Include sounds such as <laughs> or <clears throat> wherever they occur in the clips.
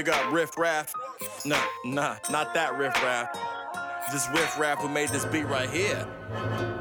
Big up Riff Raff. Nah, nah, not that Riff Raff. This Riff Raff who made this beat right here.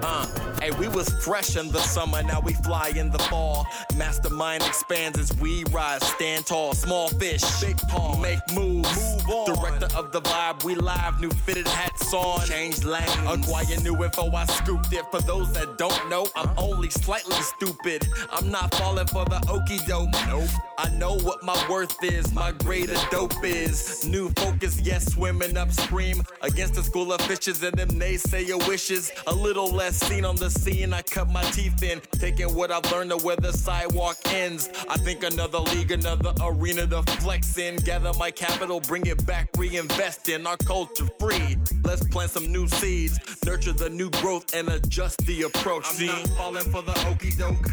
Uh, hey, we was fresh in the summer, now we fly in the fall. Mastermind expands as we rise, stand tall. Small fish, big paw, make moves. Move on. Director of the vibe, we live, new fitted on. Change lanes, acquire new info, I scooped it. For those that don't know, I'm only slightly stupid. I'm not falling for the okey doke. Nope. I know what my worth is, my grade of dope is. New focus, yes, swimming upstream against the school of fishes and them naysayer wishes. A little less seen on the scene, I cut my teeth in, taking what I've learned to where the sidewalk ends. I think another league, another arena to flex in. Gather my capital, bring it back, reinvest in our culture free. Let's plant some new seeds, nurture the new growth, and adjust the approach. I'm not falling for the okey doke.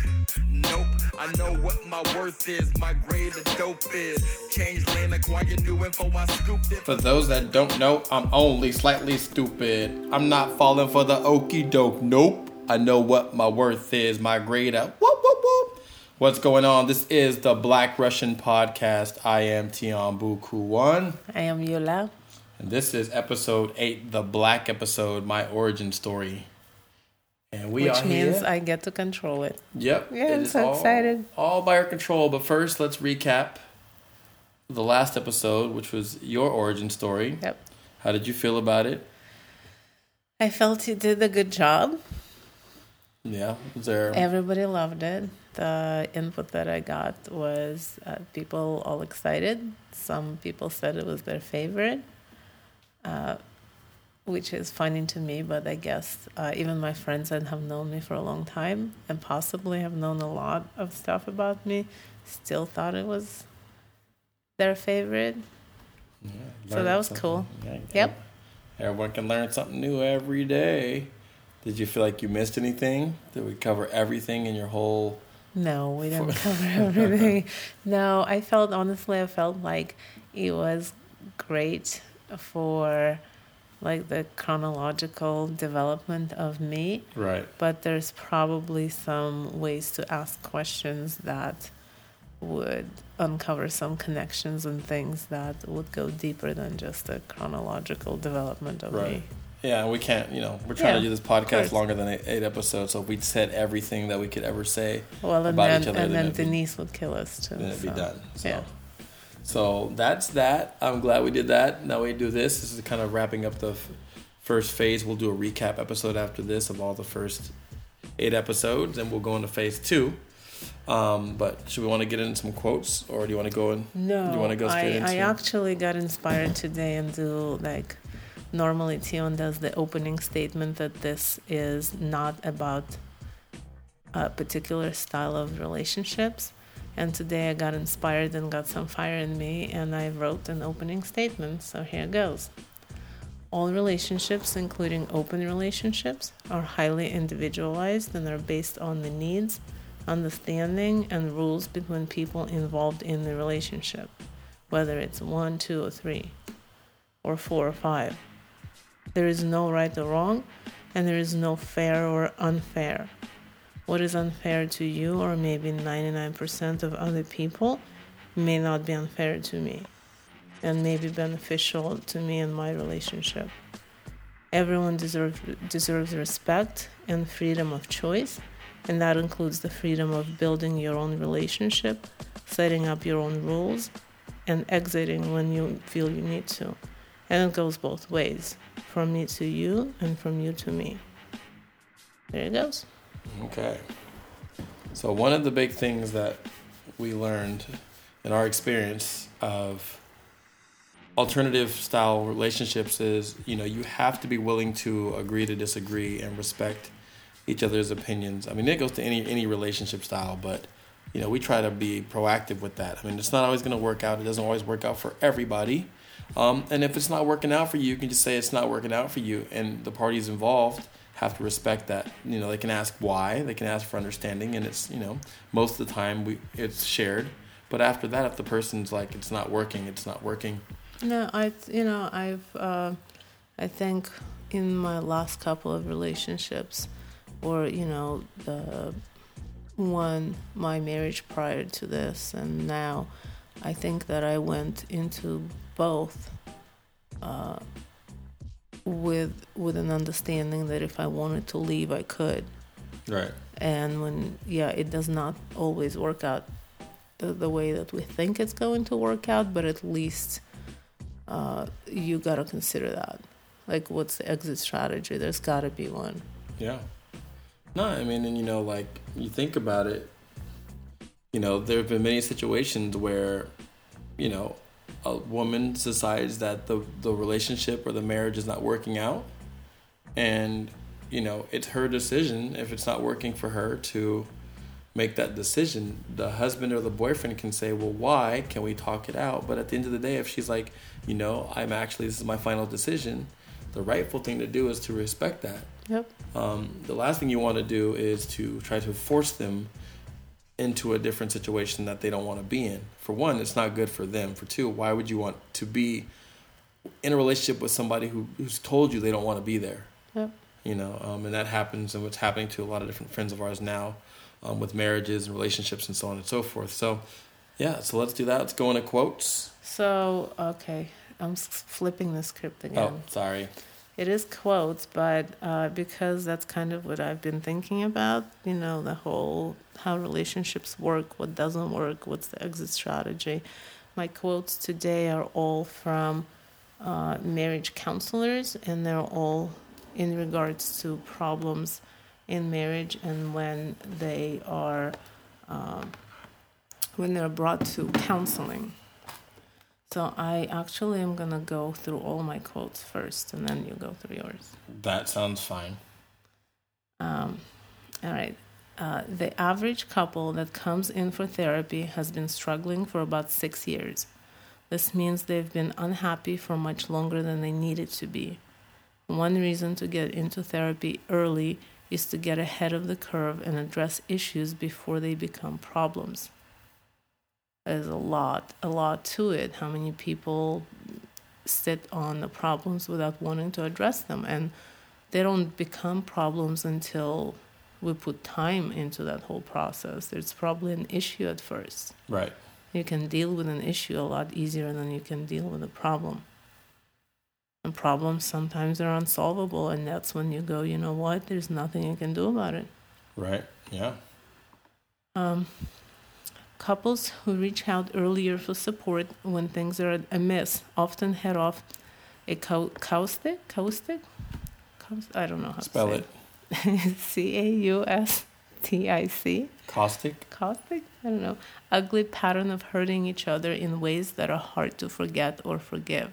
Nope, I know what my worth is, my grade of dope is. Change lane, acquire new info, I scooped it. For those that don't know, I'm only slightly stupid. I'm not falling for the okey doke. Nope. I know what my worth is, my grade up. Whoop, whoop, whoop. What's going on? This is the Black Russian Podcast. I am Tion Bukue One. I am Yola. And this is episode eight, the black episode, my origin story. And we are. Which means here. I get to control it. Yep. Yeah, it I'm so all- excited. All by our control. But first, let's recap the last episode, which was your origin story. Yep. How did you feel about it? I felt you did a good job. Yeah. Was there? Everybody loved it. The input that I got was uh, people all excited. Some people said it was their favorite, uh, which is funny to me, but I guess uh, even my friends that have known me for a long time and possibly have known a lot of stuff about me still thought it was their favorite. Yeah, So that was something. cool. Yeah, Yep. Everyone can learn something new every day. Did you feel like you missed anything? Did we cover everything in your whole? No, we didn't <laughs> cover everything. No, I felt honestly, I felt like it was great for like the chronological development of me, Right. but there's probably some ways to ask questions that would uncover some connections and things that would go deeper than just the chronological development of Right. me. Yeah, we can't. You know, we're trying to do this podcast longer than eight, eight episodes. So if we said everything that we could ever say, Well, and About then each other, and then then Denise would kill us too. then it'd be done. So. Yeah. So that's that. I'm glad we did that. Now we do this. This is kind of wrapping up the f- first phase. We'll do a recap episode after this of all the first eight episodes, and we'll go into phase two. Um, but should we want to get in some quotes, or do you want to go in? No, Do you wanna go straight I, I actually got inspired today and do like normally Tion does the opening statement that this is not about a particular style of relationships. And today I got inspired and got some fire in me, and I wrote an opening statement. So here goes. All relationships, including open relationships, are highly individualized and are based on the needs, understanding, and rules between people involved in the relationship, whether it's one, two, or three, or four or five. There is no right or wrong, and there is no fair or unfair. What is unfair to you, or maybe 99% of other people, may not be unfair to me and may be beneficial to me and my relationship. Everyone deserves, deserves respect and freedom of choice, and that includes the freedom of building your own relationship, setting up your own rules, and exiting when you feel you need to. And it goes both ways from me to you and from you to me. There it goes. Okay. So one of the big things that we learned in our experience of alternative style relationships is, you know, you have to be willing to agree to disagree and respect each other's opinions. I mean, it goes to any any relationship style, but you know, we try to be proactive with that. I mean, it's not always going to work out. It doesn't always work out for everybody. Um, and if it's not working out for you, you can just say it's not working out for you, and the parties involved have to respect that. You know, they can ask why, they can ask for understanding, and it's you know most of the time we it's shared. But after that, if the person's like it's not working, it's not working. No, I you know I've uh, I think in my last couple of relationships, or you know the one my marriage prior to this and now i think that i went into both uh, with with an understanding that if i wanted to leave i could Right. and when yeah it does not always work out the, the way that we think it's going to work out but at least uh, you got to consider that like what's the exit strategy there's got to be one Yeah. No, I mean, and you know, like you think about it, you know, there have been many situations where, you know, a woman decides that the the relationship or the marriage is not working out, and you know, it's her decision if it's not working for her to make that decision. The husband or the boyfriend can say, "Well, why? Can we talk it out?" But at the end of the day, if she's like, you know, I'm actually this is my final decision, the rightful thing to do is to respect that yep um, the last thing you want to do is to try to force them into a different situation that they don't want to be in. For one, it's not good for them. For two, why would you want to be in a relationship with somebody who, who's told you they don't want to be there? yep You know, um, and that happens, and what's happening to a lot of different friends of ours now um, with marriages and relationships and so on and so forth. So, yeah, so let's do that. Let's go into quotes. So, okay, I'm flipping the script again. Oh, sorry. It is quotes, but uh, because that's kind of what I've been thinking about, you know, the whole how relationships work, what doesn't work, what's the exit strategy. My quotes today are all from uh, marriage counselors, and they're all in regards to problems in marriage and when they are um, when they're brought to counseling. So I actually am gonna go through all my quotes first, and then you go through yours. That sounds fine. Um, all right. Uh, the average couple that comes in for therapy has been struggling for about six years. This means they've been unhappy for much longer than they needed to be. One reason to get into therapy early is to get ahead of the curve and address issues before they become problems. There's a lot, a lot to it. How many people sit on the problems without wanting to address them? And they don't become problems until we put time into that whole process. There's probably an issue at first. Right. You can deal with an issue a lot easier than you can deal with a problem. And problems sometimes are unsolvable, and that's when you go, you know what, there's nothing you can do about it. Right. Yeah. Um, couples who reach out earlier for support when things are amiss often head off a cau- caustic, caustic, I don't know how Spell to it. it. <laughs> C A U S T I C. Caustic. Caustic? I don't know. Ugly pattern of hurting each other in ways that are hard to forget or forgive.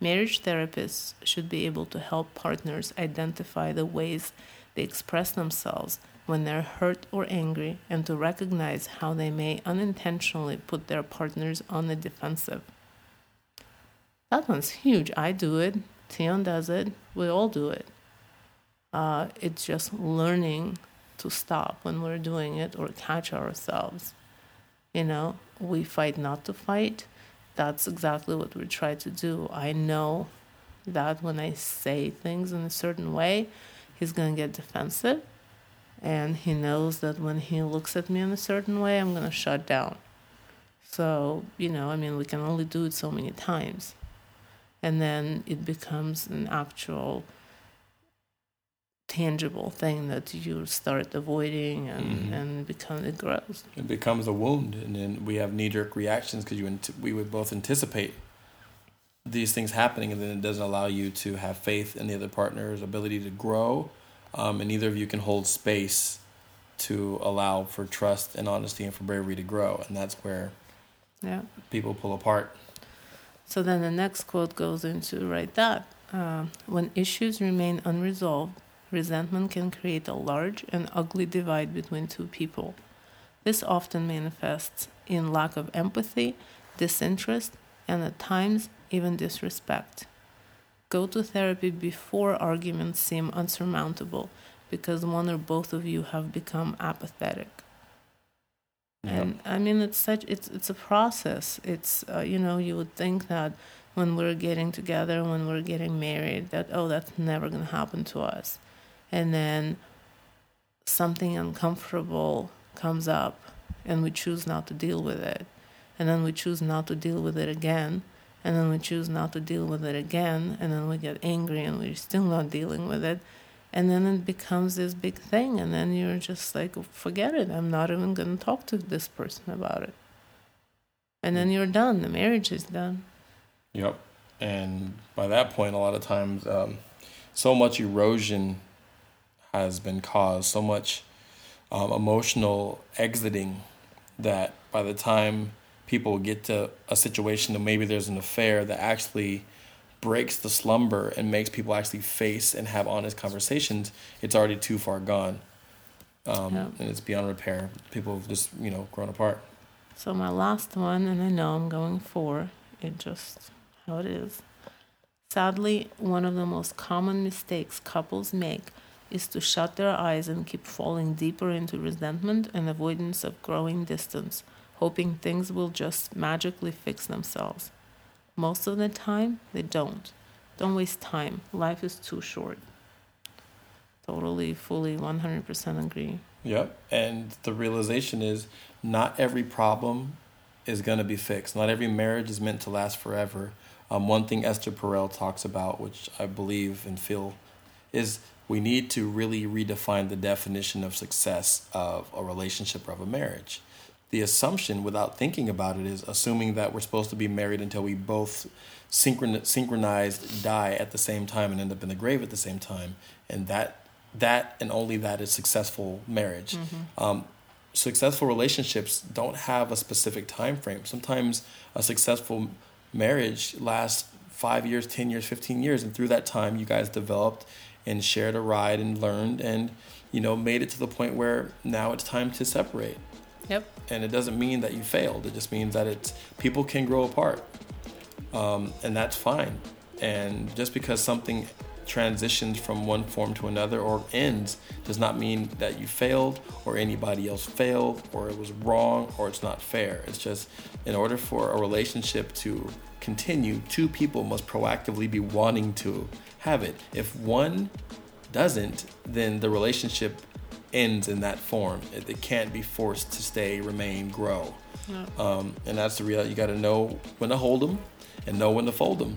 Marriage therapists should be able to help partners identify the ways they express themselves when they're hurt or angry and to recognize how they may unintentionally put their partners on the defensive. That one's huge. I do it. Tion does it. We all do it. Uh, it's just learning to stop when we're doing it or catch ourselves. You know, we fight not to fight. That's exactly what we try to do. I know that when I say things in a certain way, he's going to get defensive. And he knows that when he looks at me in a certain way, I'm going to shut down. So, you know, I mean, we can only do it so many times. And then it becomes an actual tangible thing that you start avoiding and, Mhm. and become it grows. It becomes a wound, and then we have knee jerk reactions because you we would both anticipate these things happening, and then it doesn't allow you to have faith in the other partner's ability to grow, um, and neither of you can hold space to allow for trust and honesty and for bravery to grow, and that's where Yeah. people pull apart. So then the next quote goes into right that. Uh, when issues remain unresolved, resentment can create a large and ugly divide between two people. This often manifests in lack of empathy, disinterest, and at times even disrespect. Go to therapy before arguments seem unsurmountable because one or both of you have become apathetic and i mean it's such it's it's a process it's uh, you know you would think that when we're getting together when we're getting married that oh that's never going to happen to us and then something uncomfortable comes up and we choose not to deal with it. And then we choose not to deal with it again. And then we choose not to deal with it again. And then we get angry and we're still not dealing with it. And then it becomes this big thing. And then you're just like, forget it. I'm not even going to talk to this person about it. And then you're done. The marriage is done. Yep. And by that point, a lot of times, um, so much erosion has been caused, so much um, emotional exiting that by the time people get to a situation that maybe there's an affair that actually breaks the slumber and makes people actually face and have honest conversations, it's already too far gone. Um, yeah. And it's beyond repair. People have just, you know, grown apart. So, my last one, and I know I'm going for it just how it is. Sadly, one of the most common mistakes couples make is to shut their eyes and keep falling deeper into resentment and avoidance of growing distance, hoping things will just magically fix themselves. Most of the time, they don't. Don't waste time. Life is too short. Totally, fully, 100% agree. Yep. And the realization is not every problem is going to be fixed. Not every marriage is meant to last forever. Um, one thing Esther Perel talks about, which I believe and feel, is we need to really redefine the definition of success of a relationship or of a marriage. The assumption, without thinking about it, is assuming that we're supposed to be married until we both synchron- synchronized die at the same time and end up in the grave at the same time, and that that and only that is successful marriage. Mm-hmm. Um, successful relationships don't have a specific time frame. Sometimes a successful marriage lasts five years, ten years, fifteen years, and through that time, you guys developed and shared a ride and learned and you know made it to the point where now it's time to separate. Yep. And it doesn't mean that you failed. It just means that it's people can grow apart. Um, and that's fine. And just because something transitions from one form to another or ends does not mean that you failed or anybody else failed or it was wrong or it's not fair. It's just in order for a relationship to continue, two people must proactively be wanting to have it. If one doesn't, then the relationship ends in that form. It, it can't be forced to stay, remain, grow. Yeah. Um, and that's the reality. You got to know when to hold them and know when to fold them.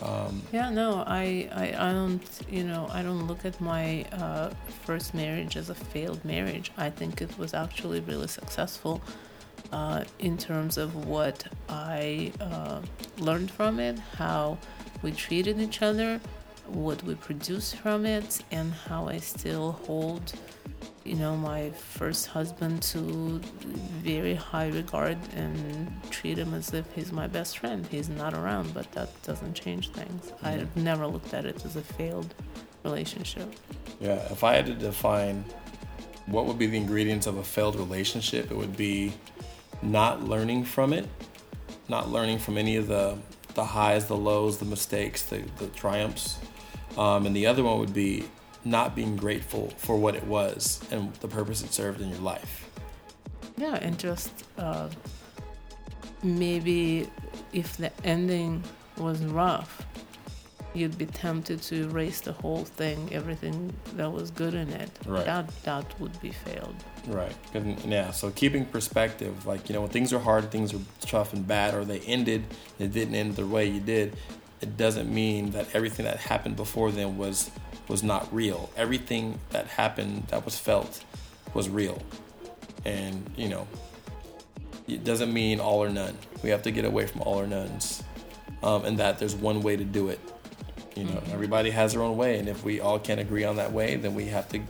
Um, yeah, no, I, I, I don't, you know, I don't look at my uh, first marriage as a failed marriage. I think it was actually really successful uh, in terms of what I uh, learned from it, how we treated each other, what we produced from it and how I still hold you know my first husband to very high regard and treat him as if he's my best friend. He's not around but that doesn't change things. Mm-hmm. i've never looked at it as a failed relationship. Yeah if i had to define what would be the ingredients of a failed relationship it would be not learning from it not learning from any of the the highs the lows the mistakes the, the triumphs um, and the other one would be not being grateful for what it was and the purpose it served in your life. Yeah, and just uh, maybe if the ending was rough, you'd be tempted to erase the whole thing, everything that was good in it. Right. That that would be failed. Right. And yeah. So keeping perspective, like you know, when things are hard, things are tough and bad, or they ended, it didn't end the way you did it doesn't mean that everything that happened before then was was not real. Everything that happened that was felt was real. And, you know, it doesn't mean all or none. We have to get away from all or nones. Um, and that there's one way to do it. You know, mm-hmm. everybody has their own way. And if we all can't agree on that way, then we have to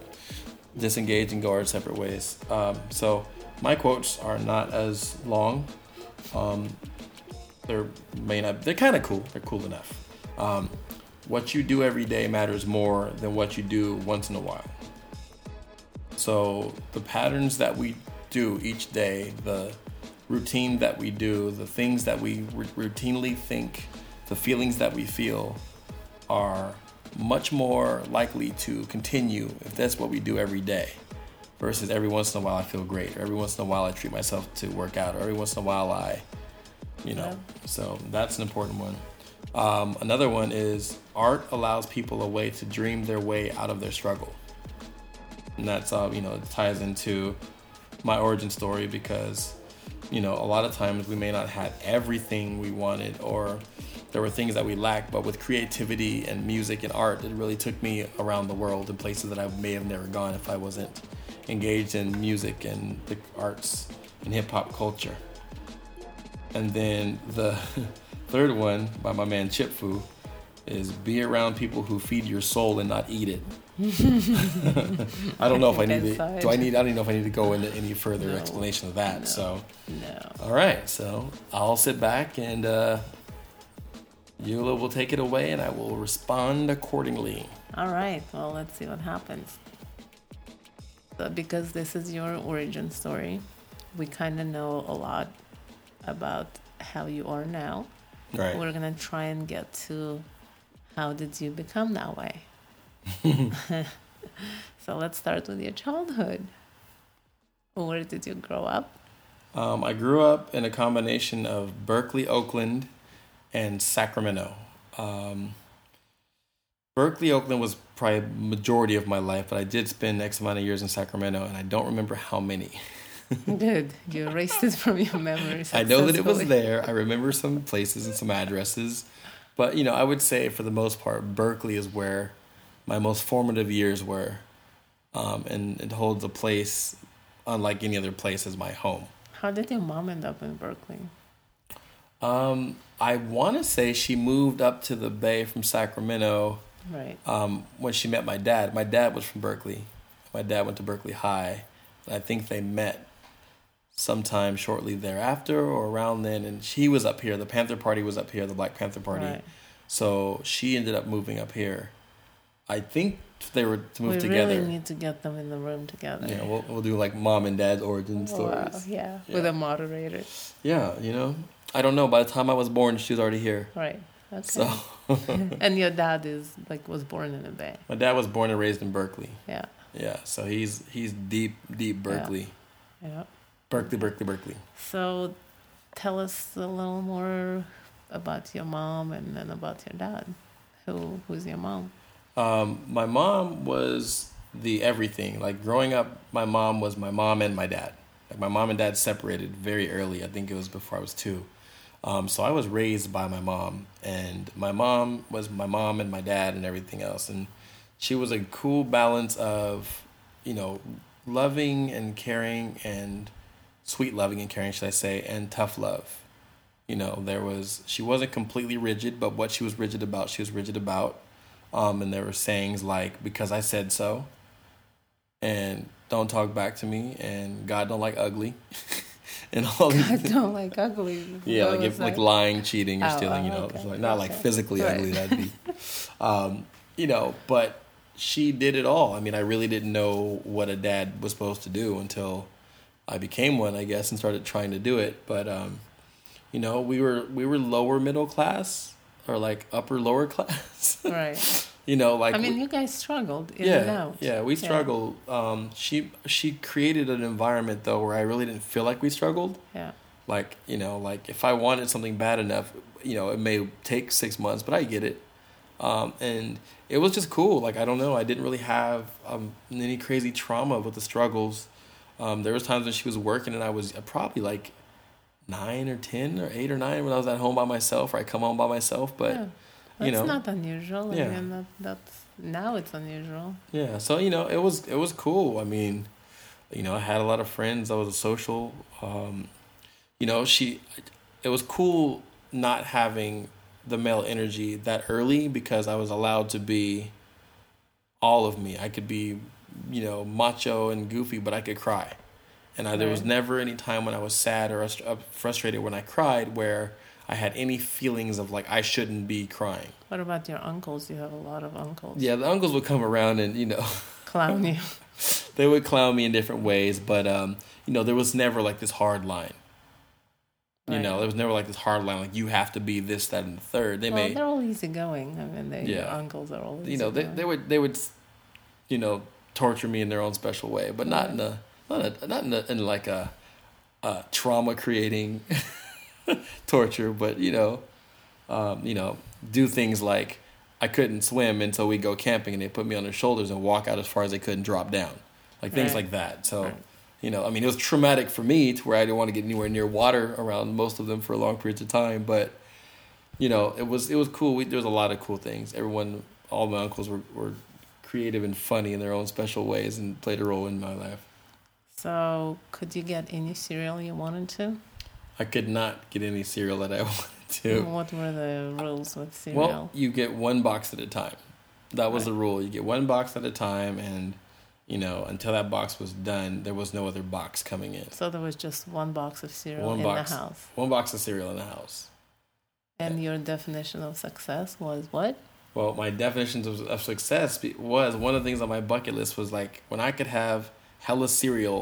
disengage and go our separate ways. Um, so my quotes are not as long. Um, they're may not. They're kind of cool. They're cool enough. Um, what you do every day matters more than what you do once in a while. So the patterns that we do each day, the routine that we do, the things that we r- routinely think, the feelings that we feel, are much more likely to continue if that's what we do every day versus every once in a while I feel great, or every once in a while I treat myself to work out, or every once in a while I you know. Yeah. So that's an important one. Um, another one is art allows people a way to dream their way out of their struggle, and that's uh, you know it ties into my origin story because you know a lot of times we may not have everything we wanted or there were things that we lacked but with creativity and music and art it really took me around the world in places that i may have never gone if i wasn't engaged in music and the arts and hip-hop culture and then the <laughs> third one by my man chip fu is be around people who feed your soul and not eat it <laughs> I don't know if I need to. Do I need? I don't even know if I need to go into any further no, explanation of that. No, so, no. All right. So I'll sit back and uh, Eula will take it away, and I will respond accordingly. All right. Well, let's see what happens. So because this is your origin story, we kind of know a lot about how you are now. Right. We're gonna try and get to how did you become that way. <laughs> <laughs> so let's start with your childhood. Where did you grow up? Um, I grew up in a combination of Berkeley, Oakland, and Sacramento. Um, Berkeley, Oakland was probably majority of my life, but I did spend X amount of years in Sacramento, and I don't remember how many. <laughs> Good, you erased it from your memory. I know that it was there. I remember some places and some addresses, but you know, I would say for the most part, Berkeley is where my most formative years were, um, and it holds a place unlike any other place as my home. How did your mom end up in Berkeley? Um, I want to say she moved up to the Bay from Sacramento. Right. Um, when she met my dad, my dad was from Berkeley. My dad went to Berkeley High. I think they met sometime shortly thereafter or around then. And she was up here. The Panther Party was up here. The Black Panther Party. Right. So she ended up moving up here. I think they were to move we together. We really need to get them in the room together. Yeah, we'll, we'll do like mom and dad origin stories. Wow, yeah, yeah, with a moderator. Yeah, you know, I don't know. By the time I was born, she was already here. Right. Okay. So. <laughs> and your dad is like was born in the Bay. My dad was born and raised in Berkeley. Yeah. Yeah. So he's he's deep deep Berkeley. Yeah. yeah. Berkeley, Berkeley, Berkeley. So, tell us a little more about your mom and then about your dad. Who who's your mom? Um, my mom was the everything. Like growing up, my mom was my mom and my dad. Like my mom and dad separated very early. I think it was before I was two. Um, so I was raised by my mom, and my mom was my mom and my dad and everything else. And she was a cool balance of, you know, loving and caring and sweet loving and caring, should I say, and tough love. You know, there was she wasn't completely rigid, but what she was rigid about, she was rigid about. Um, and there were sayings like "because I said so," and "don't talk back to me," and "God don't like ugly," <laughs> and all these. God don't like ugly. <laughs> Yeah, like if, like lying, cheating, or oh, stealing. You know, okay. like not okay. like physically right. ugly. That'd be, <laughs> um, you know. But she did it all. I mean, I really didn't know what a dad was supposed to do until I became one, I guess, and started trying to do it. But um, you know, we were we were lower middle class or like upper lower <laughs> class. right. You know, like I mean, you guys struggled in yeah, and out. Yeah, we struggled. Yeah. Um, she she created an environment though where I really didn't feel like we struggled. Yeah. Like you know, like if I wanted something bad enough, you know, it may take six months, but I get it. Um, and it was just cool. Like I don't know, I didn't really have um, any crazy trauma with the struggles. Um, there was times when she was working and I was probably like nine or ten or eight or nine when I was at home by myself or I come home by myself. But yeah. That's you know, not unusual. I yeah. mean, that, that's now it's unusual. Yeah. So you know, it was it was cool. I mean, you know, I had a lot of friends. I was a social. Um, you know, she. It was cool not having the male energy that early because I was allowed to be all of me. I could be, you know, macho and goofy, but I could cry. And I, right. there was never any time when I was sad or uh, frustrated when I cried where I had any feelings of like I shouldn't be crying. What about your uncles? You have a lot of uncles. Yeah, the uncles would come around and you know clown you. <laughs> they would clown me in different ways, but um, you know there was never like this hard line. Right. You know, there was never like this hard line like you have to be this, that, and the third. They well, may they're all easygoing. I mean, they, yeah. uncles are all. You know, they they would they would, you know, torture me in their own special way, but not in a not a, not in, a, in like a, a trauma creating <laughs> torture, but you know, um, you know, do things like I couldn't swim until we go camping, and they put me on their shoulders and walk out as far as they could and drop down, like things right. like that. So, right. you know, I mean, it was traumatic for me to where I didn't want to get anywhere near water around most of them for long periods of time. But you know, it was it was cool. We, there was a lot of cool things. Everyone, all my uncles were, were creative and funny in their own special ways and played a role in my life. So, could you get any cereal you wanted to? I could not get any cereal that I <laughs> wanted to. What were the rules with cereal? Well, you get one box at a time. That was Right. the rule. You get one box at a time, and you know until that box was done, there was no other box coming in. so there was just one box of cereal One in box. the house. One box of cereal in the house. And your definition of success was what? Well, my definitions of, of success was one of the things on my bucket list was like when I could have hella cereal,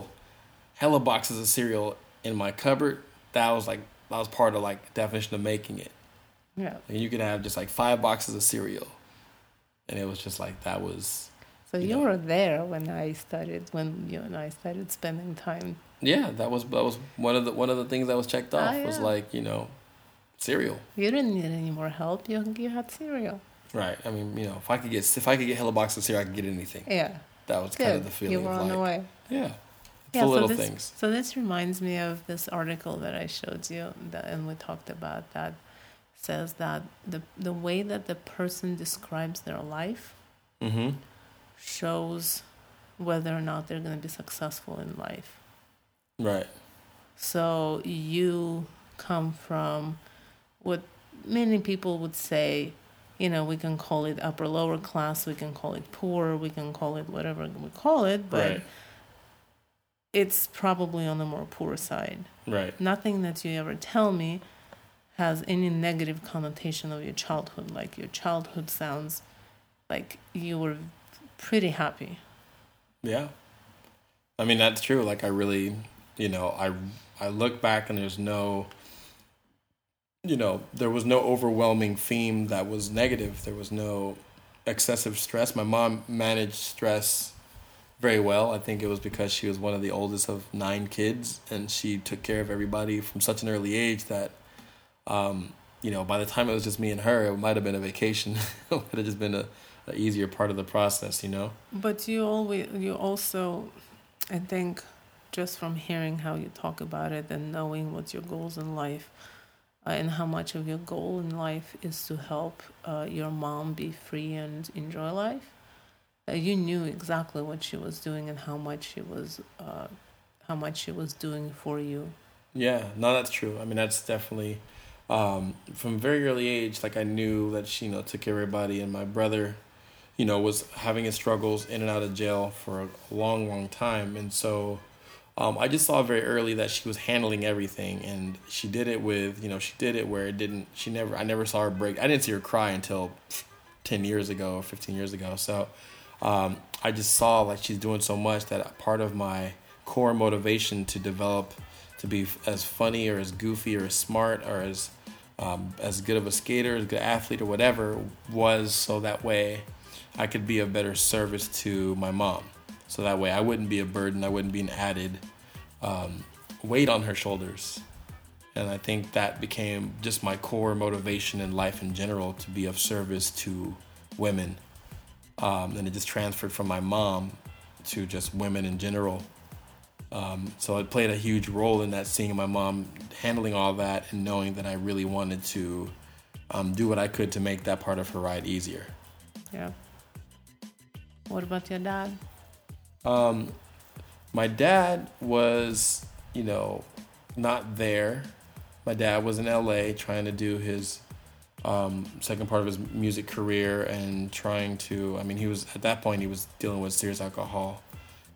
hella boxes of cereal in my cupboard. That was like that was part of like definition of making it. Yeah. And you could have just like five boxes of cereal, and it was just like that was So You you know. were there when I started when you and I started spending time. yeah that was that was one of the one of the things that was checked off Ah, was like you know cereal. You didn't need any more help. You you had cereal. Right. I mean, you know, if I could get if I could get hella boxes of cereal, I could get anything. Yeah. That was Good. kind of the feeling. you were on like, the way. Yeah. Yeah, the so little this, things. So this reminds me of this article that I showed you, that, and we talked about that. Says that the the way that the person describes their life Mm-hmm. shows whether or not they're going to be successful in life. Right. So you come from what many people would say, you know, we can call it upper lower class, we can call it poor, we can call it whatever we call it, but Right. it's probably on the more poor side. Right. Nothing that you ever tell me has any negative connotation of your childhood. Like your childhood sounds like you were pretty happy. Yeah. I mean, that's true. Like, I really, you know, I I look back and there's no, you know, there was no overwhelming theme that was negative. There was no excessive stress. My mom managed stress very well. I think it was because she was one of the oldest of nine kids, and she took care of everybody from such an early age that, um, you know, by the time it was just me and her, it might have been a vacation. <laughs> it would have just been a, a easier part of the process, you know. But you always, you also, I think, just from hearing how you talk about it and knowing what's your goals in life, uh, and how much of your goal in life is to help uh, your mom be free and enjoy life, uh, you knew exactly what she was doing and how much she was, uh, how much she was doing for you. Yeah, no, that's true. I mean, that's definitely um, from very early age. Like I knew that she, you know, took care of everybody, and my brother, you know, was having his struggles in and out of jail for a long, long time, and so um, I just saw very early that she was handling everything, and she did it with, you know, she did it where it didn't. She never, I never saw her break. I didn't see her cry until ten years ago or fifteen years ago. So um, I just saw like she's doing so much that part of my core motivation to develop to be as funny or as goofy or as smart or as um, as good of a skater, as good athlete or whatever was so that way I could be of better service to my mom. So that way I wouldn't be a burden, I wouldn't be an added um, weight on her shoulders. And I think that became just my core motivation in life in general to be of service to women. Um, and it just transferred from my mom to just women in general. Um, so it played a huge role in that, seeing my mom handling all that and knowing that I really wanted to um, do what I could to make that part of her ride easier. Yeah. What about your dad? Um, my dad was, you know, not there. My dad was in LA trying to do his um, second part of his music career and trying to, I mean, he was, at that point, he was dealing with serious alcohol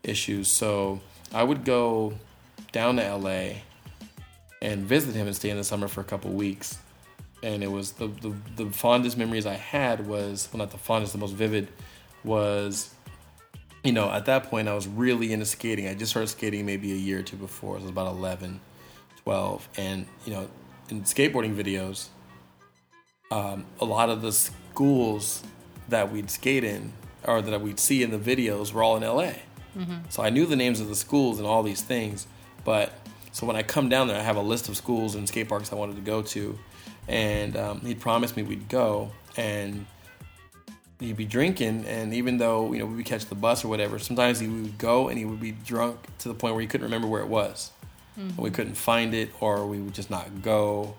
issues. So I would go down to LA and visit him and stay in the summer for a couple weeks. And it was the, the, the fondest memories I had was, well, not the fondest, the most vivid was you know, at that point, I was really into skating. I just started skating maybe a year or two before. So I was about 11, 12. And, you know, in skateboarding videos, um, a lot of the schools that we'd skate in or that we'd see in the videos were all in LA. So I knew the names of the schools and all these things. But so when I come down there, I have a list of schools and skate parks I wanted to go to. And um, he'd promised me we'd go. And he'd be drinking, and even though you know we would catch the bus or whatever, sometimes he would go and he would be drunk to the point where he couldn't remember where it was. Mm-hmm. We couldn't find it, or we would just not go.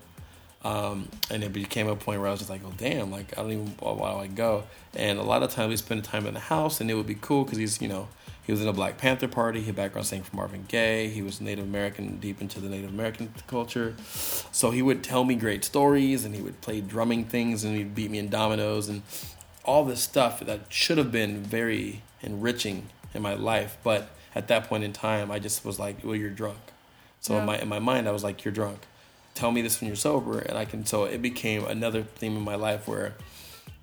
Um, and it became a point where I was just like, "Oh damn!" Like I don't even know why do I go? And a lot of times we spend time in the house, and it would be cool because he's you know he was in a Black Panther party. He background singing for Marvin Gaye. He was Native American, deep into the Native American culture. So he would tell me great stories, and he would play drumming things, and he'd beat me in dominoes, and all this stuff that should have been very enriching in my life. But at that point in time, I just was like, "Well, you're drunk." So yeah. in my in my mind, I was like, "You're drunk." tell me this when you're sober and i can so it became another theme in my life where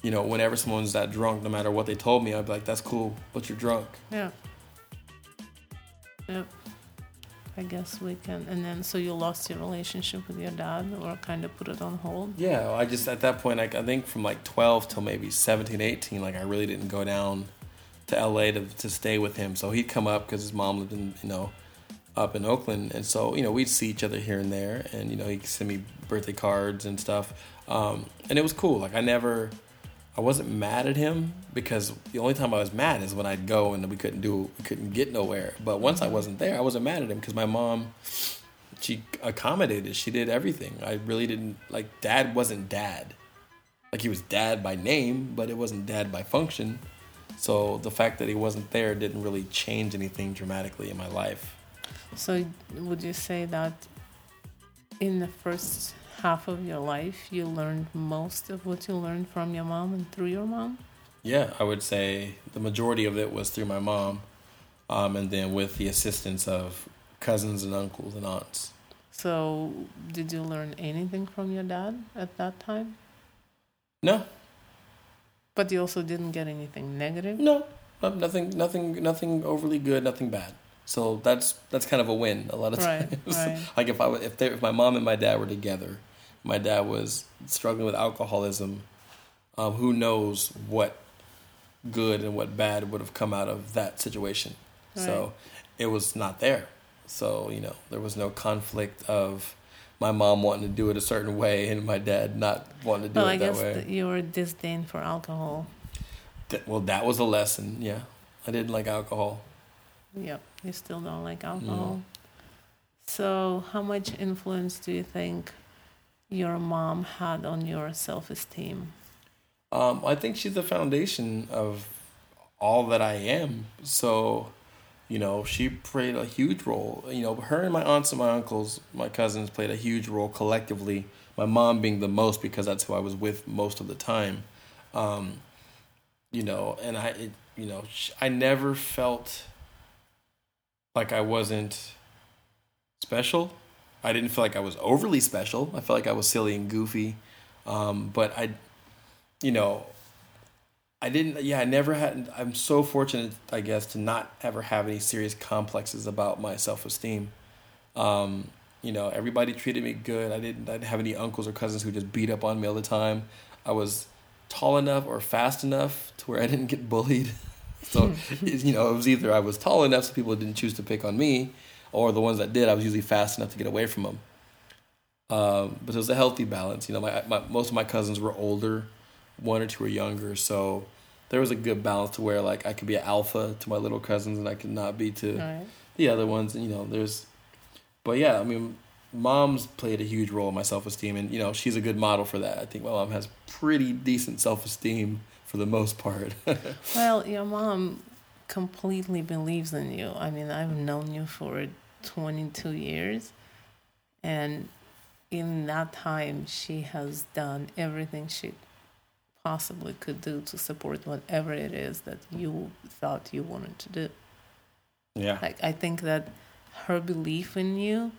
you know whenever someone's that drunk no matter what they told me i'd be like that's cool but you're drunk yeah yep i guess we can and then so you lost your relationship with your dad or kind of put it on hold? Yeah i just at that point like i think from like 12 till maybe 17 18 like i really didn't go down to la to, to stay with him. So he'd come up because his mom lived in you know up in Oakland, and so you know we'd see each other here and there, and you know he'd send me birthday cards and stuff, um, and it was cool. Like I never, I wasn't mad at him because the only time I was mad is when I'd go and we couldn't do, we couldn't get nowhere. But once I wasn't there, I wasn't mad at him because my mom, she accommodated, she did everything. I really didn't like. Dad wasn't dad, like he was dad by name, but it wasn't dad by function. So the fact that he wasn't there didn't really change anything dramatically in my life. So, would you say that in the first half of your life, you learned most of what you learned from your mom and through your mom? Yeah, I would say the majority of it was through my mom, um, and then with the assistance of cousins and uncles and aunts. So, did you learn anything from your dad at that time? No. But you also didn't get anything negative? No, nothing, nothing, nothing overly good, nothing bad. So that's that's kind of a win a lot of times. Right, <laughs> right. like if I if they, if my mom and my dad were together, my dad was struggling with alcoholism. Um, who knows what good and what bad would have come out of that situation? Right. So it was not there. So you know there was no conflict of my mom wanting to do it a certain way and my dad not wanting to do well, it I that way. Well, I guess your disdain for alcohol. well, that was a lesson. Yeah, I didn't like alcohol. Yep, you still don't like alcohol. So, how much influence do you think your mom had on your self esteem? Um, I think she's the foundation of all that I am. So, you know, she played a huge role. You know, her and my aunts and my uncles, my cousins played a huge role collectively. My mom being the most because that's who I was with most of the time. Um, you know, and I, it, you know, I never felt like I wasn't special. I didn't feel like I was overly special. I felt like I was silly and goofy. Um, but I, you know, I didn't, yeah, I never had, I'm so fortunate, I guess, to not ever have any serious complexes about my self esteem. Um, you know, everybody treated me good. I didn't, I didn't have any uncles or cousins who just beat up on me all the time. I was tall enough or fast enough to where I didn't get bullied. <laughs> So, you know, it was either I was tall enough so people didn't choose to pick on me, or the ones that did, I was usually fast enough to get away from them. Um, but it was a healthy balance. You know, my, my most of my cousins were older, one or two were younger, so there was a good balance to where like I could be an alpha to my little cousins and I could not be to right. the other ones. And you know, there's, but yeah, I mean, mom's played a huge role in my self esteem, and you know, she's a good model for that. I think my mom has pretty decent self esteem for the most part. <laughs> well, your mom completely believes in you. I mean, I've known you for 22 years, and in that time, she has done everything she possibly could do to support whatever it is that you thought you wanted to do. Yeah. Like, I think that her belief in you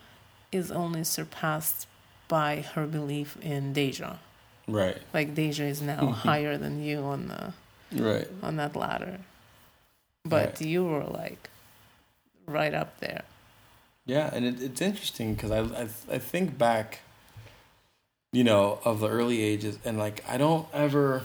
is only surpassed by her belief in Deja. Right. Like Deja is now <laughs> higher than you on the right on that ladder. But right. you were like right up there. Yeah, and it, it's interesting because I, I I think back, you know, of the early ages, and like I don't ever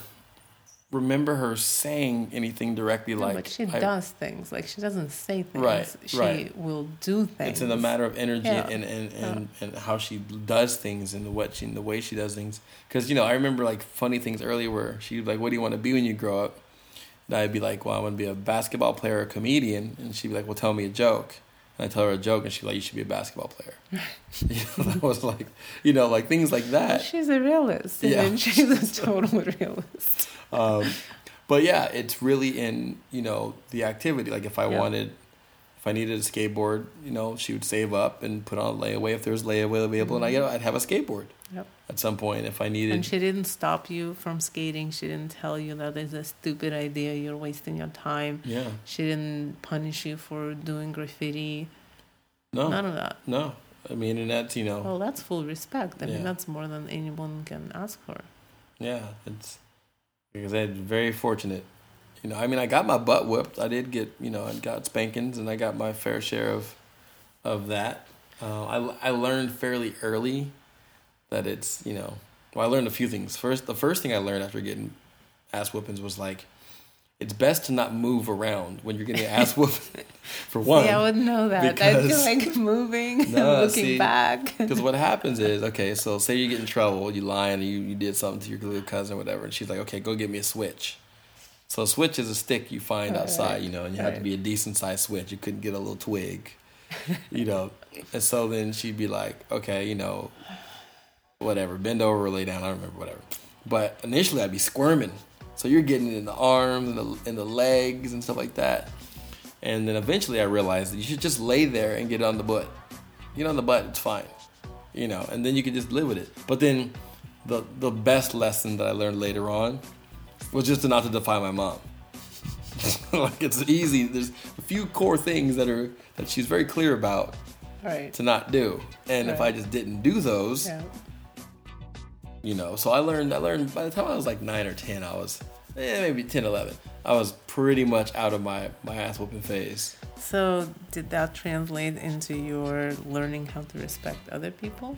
remember her saying anything directly no, like but she I, does things like she doesn't say things right she right. will do things it's in the matter of energy yeah. and and, uh. and, yeah. and how she does things and the what she the way she does things because you know i remember like funny things earlier where she'd like what do you want to be when you grow up And I'd be like, well, I'm gonna be a basketball player, or a comedian, and she'd be like, well, tell me a joke. And I tell her a joke, and she's like, you should be a basketball player. <laughs> <laughs> you know, that was like, you know, like things like that. She's a realist. Yeah. And she's a <laughs> total realist. Um, but yeah, it's really in you know the activity. Like if I Yeah. wanted, if I needed a skateboard, you know, she would save up and put on layaway if there was layaway available, and I I'd have a skateboard Yep. at some point if I needed. And she didn't stop you from skating. She didn't tell you that it's a stupid idea. You're wasting your time. yeah, She didn't punish you for doing graffiti. no, None of that. no. I mean, and that's you know, Well, that's full respect. I Yeah. mean, that's more than anyone can ask for. yeah, it's because I'm very fortunate. You know, I mean, I got my butt whooped. I did get, you know, I got spankings, and I got my fair share of, of that. Uh, I I learned fairly early that it's you know, well, I learned a few things. First, the first thing I learned after getting ass whoopings was like, it's best to not move around when you're getting ass whooped. <laughs> For one, See, I wouldn't know that. I'd feel because- <laughs> like moving, <laughs> No, looking see, back. Because what happens is, okay, so say you get in trouble, you lie and you, you did something to your little cousin or whatever, and she's like, okay, go get me a switch. So a switch is a stick you find outside, you know, and you have to be a decent sized switch. You couldn't get a little twig, you know. And so then she'd be like, okay, you know, whatever, bend over or lay down, I don't remember, whatever. But initially I'd be squirming. So you're getting it in the arms and the, in the legs and stuff like that. And then eventually I realized that you should just lay there and get on the butt. Get on the butt, it's fine. You know, and then you can just live with it. But then the the best lesson that I learned later on was just to not to defy my mom. <laughs> like it's easy. There's a few core things that are that she's very clear about Right. to not do. And if I just didn't do those, Yeah. You know so i learned i learned by the time i was like 9 or 10 i was eh, maybe 10 11 i was pretty much out of my my ass whooping phase So, did that translate into your learning how to respect other people?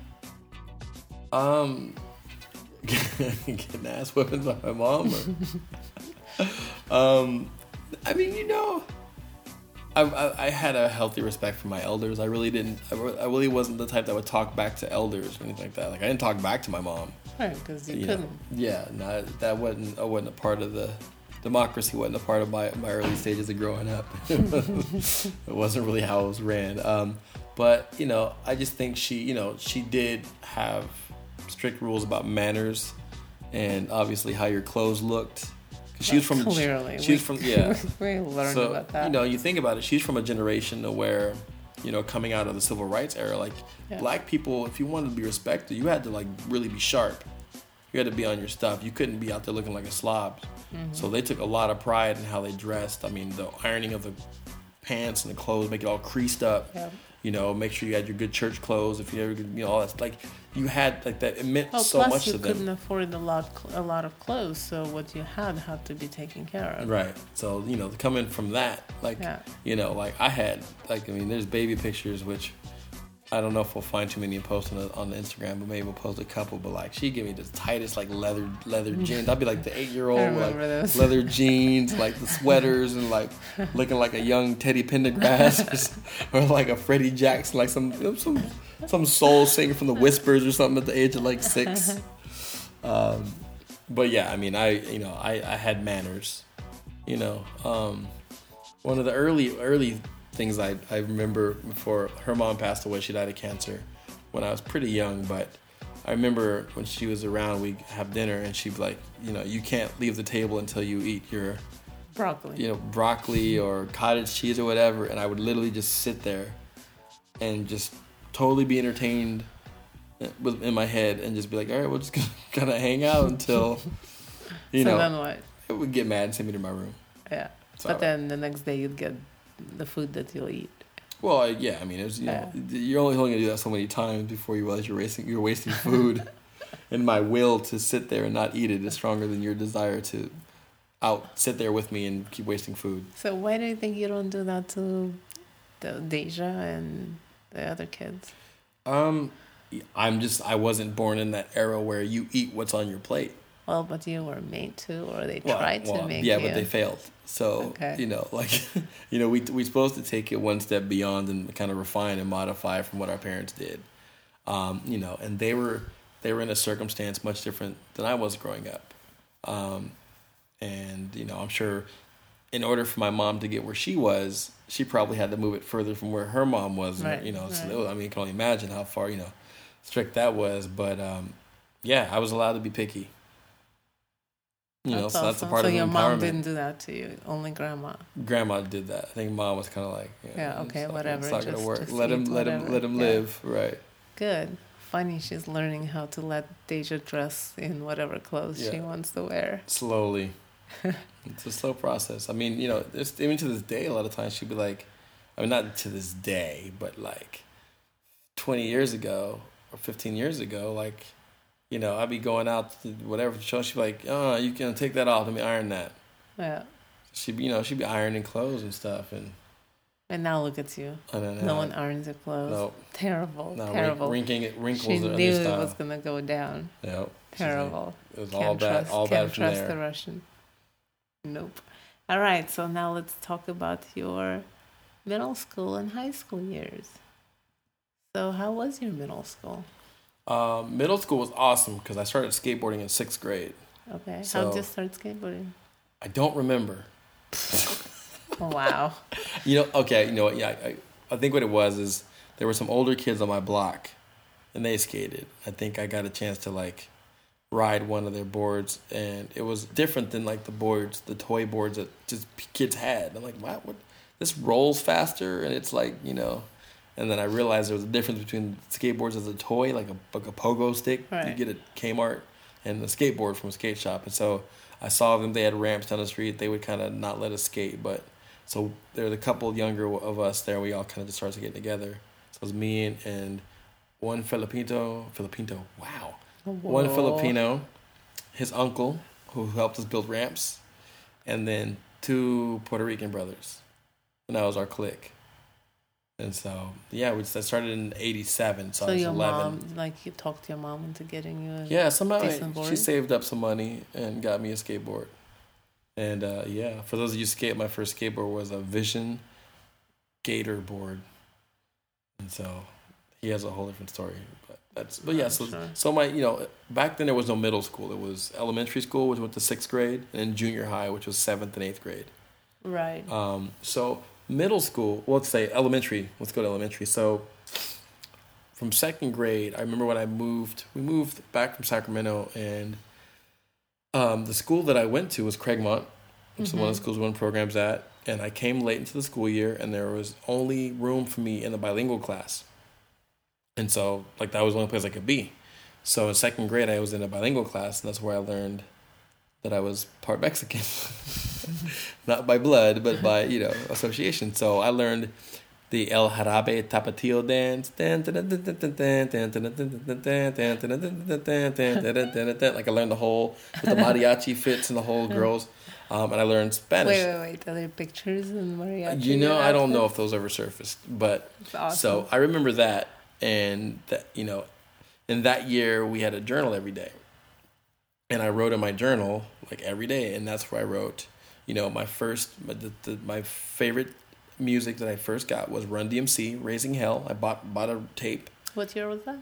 um <laughs> getting ass whipping by my mom or, <laughs> um i mean you know I, I, I had a healthy respect for my elders. I really didn't. I, I really wasn't the type that would talk back to elders or anything like that. Like I didn't talk back to my mom. Right, because you you couldn't. Yeah, no, that wasn't. I wasn't a part of the democracy. wasn't a part of my, my early stages of growing up. <laughs> <laughs> it wasn't really how it was ran. Um, but you know, I just think she, you know, she did have strict rules about manners, and obviously how your clothes looked. 'Cause she was from. Clearly. She was from. <laughs> Yeah. we learned so about that. you know, you think about it. She's from a generation where, you know, coming out of the civil rights era, like Yeah. black people, if you wanted to be respected, you had to like really be sharp. You had to be on your stuff. You couldn't be out there looking like a slob. Mm-hmm. So they took a lot of pride in how they dressed. I mean, the ironing of the pants and the clothes, make it all creased up. Yeah. You know, make sure you had your good church clothes. If you ever, you know, all that's Like you had like that. It meant Well, so plus much you to couldn't afford a lot, a lot of clothes, so what you had had to be taken care of. Right. So you know, coming from that, like Yeah. you know, like I had, like I mean, there's baby pictures which I don't know if we'll find too many and post on the, on Instagram, but maybe we'll post a couple. But like, she give me the tightest like leather leather <laughs> jeans. I'd be like the eight year old with like those. leather jeans, <laughs> like the sweaters, and like looking like a young Teddy Pendergrass or, or like a Freddie Jackson, like some some some soul singer from the Whispers or something at the age of like six. <laughs> Um, but yeah, I mean, I you know, I I had manners. You know, um, one of the early early things I I remember before her mom passed away, she died of cancer when I was pretty young, but. I remember when she was around, we'd have dinner, and she'd be like, you know, you can't leave the table until you eat your, Broccoli. you know, broccoli or cottage cheese or whatever. And I would literally just sit there and just totally be entertained with in my head and just be like, all right, we're just <laughs> gonna kind of hang out until, <laughs> you so know, then what? it would get mad and send me to my room. Yeah. It's but then the next day you'd get the food that you'll eat. Well, I- yeah, I mean, it was, you know, you're only only gonna do that so many times before you realize you're wasting you're wasting food. <laughs> and my will to sit there and not eat it is stronger than your desire to out sit there with me and keep wasting food. So why do you think you don't do that to the Deja and the other kids? Um, I'm just I wasn't born in that era where you eat what's on your plate. Well, but you were made to, or they Well, tried well, to make yeah, you. but they failed. So Okay. you know, like <laughs> you know, we we supposed to take it one step beyond and kind of refine and modify from what our parents did. Um, you know, and they were they were in a circumstance much different than I was growing up. Um, and you know, I'm sure in order for my mom to get where she was, she probably had to move it further from where her mom was. Right, You know, right. so I mean, you can only imagine how far you know strict that was. But um, yeah, I was allowed to be picky. You know, so that's a part so of your mom didn't do that to you, only grandma. Grandma did that. I think mom was kind of like, Yeah, okay, it's not- whatever, It's not gonna work. just let him, let him, let him Yeah. live. Right. Good. Funny, she's learning how to let Deja dress in whatever clothes she wants to wear. Slowly. <laughs> it's a slow process. I mean, you know, even to this day, a lot of times she'd be like, I mean, not to this day, but like 20 years ago or 15 years ago, like, you know, I'd be going out to whatever show. She'd be like, oh, you can take that off. Let me iron that. Yeah. She'd be, you know, she'd be ironing clothes and stuff. And, And now look at you. I don't know. No one irons your clothes. No, <laughs> Terrible. no, terrible. Wrink, wrinkling it, wrinkles she knew new it was gonna go down. Yep. She's like- Terrible. It was Can't all bad, trust, all can't bad trust there. the Russian. Nope. All right, so now let's talk about your middle school and high school years. So, how was your middle school? Um, middle school was awesome because I started skateboarding in sixth grade. Okay, how So- did you start skateboarding? I don't remember. Oh, wow. <laughs> You know, okay, you know what? Yeah, I, I think what it was is there were some older kids on my block, and they skated. I think I got a chance to like ride one of their boards, and it was different than like the boards, the toy boards that just kids had. I'm like, wow, what? This rolls faster, and it's like you know. And then I realized there was a difference between skateboards as a toy, like a like a pogo stick you get at Kmart, and the skateboard from a skate shop. And so I saw them; they had ramps down the street. They would kind of not let us skate, but so there was a couple younger of us there. We all kind of just started getting together. So it was me and, and one Filipino, Filipino, wow, one Filipino, his uncle who helped us build ramps, and then two Puerto Rican brothers, and that was our clique. And so yeah, we I started in '87, so, So, I was your 11. mom, like, you talked to your mom into getting you a Yeah, somehow I- she saved up some money and got me a skateboard. And uh, yeah, for those of you who skate, my first skateboard was a Vision Gator board, and so he has a whole different story. But that's but yeah, so sure. so my you know back then there was no middle school. It was elementary school, which went to sixth grade, and then junior high, which was seventh and eighth grade. Right. Um, so middle school, well, let's say elementary. Let's go to elementary. So from second grade, I remember when I moved. We moved back from Sacramento, and um, the school that I went to was Cragmont, which is one of the Mhm. schools run programs at. And I came late into the school year, and there was only room for me in the bilingual class. And so, like, that was the only place I could be. So in second grade, I was in a bilingual class, and that's where I learned that I was part Mexican. Not by blood, but by, you know, association. So I learned the El Jarabe Tapatio dance. Like I learned the whole, with the mariachi fits and the whole girls. Um, and I learned Spanish. Wait, wait, wait. Are there pictures in mariachi? You know, I don't know if those ever surfaced, but awesome. so I remember that, and that you know, in that year we had a journal every day, and I wrote in my journal like every day, and that's where I wrote, you know, my first, my, the, the, my favorite music that I first got was Run DMC, Raising Hell. I bought bought a tape, What year was that?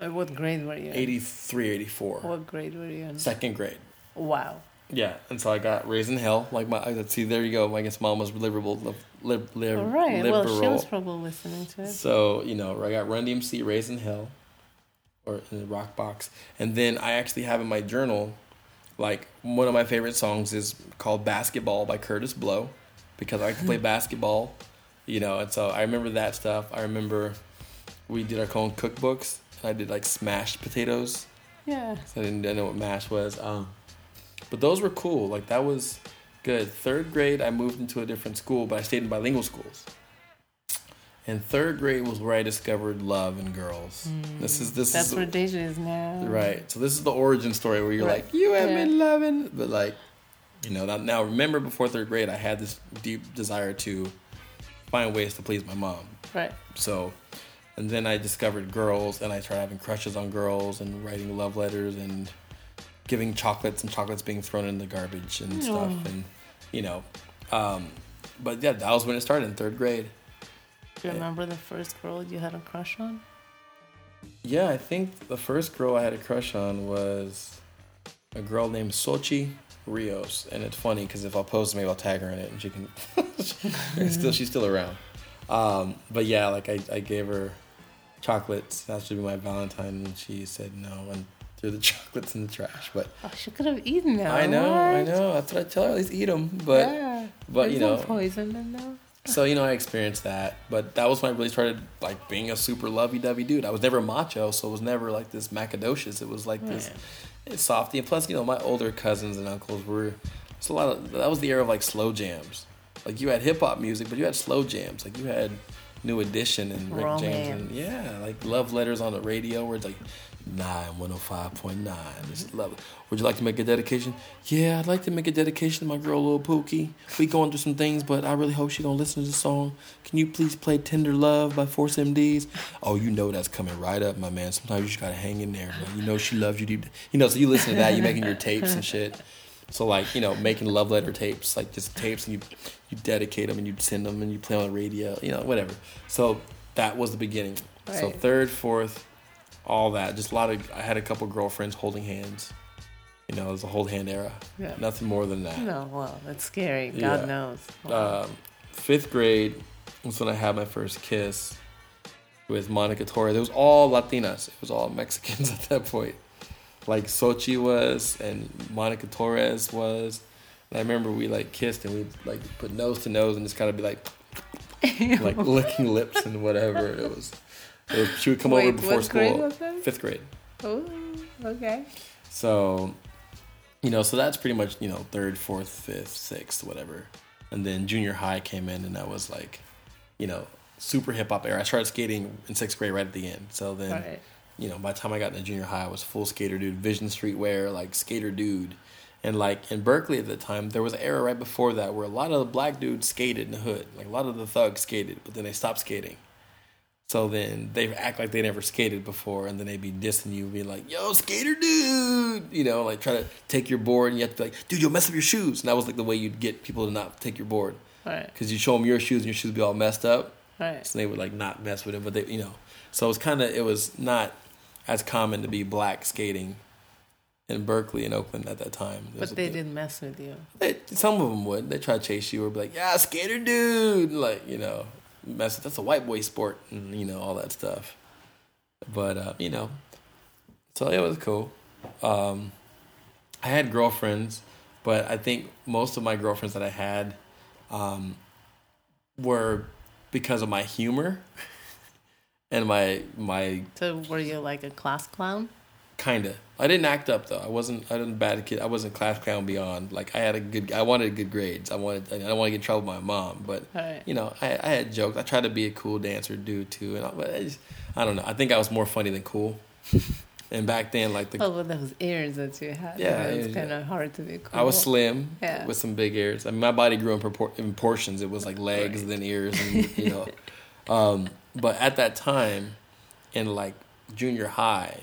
Or what grade were you in? 83, 84, What grade were you in? second grade. Wow. Yeah, and so I got Raising Hell. Like my, let's see, there you go. I guess mom was liberal, lib, lib, All right. liberal. Well, she was probably listening to it. So, you know, I got Run DMC, Raising Hell, or in the rock box. And then I actually have in my journal, like, one of my favorite songs is called Basketball by Kurtis Blow, because I like to play <laughs> basketball, you know, and so I remember that stuff. I remember we did our own cookbooks. I did like smashed potatoes. Yeah. So I didn't, I didn't know what mash was. Um, but those were cool. Like that was good. Third grade, I moved into a different school, but I stayed in bilingual schools. And third grade was where I discovered love and girls. This is this Mm. That's is where Deja is now. right. So this is the origin story where you're Right. like, you have Yeah. been loving, but like, you know. Now, now remember, before third grade, I had this deep desire to find ways to please my mom. Right. So, and then I discovered girls, and I started having crushes on girls, and writing love letters, and giving chocolates, and chocolates being thrown in the garbage and stuff, Oh. and you know. Um, but yeah, that was when it started in third grade. Do you remember the first girl you had a crush on? Yeah, I think the first girl I had a crush on was a girl named Sochi Rios, and it's funny because if I'll post, maybe I'll tag her in it, and she can. <laughs> still, she's still around. Um, but yeah, like I, I gave her chocolates. That should be my Valentine, and she said no and threw the <laughs> chocolates in the trash. But Oh, she could have eaten them. I know, I know. That's what I tell her. At least eat them. But yeah. but There's you know, poison in them. So you know, I experienced that. But that was when I really started like being a super lovey-dovey dude. I was never macho, so it was never like this macadocious. It was like this Right. softy. And plus, you know, my older cousins and uncles were. It's a lot of that was the era of like slow jams. Like you had hip hop music, but you had slow jams. Like you had New Edition and Rick James and yeah, like love letters on the radio where it's like nine one oh five point nine. Just love it. Would you like to make a dedication? Yeah, I'd like to make a dedication to my girl Lil Pookie. We going through some things, but I really hope she gonna listen to this song. Can you please play Tender Love by Force MDs? Oh, you know that's coming right up, my man. Sometimes you just gotta hang in there, man. You know she loves you deep. You know, so you listen to that, you making your tapes and shit. So like you know, making love letter tapes, like just tapes, and you you dedicate them and you send them and you play on the radio, you know, whatever. So that was the beginning. So third, fourth, all that. Just a lot of. I had a couple girlfriends holding hands. You know, it was a hold hand era. Yeah. Nothing more than that. No, well, that's scary. God Yeah. knows. Wow. Um, fifth grade was when I had my first kiss with Monica Torres. It was all Latinas. It was all Mexicans <laughs> at that point. Like Sochi was and Monica Torres was. And I remember we like kissed and we'd like put nose to nose and just kind of be like, <laughs> like licking lips and whatever. It was. She would come over before school. grade was that? Fifth grade. Oh, okay. So, you know, so that's pretty much, you know, third, fourth, fifth, sixth, whatever. And then junior high came in, and that was like, you know, super hip hop era. I started skating in sixth grade right at the end. So then, Right. you know, by the time I got into junior high, I was full skater dude, Vision Streetwear, like skater dude. And like in Berkeley at the time, there was an era right before that where a lot of the black dudes skated in the hood. Like a lot of the thugs skated, but then they stopped skating. So then they act like they never skated before, and then they'd be dissing you, being like, "Yo, skater dude," you know, like try to take your board, and you have to be like, "Dude, you'll mess up your shoes." And that was like the way you'd get people to not take your board, Right. because you show them your shoes, and your shoes would be all messed up, Right. so they would like not mess with it. But they, you know, so it was kind of it was not as common to be black skating in Berkeley and Oakland at that time. But they didn't mess with you. they, some of them would. They try to chase you or be like, "Yeah, skater dude," like you know, mess. That's a white boy sport, and you know all that stuff. But uh, you know, so it was cool. Um, I had girlfriends, but I think most of my girlfriends that I had um, were because of my humor <laughs> and my my So were you like a class clown? Kinda. I didn't act up though. I wasn't. I wasn't a bad kid. I wasn't class clown beyond. Like I had a good. I wanted good grades. I wanted. I don't want to get in trouble with my mom. But Right. you know, I, I had jokes. I tried to be a cool dancer dude too. And I, but I, just, I don't know. I think I was more funny than cool. <laughs> and back then, like the Oh, with those ears that you had. Yeah, it's yeah, kind of hard to be cool. I was slim Yeah. with some big ears. I mean, my body grew in, propor- in portions. It was like legs, Right. then ears, and you know. <laughs> um, but at that time, in like junior high,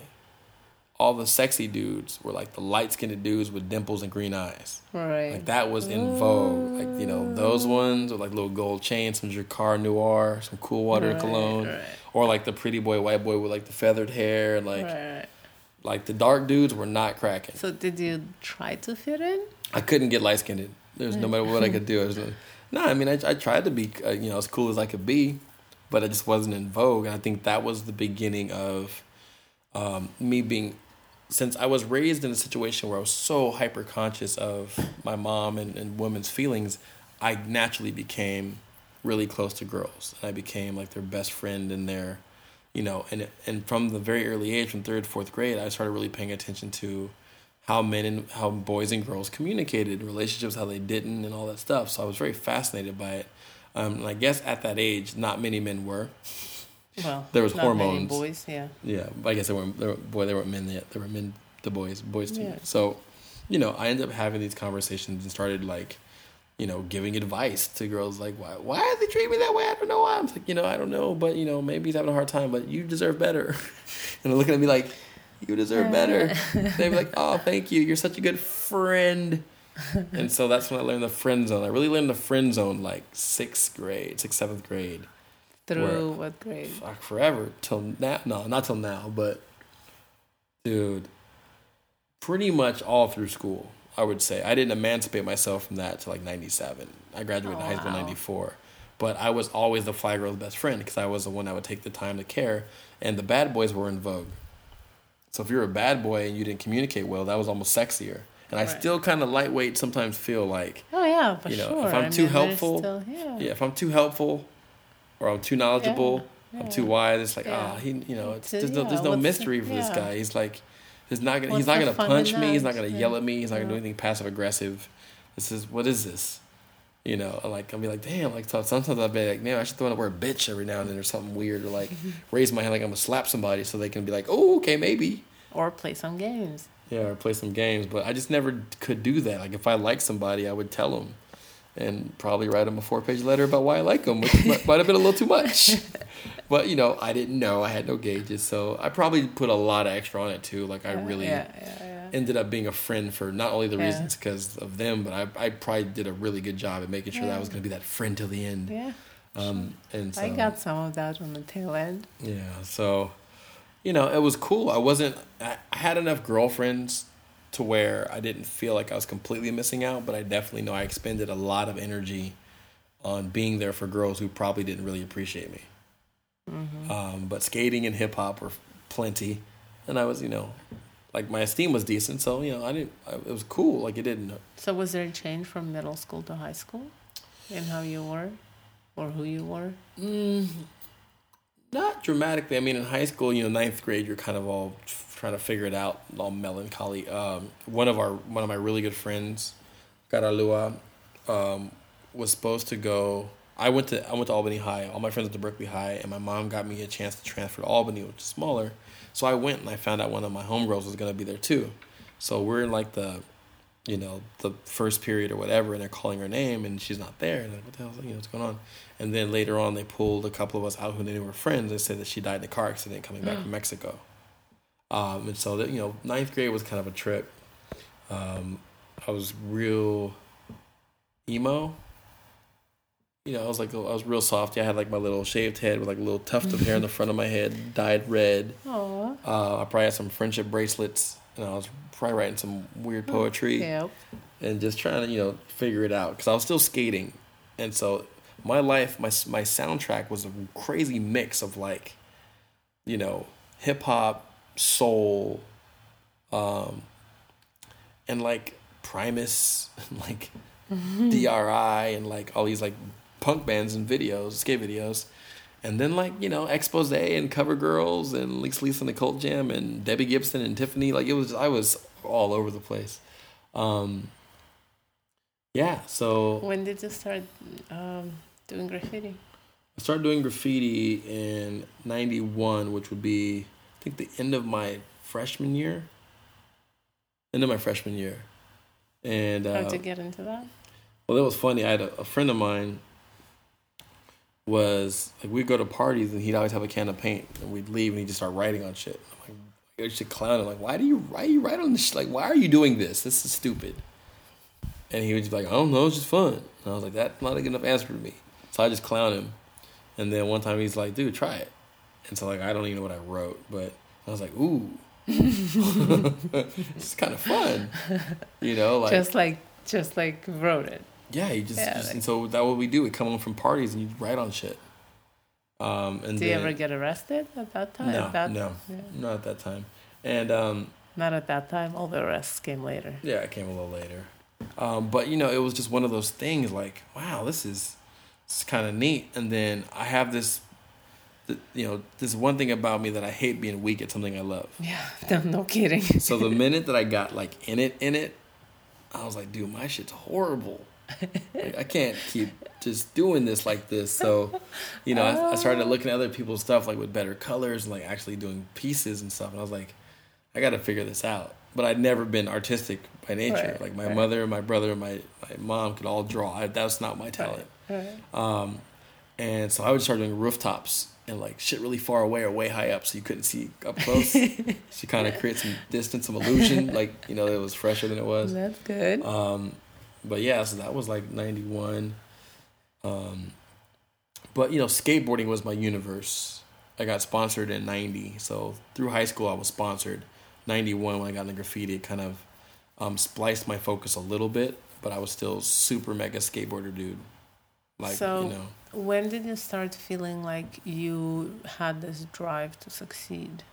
all the sexy dudes were like the light skinned dudes with dimples and green eyes. Right. Like that was in vogue. Like you know those ones with like little gold chains, some Drakkar Noir, some Cool Water Right, cologne, right. or like the pretty boy white boy with like the feathered hair like right, right. like the dark dudes were not cracking. So did you try to fit in? I couldn't get light skinned. There's no matter what I could do. I was like, no, I mean, I, I tried to be, uh, you know, as cool as I could be, but I just wasn't in vogue. And I think that was the beginning of um, me being, since I was raised in a situation where I was so hyper conscious of my mom and, and women's feelings, I naturally became really close to girls. And I became like their best friend and their, you know, and and from the very early age, from third, fourth grade, I started really paying attention to how men and how boys and girls communicated, relationships, how they didn't, and all that stuff. So I was very fascinated by it. Um, and I guess at that age, not many men were. Well, There was hormones. boys, yeah. Yeah, I guess there weren't. There were, boy, there weren't men yet. There were men to boys, boys to Yeah. So, you know, I ended up having these conversations and started like, you know, giving advice to girls like, why, why are they treating me that way? I don't know why. I'm like, you know, I don't know, but you know, maybe he's having a hard time, but you deserve better. <laughs> and they're looking at me like, you deserve better. <laughs> They'd be like, oh, thank you. You're such a good friend. and so that's when I learned the friend zone. I really learned the friend zone like sixth grade, sixth, seventh grade Through what grade? fuck forever till now. No, not till now, but dude, pretty much all through school. I would say I didn't emancipate myself from that to like '97. I graduated Oh, high school wow. '94, but I was always the fly girl's best friend because I was the one that would take the time to care, and the bad boys were in vogue. So if you're a bad boy and you didn't communicate well, that was almost sexier. And I still kind of lightweight sometimes feel like Oh yeah, for You know, sure. if I'm I too mean, helpful, still- yeah. yeah, if I'm too helpful or I'm too knowledgeable, Yeah, I'm too wise. It's like ah, he, you know, it's there's no there's no what's the- mystery for this guy. He's like, he's not gonna What's he's not gonna punch me. He's not gonna yell at me. He's not gonna do anything passive aggressive. This is what is this? You know, like I'll be like, damn. Like so- sometimes I'll be like, man, I should throw in the word bitch every now and then or something weird or like <laughs> raise my hand like I'm gonna slap somebody so they can be like, oh, okay, maybe. Or play some games. Yeah, or play some games. But I just never could do that. Like if I like somebody, I would tell them, and probably write them a four-page letter about why I like them, which might, might have been a little too much. <laughs> But you know, I didn't know. I had no gauges, so I probably put a lot of extra on it too. Like I Yeah, really Yeah, yeah, yeah. ended up being a friend for not only the reasons because of them, but I, I probably did a really good job at making sure that I was going to be that friend till the end. Yeah. Um, and so, I got some of that on the tail end. yeah, so you know, it was cool. I wasn't. I had enough girlfriends to where I didn't feel like I was completely missing out, but I definitely know I expended a lot of energy on being there for girls who probably didn't really appreciate me. Um, but skating and hip hop were plenty, and I was, you know, like my esteem was decent, so you know, I didn't. I, it was cool. Like it didn't. So was there a change from middle school to high school in how you were or who you were? Mm, not dramatically. I mean, in high school, you know, ninth grade, you're kind of all trying to figure it out, all melancholy. Um, one of our one of my really good friends, Caralua, um, was supposed to go. I went to I went to Albany High. All my friends went to Berkeley High, and my mom got me a chance to transfer to Albany, which is smaller. So I went and I found out one of my homegirls was gonna be there too. So we're in like the, you know, the first period or whatever, and they're calling her name, and she's not there. And I'm like, what the hell, you know, what's going on? And then later on, they pulled a couple of us out who they knew were friends. and said that she died in a car accident coming back from Mexico. Um, and so that you know, ninth grade was kind of a trip. Um, I was real emo. You know, I was like I was real softy. I had like my little shaved head with like a little tuft of hair in the front of my head, dyed red. Oh, Uh, I probably had some friendship bracelets, and I was probably writing some weird poetry yep. and just trying to you know figure it out because I was still skating, and so my life, my my soundtrack was a crazy mix of like, you know, hip hop, soul, um, and like Primus, <laughs> and like DRI, and like all these like punk bands and videos, skate videos. And then like you know Exposé and cover girls and Leaks Lisa and the Cult Jam and Debbie Gibson and Tiffany like it was I was all over the place. Um, yeah, so When did you start um, doing graffiti? I started doing graffiti in '91, which would be think the end of my freshman year. End of my freshman year, and uh, How'd you get into that? well, that was funny. I had a, a friend of mine was like we'd go to parties and he'd always have a can of paint and we'd leave and he'd just start writing on shit. I'm like, I to clown him like, why do you do you write on this? Shit? Like, why are you doing this? This is stupid. And he would just be like, I don't know, it's just fun. And I was like, that's not a good enough answer for me. So I just clown him. And then one time he's like, dude, try it. And so like I don't even know what I wrote, but I was like, ooh, <laughs> it's kind of fun, you know, like just like, just like wrote it. yeah, you just, Yeah, just- like- and so that what we do. We come home from parties and you write on shit. Um, and Did you then, ever get arrested at that time? no, that, no, yeah. not at that time. And um, Not at that time. All the arrests came later. yeah, it came a little later. Um, but you know, it was just one of those things. Like, wow, this is this is kind of neat. And then I have this, th- you know, this one thing about me that I hate being weak at something I love. Yeah, <laughs> no, no kidding. So the minute that I got like in it, in it, I was like, dude, my shit's horrible. Like, I can't keep just doing this like this. So, you know, I, I started looking at other people's stuff like with better colors and like actually doing pieces and stuff. And I was like, I got to figure this out. But I'd never been artistic by nature. Right, like my right. mother, my brother, my my mom could all draw. I, that's not my talent. Right. Um, and so I would start doing rooftops and like shit really far away or way high up so you couldn't see up close. <laughs> she kind of create some distance, some illusion, <laughs> like you know it was fresher than it was. That's good. Um, but yeah, so that was like '91. Um, but you know, skateboarding was my universe. I got sponsored in '90, so through high school I was sponsored. '91 when I got into graffiti, it kind of um, spliced my focus a little bit, but I was still super mega skateboarder dude. Like so, you know, when did you start feeling like you had this drive to succeed?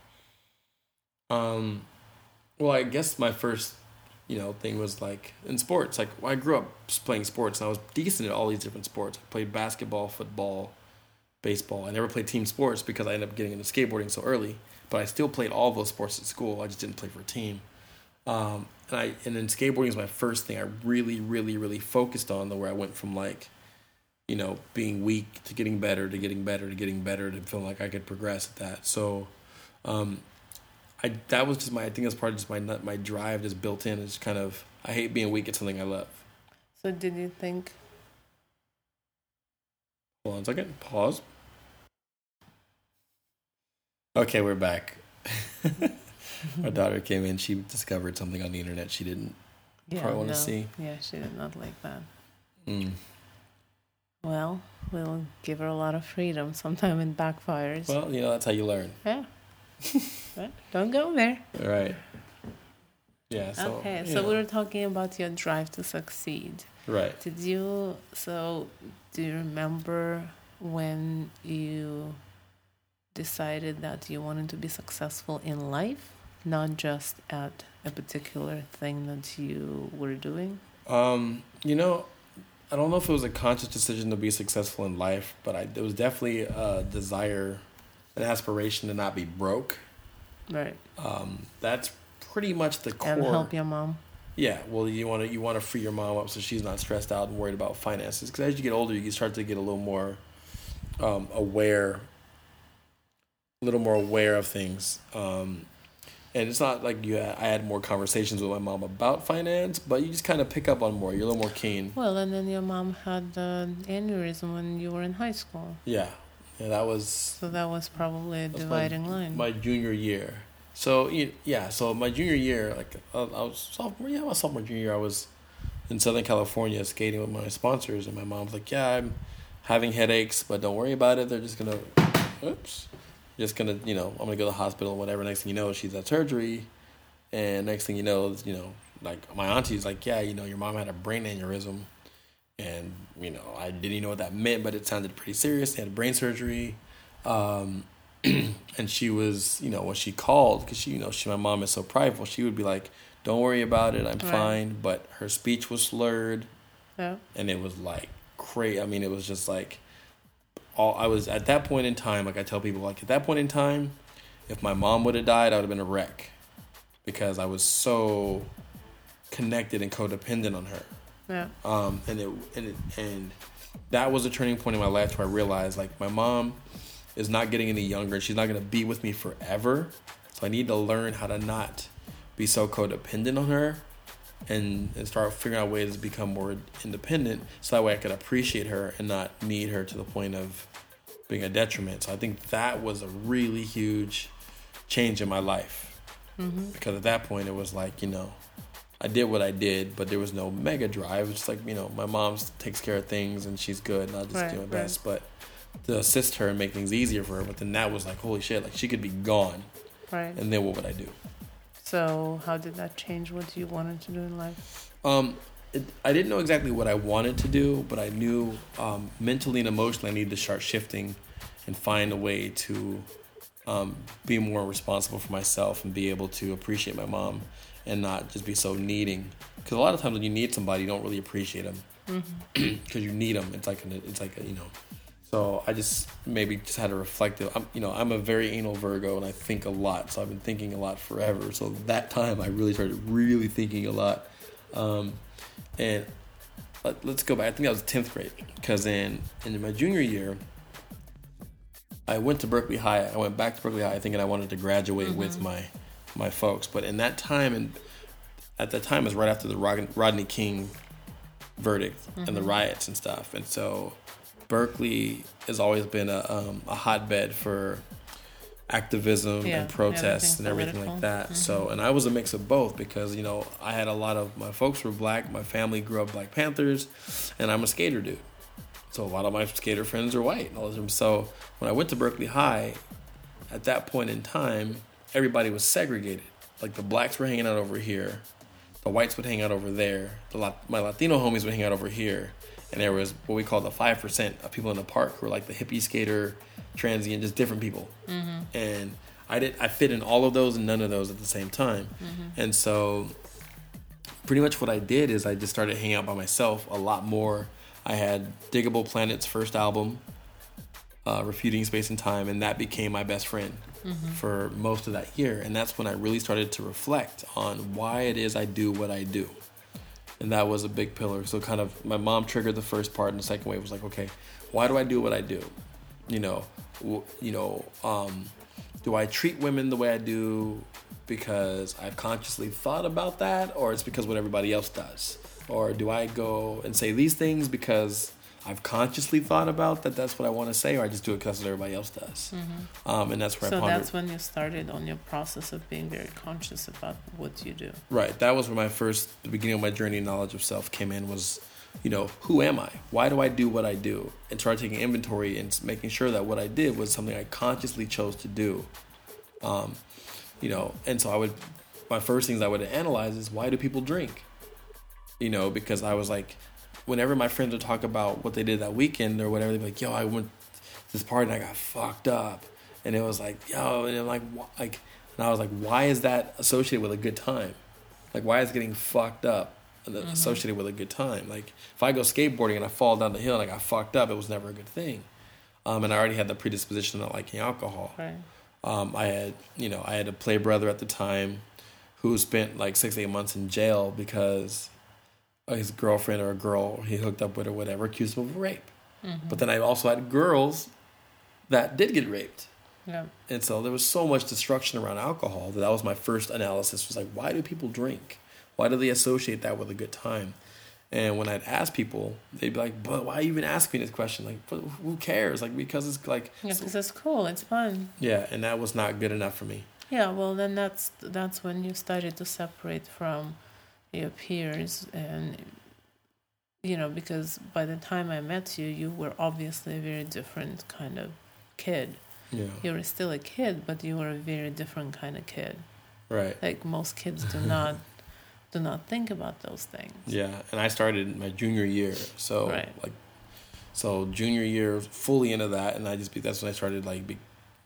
um, well, I guess my first you know thing was like in sports. Like I grew up playing sports, and I was decent at all these different sports. I played basketball, football, baseball. I never played team sports because I ended up getting into skateboarding so early. But I still played all those sports at school. I just didn't play for a team. Um, and I and then skateboarding is my first thing I really, really, really focused on. The where I went from like, you know, being weak to getting better to getting better to getting better to feel like I could progress at that. So, um, I that was just my I think that's part of just my my drive just built in. It's kind of I hate being weak at something I love. So did you think? Hold on a second. Pause. Okay, we're back. <laughs> Our daughter came in. She discovered something on the internet she didn't Yeah, probably want no. to see. Yeah, she did not like that. Mm. Well, we'll give her a lot of freedom. Sometime it backfires. Well, you know that's how you learn. yeah. <laughs> Don't go there. All right. Yeah. So, okay, so know. we were talking about your drive to succeed. right. Did you so do you remember when you decided that you wanted to be successful in life, not just at a particular thing that you were doing? Um, you know, I don't know if it was a conscious decision to be successful in life, but I it was definitely a desire, an aspiration to not be broke. Right. Um, that's pretty much the core. And help your mom. Yeah, well, you want to you want to free your mom up so she's not stressed out and worried about finances. Because as you get older, you start to get a little more um, aware, a little more aware of things. Um, and it's not like you. I had more conversations with my mom about finance, but you just kind of pick up on more. You're a little more keen. Well, and then your mom had an aneurysm when you were in high school. Yeah, yeah, that was So that was probably a That's my- dividing line. my junior year. So yeah, so my junior year, like I I was sophomore, yeah, my sophomore junior year, I was in Southern California skating with my sponsors, and my mom's like, "Yeah, I'm having headaches, but don't worry about it. They're just gonna, oops, just gonna, you know, I'm gonna go to the hospital, whatever. Next thing you know, she's at surgery, and next thing you know, you know, like my auntie's like, yeah, you know, your mom had a brain aneurysm, and you know, I didn't even know what that meant, but it sounded pretty serious. They had brain surgery." Um, <clears throat> and she was, you know, when she called, because she, you know, she, my mom is so prideful, she would be like, "Don't worry about it, I'm Right. fine." But her speech was slurred, yeah. and it was like crazy. I mean, it was just like, all I was at that point in time. Like I tell people, like at that point in time, if my mom would have died, I would have been a wreck, because I was so connected and codependent on her Yeah. um, and it and it, and that was a turning point in my life where I realized like my mom is not getting any younger and she's not gonna be with me forever. So I need to learn how to not be so codependent on her and, and start figuring out ways to become more independent so that way I could appreciate her and not need her to the point of being a detriment. So I think that was a really huge change in my life. Mm-hmm. Because at that point it was like, you know, I did what I did, but there was no mega drive. It's just like, you know, my mom takes care of things and she's good and I'll just Right, do my right. best. But to assist her and make things easier for her, but then that was like, holy shit, like she could be gone. Right. And then what would I do? So how did that change what you wanted to do in life? Um, it, I didn't know exactly what I wanted to do, but I knew um, mentally and emotionally I needed to start shifting and find a way to um, be more responsible for myself and be able to appreciate my mom and not just be so needing. Because a lot of times when you need somebody, you don't really appreciate them because <clears throat> you need them. It's like an, it's like a, you know. So I just maybe just had a reflective. I'm you know I'm a very anal Virgo and I think a lot. So I've been thinking a lot forever. So that time I really started really thinking a lot. Um, and let, let's go back. I think that was tenth grade because in in my junior year, I went to Berkeley High. I went back to Berkeley High thinking I wanted to graduate with my my folks. But in that time, and at that time, it was right after the Rodney King verdict and the riots and stuff. And so Berkeley has always been a um, a hotbed for activism Yeah, and protests and everything political. like that. So, and I was a mix of both because you know I had a lot of my folks were black. My family grew up Black Panthers, and I'm a skater dude. So a lot of my skater friends are white. and all of them. So when I went to Berkeley High, at that point in time, everybody was segregated. like the blacks were hanging out over here, the whites would hang out over there, the my Latino homies would hang out over here, and there was what we call the five percent of people in the park who were like the hippie skater, transient, just different people, mm-hmm. and I did I fit in all of those and none of those at the same time, mm-hmm. and so pretty much what I did is I just started hanging out by myself a lot more. I had Digable Planet's first album, uh, Refuting Space and Time, and that became my best friend mm-hmm. for most of that year. And that's when I really started to reflect on why it is I do what I do. And that was a big pillar. So, kind of, my mom triggered the first part, and the second wave was like, okay, why do I do what I do? You know, you know, um, do I treat women the way I do because I've consciously thought about that, or it's because what everybody else does? Or do I go and say these things because I've consciously thought about that that's what I want to say, or I just do it because everybody else does? Mm-hmm. Um, and that's where so I pondered. that's when you started on your process of being very conscious about what you do. Right. That was where my first, the beginning of my journey in knowledge of self came in was, you know, who am I? Why do I do what I do? And start taking inventory and making sure that what I did was something I consciously chose to do. Um, you know, and so I would, my first things I would analyze is why do people drink? You know, because I was like, whenever my friends would talk about what they did that weekend or whatever, they'd be like, yo, I went to this party and I got fucked up. And it was like, yo, and I'm like, like, and I was like, why is that associated with a good time? Like, why is getting fucked up mm-hmm. associated with a good time? Like, if I go skateboarding and I fall down the hill and I got fucked up, it was never a good thing. Um, and I already had the predisposition of not liking alcohol. Right. Um, I had, you know, I had a play brother at the time who spent like six, eight months in jail because his girlfriend or a girl he hooked up with or whatever accused him of rape. Mm-hmm. But then I also had girls that did get raped. Yeah. And so there was so much destruction around alcohol that that was my first analysis was like, why do people drink? Why do they associate that with a good time? And when I'd ask people, they'd be like, "But why even ask me this question? Like, who cares? Like, because it's like, yeah, because it's cool, it's fun." Yeah, and that was not good enough for me. Yeah, well, then that's that's when you started to separate from your peers, and you know, because by the time I met you, you were obviously a very different kind of kid. Yeah, you were still a kid, but you were a very different kind of kid. Right. Like most kids do not do not think about those things. Yeah, and I started my junior year, so right. like, so junior year fully into that, and I just that's when I started like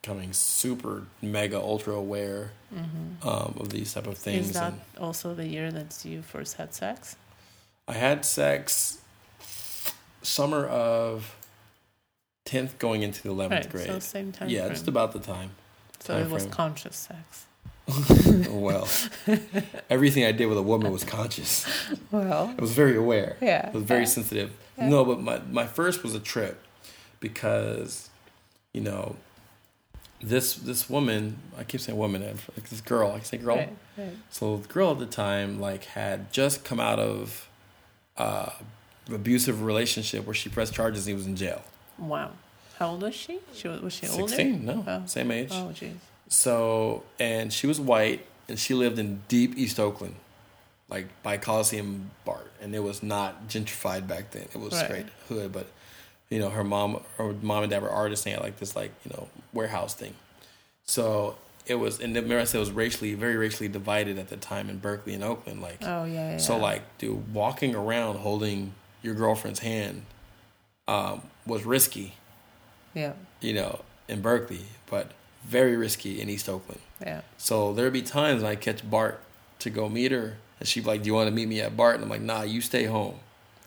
becoming super mega ultra aware mm-hmm. um, of these type of things. Is that and also the year that you first had sex? I had sex summer of tenth going into the eleventh right, grade. So same time. Yeah, frame. just about the time. So time it was frame. conscious sex. <laughs> well, everything I did with a woman was conscious. <laughs> Well, I was very aware. Yeah, I was very yeah. sensitive. Yeah. No, but my my first was a trip because, you know, this this woman I keep saying woman like this girl I can say girl. Right, right. So the girl at the time like had just come out of uh, abusive relationship where she pressed charges and he was in jail. Wow. How old was she? She was, was she 16, older? Sixteen. No, oh. same age. Oh, jeez. So, and she was white, and she lived in deep East Oakland, like by Coliseum BART, and it was not gentrified back then. It was right. straight hood, but you know, her mom, her mom and dad were artists, and had like this like you know warehouse thing. So it was, and remember I said it was racially, very racially divided at the time in Berkeley and Oakland. Like, oh yeah, yeah. So like, dude, walking around holding your girlfriend's hand um, was risky. Yeah. You know, in Berkeley, but very risky in East Oakland. Yeah. So there'd be times when I catch BART to go meet her, and she'd be like, "Do you want to meet me at BART?" And I'm like, "Nah, you stay home."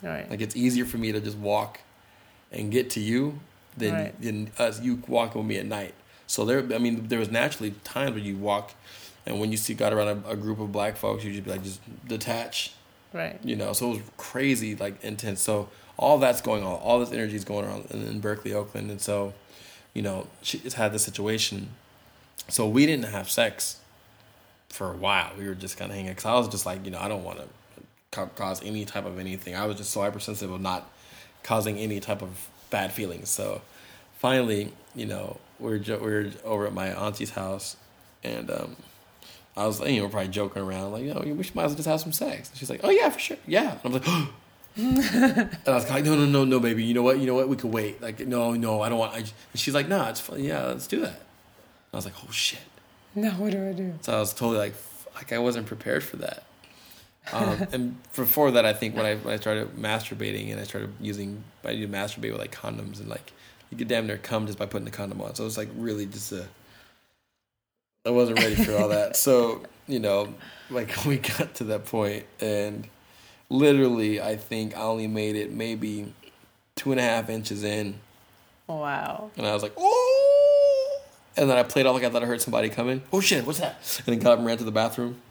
Right. Like it's easier for me to just walk and get to you than right. than us you walking with me at night. So there, I mean, there was naturally times when you walk, and when you see God around a, a group of black folks, you just be like, just detach. Right. You know, so it was crazy, like intense. So all that's going on, all this energy is going on in, in Berkeley, Oakland, and so you know, she just had this situation. So we didn't have sex for a while. We were just kind of hanging because I was just like, you know, I don't want to cause any type of anything. I was just so hypersensitive of not causing any type of bad feelings. So finally, you know, we're jo- we were over at my auntie's house and, um, I was, you know, probably joking around, like, you know, we might as well just have some sex. And she's like, oh yeah, for sure, yeah. And I'm like, oh, <laughs> and I was like, no, no, no, no, baby. You know what? You know what? We could wait. Like, no, no, I don't want. I, and she's like, nah, it's fun. Yeah, let's do that. And I was like, oh shit. Now what do I do? So I was totally like, like I wasn't prepared for that. Um, <laughs> and before that, I think when I when I started masturbating and I started using I used to masturbate with like condoms and like you could damn near come just by putting the condom on. So it was like really just a. I wasn't ready for all that. So you know, like <laughs> we got to that point and literally I think I only made it maybe two and a half inches in Wow. and I was like, oh! And then I played off like I thought I heard somebody coming. Oh shit, what's that? And then got up and ran to the bathroom.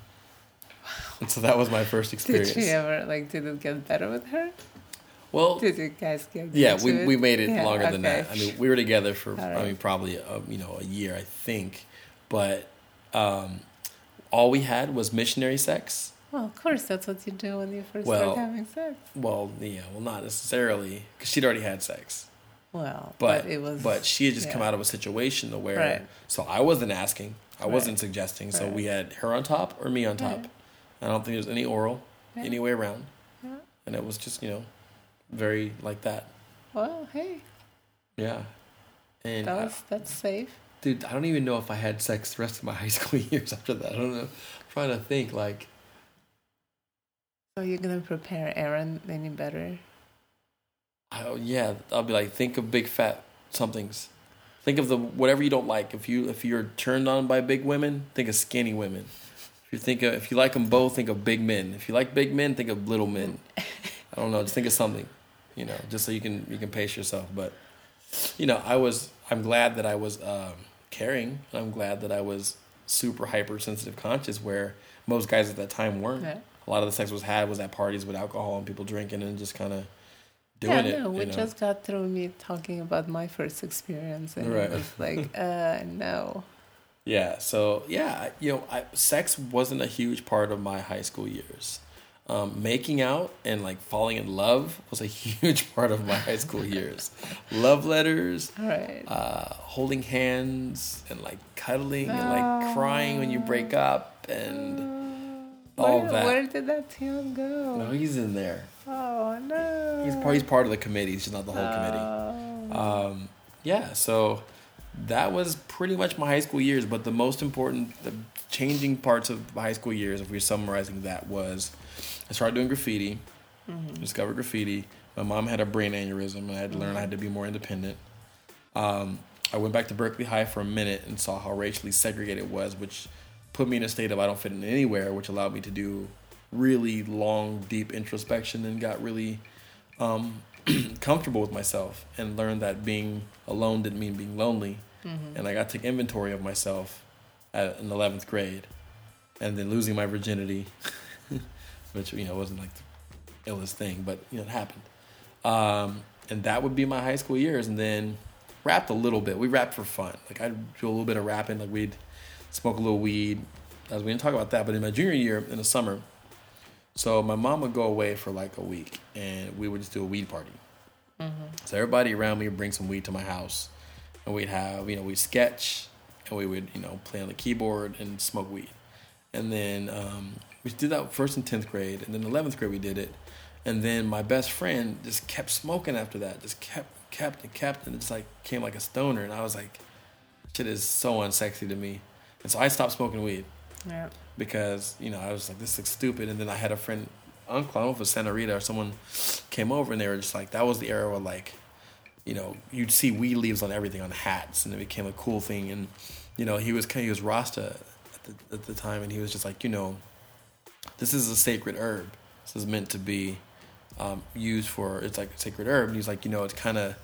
And <laughs> so that was my first experience. Did she ever like? Did it get better with her? well, Did you guys get? yeah, we, it? we made it Yeah, longer than that. I mean, we were together for All I mean probably a, you know a year I think, but um, all we had was missionary sex. Well, of course, that's what you do when you first Well- start having sex. Well, yeah, well not necessarily because she'd already had sex. Well, but it was. but she had just come out of a situation where Right. so I wasn't asking, I Right. wasn't suggesting. So Right. we had her on top or me on top. I don't think there's any oral Yeah. any way around, Yeah. and it was just you know very like that. Well, hey, Yeah, and that I- that's safe. dude, I don't even know if I had sex the rest of my <laughs> high school years after that. I don't know. I'm trying to think like So you're gonna prepare Aaron any better? Oh yeah, I'll be like, think of big fat somethings. Think of the whatever you don't like. If you if you're turned on by big women, think of skinny women. If you think of, if you like them both, think of big men. If you like big men, think of little men. <laughs> I don't know, just think of something, you know, just so you can you can pace yourself. But you know, I was I'm glad that I was um, caring. I'm glad that I was super hypersensitive conscious, where most guys at that time weren't. Yeah. A lot of the sex was had was at parties with alcohol and people drinking and just kind of doing yeah, it. no, we you know? just got through me talking about my first experience, and Right. it was like, <laughs> uh, no. Yeah. So yeah, you know, I, sex wasn't a huge part of my high school years. Um, making out and like falling in love was a <laughs> huge part of my high school years. Love letters, right. uh, holding hands, and like cuddling and like crying when you break up, and all where, that. Where did that tune go? no, he's in there. Oh no. He's part. He's part of the committee. He's just not the whole committee. Oh. um, yeah so that was pretty much my high school years but the most important the changing parts of my high school years if we're summarizing that was i started doing graffiti discovered graffiti. My mom had a brain aneurysm and i had to learn i had to be more independent. Um, i went back to berkeley high for a minute and saw how racially segregated it was which put me in a state of i don't fit in anywhere which allowed me to do really long deep introspection and got really um, <clears throat> comfortable with myself and learned that being alone didn't mean being lonely. And I got to inventory of myself at, in 11th grade and then losing my virginity, <laughs> which, you know, wasn't like the illest thing, but, you know, it happened. Um, and that would be my high school years. And then rapped a little bit. We rapped for fun. Like I'd do a little bit of rapping. Like we'd smoke a little weed. As we didn't talk about that, but in my junior year in the summer, so my mom would go away for like a week, and we would just do a weed party. So everybody around me would bring some weed to my house, and we'd have you know we'd sketch, and we would you know play on the keyboard and smoke weed, and then um, we did that first in tenth grade, and then eleventh grade we did it, and then my best friend just kept smoking after that, just kept kept and kept, and it just like came like a stoner, and I was like, shit is so unsexy to me, and so I stopped smoking weed. Yeah. Because you know I was like this looks stupid, and then I had a friend, uncle, I don't know if it was Santa Rita or someone came over, and they were just like that was the era where like, you know, you'd see weed leaves on everything on hats, and it became a cool thing, and you know he was kind of he was Rasta at the, at the time, and he was just like you know, this is a sacred herb. This is meant to be um, used for it's like a sacred herb, and he's like you know it's kind of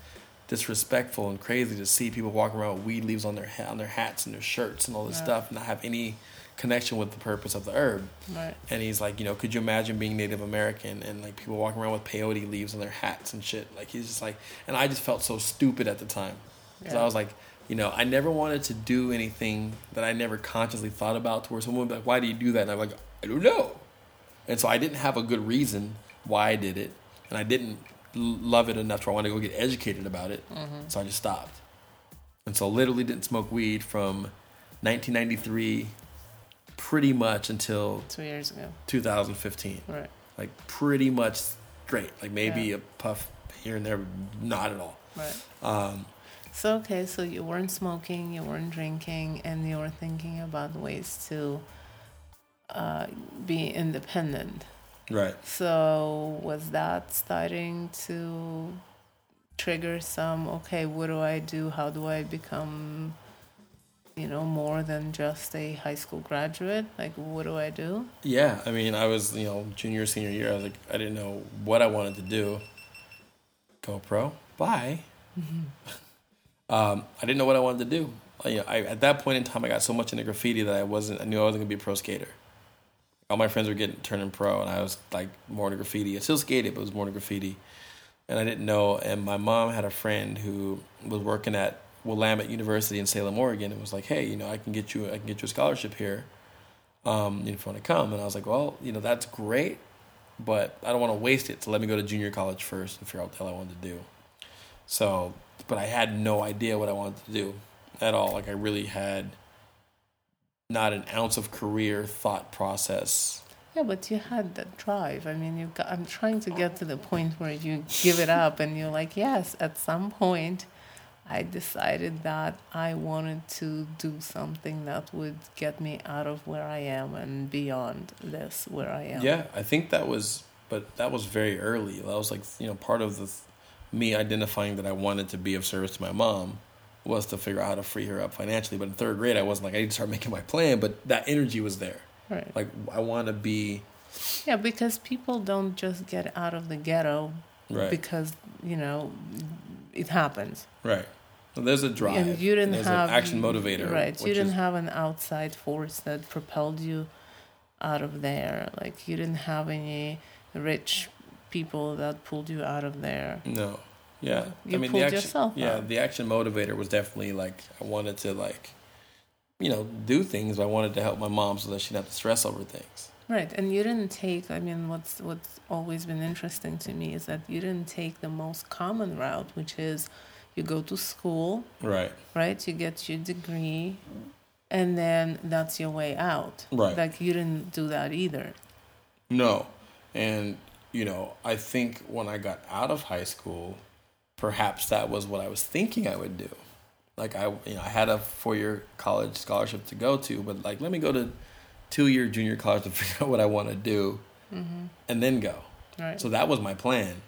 disrespectful and crazy to see people walking around with weed leaves on their ha- on their hats and their shirts and all this Yeah. stuff, and not have any connection with the purpose of the herb. Right. And he's like, you know, could you imagine being Native American and like people walking around with peyote leaves on their hats and shit? Like he's just like, and I just felt so stupid at the time because Yeah. I was like, you know, I never wanted to do anything that I never consciously thought about. Towards someone would be like, why do you do that? And I'm like, I don't know. And so I didn't have a good reason why I did it, and I didn't love it enough to where I wanted to go get educated about it. Mm-hmm. So I just stopped. And so literally didn't smoke weed from 1993 pretty much until Two years ago. 2015. Right. Like pretty much straight. Like maybe Yeah. a puff here and there, but not at all. Right. Um, So okay, so you weren't smoking, you weren't drinking, and you were thinking about ways to uh, be independent. Right. So was that starting to trigger some? Okay, what do I do? How do I become, you know, more than just a high school graduate? Like, what do I do? Yeah, I mean, I was you know junior senior year. I was like, I didn't know what I wanted to do. Go pro, bye. <laughs> um, I didn't know what I wanted to do. You know, I, at that point in time, I got so much into graffiti that I wasn't. I knew I wasn't gonna be a pro skater. All my friends were getting turning pro, and I was like more into graffiti. I still skated, but it was more into graffiti, and I didn't know. And my mom had a friend who was working at Willamette University in Salem, Oregon, and was like, "Hey, you know, I can get you, I can get you a scholarship here, um, if you want to come." And I was like, "Well, you know, that's great, but I don't want to waste it. So let me go to junior college first and figure out what the hell I wanted to do." So, but I had no idea what I wanted to do at all. Like I really had not an ounce of career thought process. Yeah, but you had that drive. I mean, you I'm trying to get to the point where you give it up and you're like, yes, at some point, I decided that I wanted to do something that would get me out of where I am and beyond this where I am. Yeah, I think that was, but that was very early. That was like you know part of the me identifying that I wanted to be of service to my mom was to figure out how to free her up financially. But in third grade, I wasn't like I need to start making my plan, but that energy was there. Right. Like I want to be. Yeah, because people don't just get out of the ghetto Right. because, you know, it happens. Right. So there's a drive. And you didn't there's have an action motivator. Right. You didn't is- have an outside force that propelled you out of there. Like you didn't have any rich people that pulled you out of there. No. Yeah. You I mean, pulled the action, yourself Yeah, out. the action motivator was definitely like I wanted to like, you know, do things. I wanted to help my mom so that she didn't have to stress over things. Right. And you didn't take I mean what's what's always been interesting to me is that you didn't take the most common route, which is you go to school, Right. right? You get your degree and then that's your way out. Right. Like you didn't do that either. No. And, you know, I think when I got out of high school, perhaps that was what I was thinking I would do. Like I, you know, I had a four-year college scholarship to go to, but like, let me go to two-year junior college to <laughs> figure out what I want to do, and then go. Right. So that was my plan.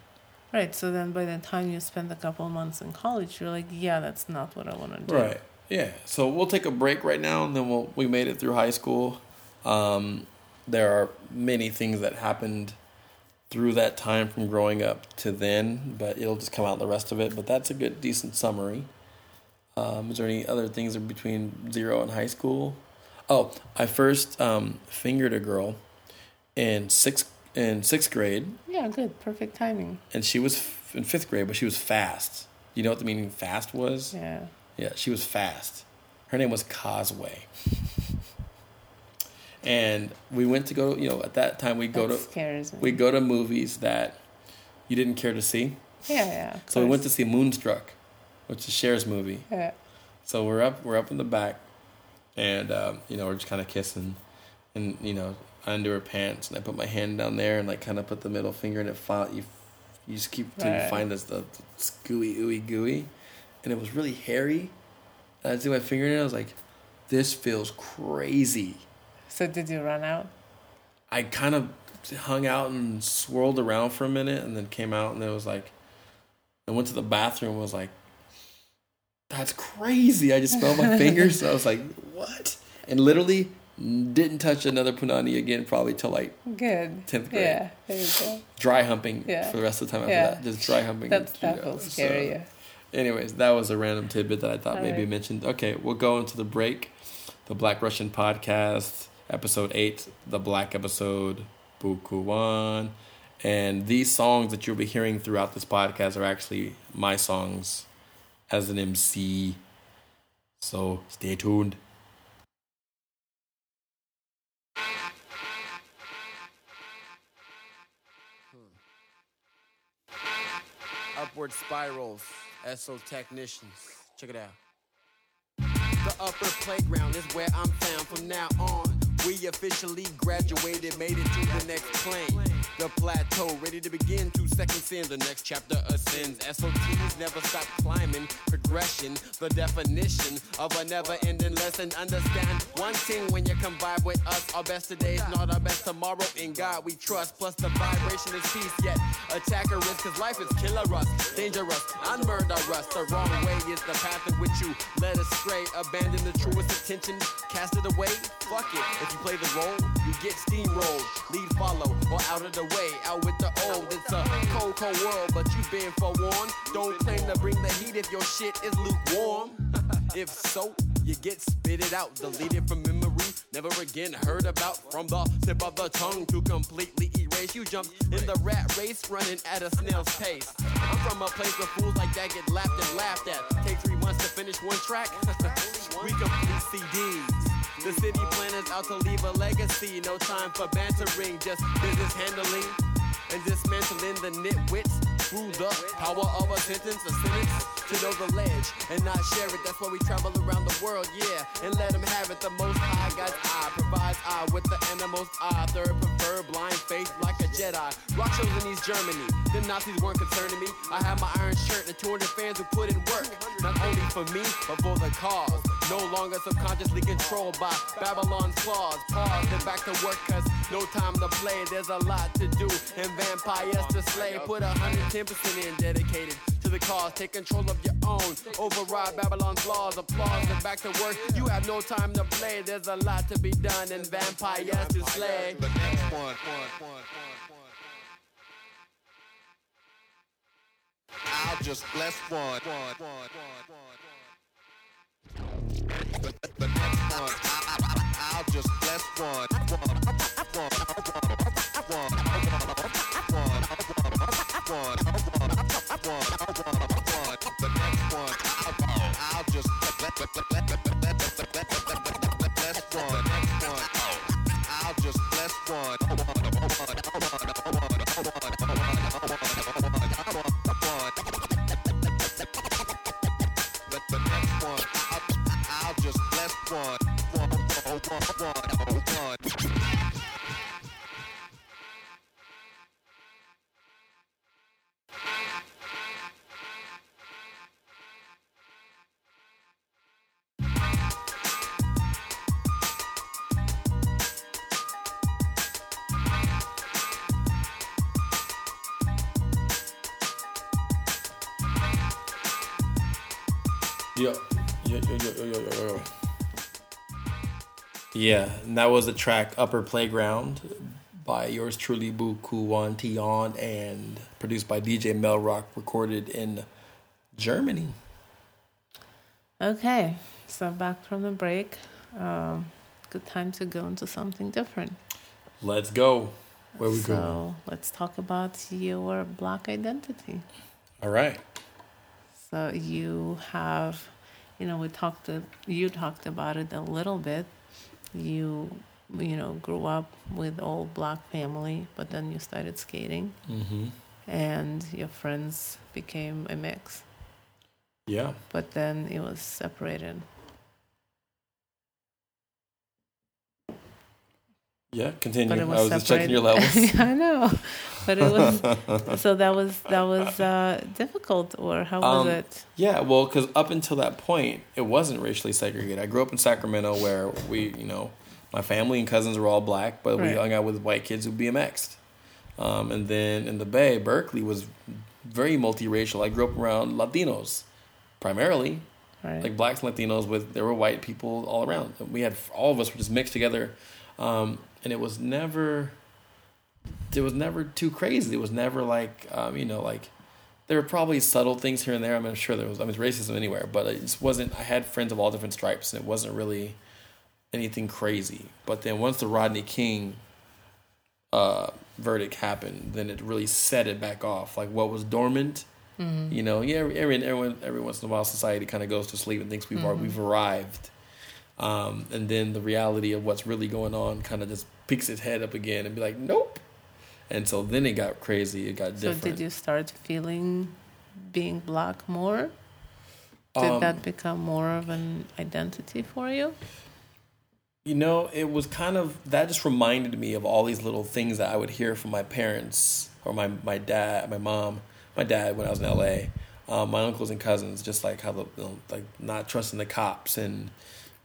Right. So then by the time you spend a couple months in college, you're like, yeah, that's not what I want to do. Right. Yeah. So we'll take a break right now, and then we'll we made it through high school. Um, there are many things that happened through that time from growing up to then, but it'll just come out the rest of it. But that's a good, decent summary. Um, is there any other things in between zero and high school? Oh, I first um, fingered a girl in sixth in sixth grade, Yeah, good. Perfect timing. and she was f- in fifth grade, but she was fast. You know what the meaning fast was? Yeah. Yeah, she was fast. Her name was Causeway. And we went to go, you know, at that time we go to we go to movies that you didn't care to see. yeah, yeah. So we went to see Moonstruck, which is Cher's movie. Yeah. So we're up we're up in the back and um, you know, we're just kinda kissing and you know, under her pants and I put my hand down there and like kinda put the middle finger and it fought you you just keep to Right. find this the, the gooey ooey gooey. And it was really hairy. And I see my finger in it, I was like, this feels crazy. So did you run out? I kind of hung out and swirled around for a minute and then came out and it was like I went to the bathroom and was like that's crazy. I just smelled my <laughs> fingers. So I was like, what? And literally didn't touch another punani again probably till like Good. 10th grade. Yeah. There you go. dry humping Yeah. for the rest of the time after Yeah. that. Just dry humping. That's you that know, will so-. Anyways, that was a random tidbit that I thought All maybe right. mentioned. Okay, we'll go into the break. The Black Russian Podcast, episode eight, the Black episode, Bukue One. And these songs that you'll be hearing throughout this podcast are actually my songs as an MC. So stay tuned. Upward spirals, SO technicians. Check it out. The upper playground is where I'm found from now on. We officially graduated, made it to the next plane. The plateau, ready to begin. Two seconds in, the next chapter ascends. SOTs never stop climbing. Progression, the definition of a never ending lesson. Understand one thing when you combine with us. Our best today is not our best tomorrow. In God we trust. Plus the vibration is peace. Yet attacker is cause life is killer us, dangerous, and murderous. The wrong way is the path in which you led astray. Abandon the truest intention, cast it away. Fuck it. If you play the role, you get steamrolled. Lead follow or out of the way. Out with the old. It's a cold, cold world, but you've been forewarned. Don't claim to bring the heat if your shit is lukewarm. <laughs> if so, you get spitted out, deleted from memory. Never again heard about from the tip of the tongue to completely erase. You jumped in the rat race, running at a snail's pace. I'm from a place where fools like that get laughed and laughed at. Take three months to finish one track. <laughs> we complete CDs. The city planners out to leave a legacy. No time for bantering, just business handling and dismantling the nitwits through the power of a sentence, a sentence to know the ledge and not share it. That's why we travel around the world, yeah, and let them have it. The most high God's eye provides eye with the animal's eye. Third prefer blind faith like a Jedi. Rock shows in East Germany. The Nazis weren't concerning me. I had my iron shirt and 200 fans who put in work, not only for me but for the cause. No longer subconsciously controlled by Babylon's claws. Pause, then back to work, cause no time to play. There's a lot to do and vampires to slay. Put 110% in, dedicated to the cause. Take control of your own. Override Babylon's laws. Applause and back to work. You have no time to play. There's a lot to be done and vampires to slay. I'll just bless one, The, next one, I'll just bless one. The next one, I'll, just bless one, I'll just bless one. Yeah. Yeah, and that was the track Upper Playground by yours truly, Bukue One Tion, and produced by DJ Melrock, recorded in Germany. Okay, so back from the break. Um, good time to go into something different. Let's go. Where we so go? let's talk about your black identity. All right. So you have, you know, we talked. To, you talked about it a little bit. You, you know, grew up with all black family, but then you started skating, Mm-hmm. and your friends became a mix. Yeah. But then it was separated. Yeah. Continue. But I it was was, just checking your levels. <laughs> I know, but it was <laughs> so that was that was uh, difficult, or how was Um, it? Yeah, well, because up until that point, it wasn't racially segregated. I grew up in Sacramento where we, you know, my family and cousins were all black, but we hung out with white kids who BMX'd. Um, and then in the Bay, Berkeley was very multiracial. I grew up around Latinos, primarily, Right. like blacks and Latinos. With there were white people all around. We had all of us were just mixed together, um, and it was never. It was never too crazy. It was never like, um, you know, like there were probably subtle things here and there. I mean, I'm sure there was. I mean, racism anywhere, but it just wasn't. I had friends of all different stripes, and it wasn't really anything crazy. But then once the Rodney King uh, verdict happened, then it really set it back off. Like what was dormant, you know. Yeah, every everyone every once in a while, society kind of goes to sleep and thinks we've ar- we've arrived. Um, and then the reality of what's really going on kind of just peeks its head up again and be like, nope. And so then it got crazy. It got so different. So did you start feeling being black more? Did Um, that become more of an identity for you? you know, it was kind of that just reminded me of all these little things that I would hear from my parents or my my dad, my mom, my dad when I was in L.A. Um, my uncles and cousins, just like how the you know, like not trusting the cops and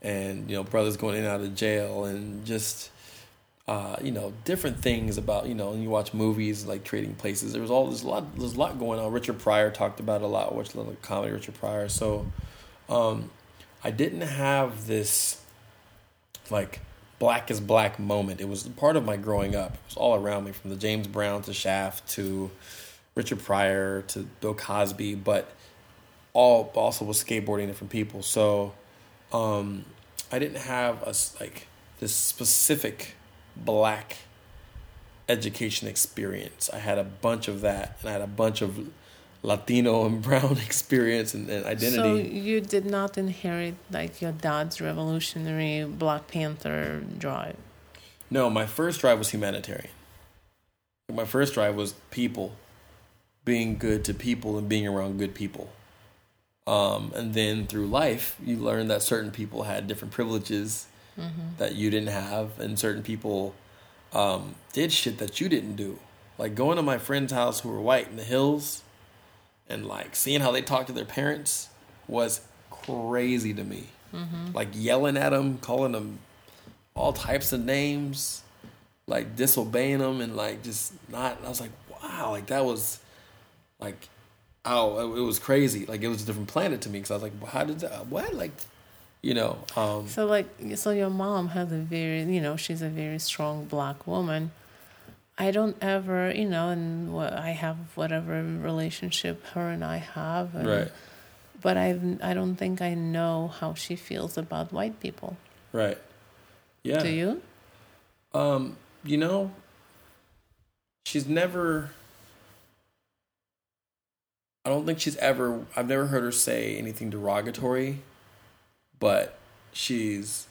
and you know brothers going in and out of jail and just uh, you know different things about you know when you watch movies like trading places. There was all there's a lot there's a lot going on. Richard Pryor talked about a lot. Watched a little comedy Richard Pryor. So um, I didn't have this like black is black moment. It was part of my growing up. It was all around me from the James Brown to Shaft to Richard Pryor to Bill Cosby, but all also was skateboarding different people. So um, I didn't have a like this specific black education experience. I had a bunch of that, and I had a bunch of Latino <laughs> and brown experience and, and So you did not inherit like your dad's revolutionary Black Panther drive. No, my first drive was humanitarian. My first drive was people, being good to people and being around good people. Um, and then through life, you learn that certain people had different privileges that you didn't have, and certain people um, did shit that you didn't do. Like going to my friend's house who were white in the hills, and like seeing how they talked to their parents was crazy to me. Like yelling at them, calling them all types of names, like disobeying them, and like just not. I was like, wow, like that was like, oh, it, it was crazy. Like it was a different planet to me because I was like, well, how did that? What? Like, you know, um, So like so your mom has a very you know she's a very strong black woman. I don't ever you know and what I have whatever relationship her and I have. And, right, But I I don't think I know how she feels about white people. right, yeah. Do you? Um, you know, she's never. I don't think she's ever. I've never heard her say anything derogatory, but she's,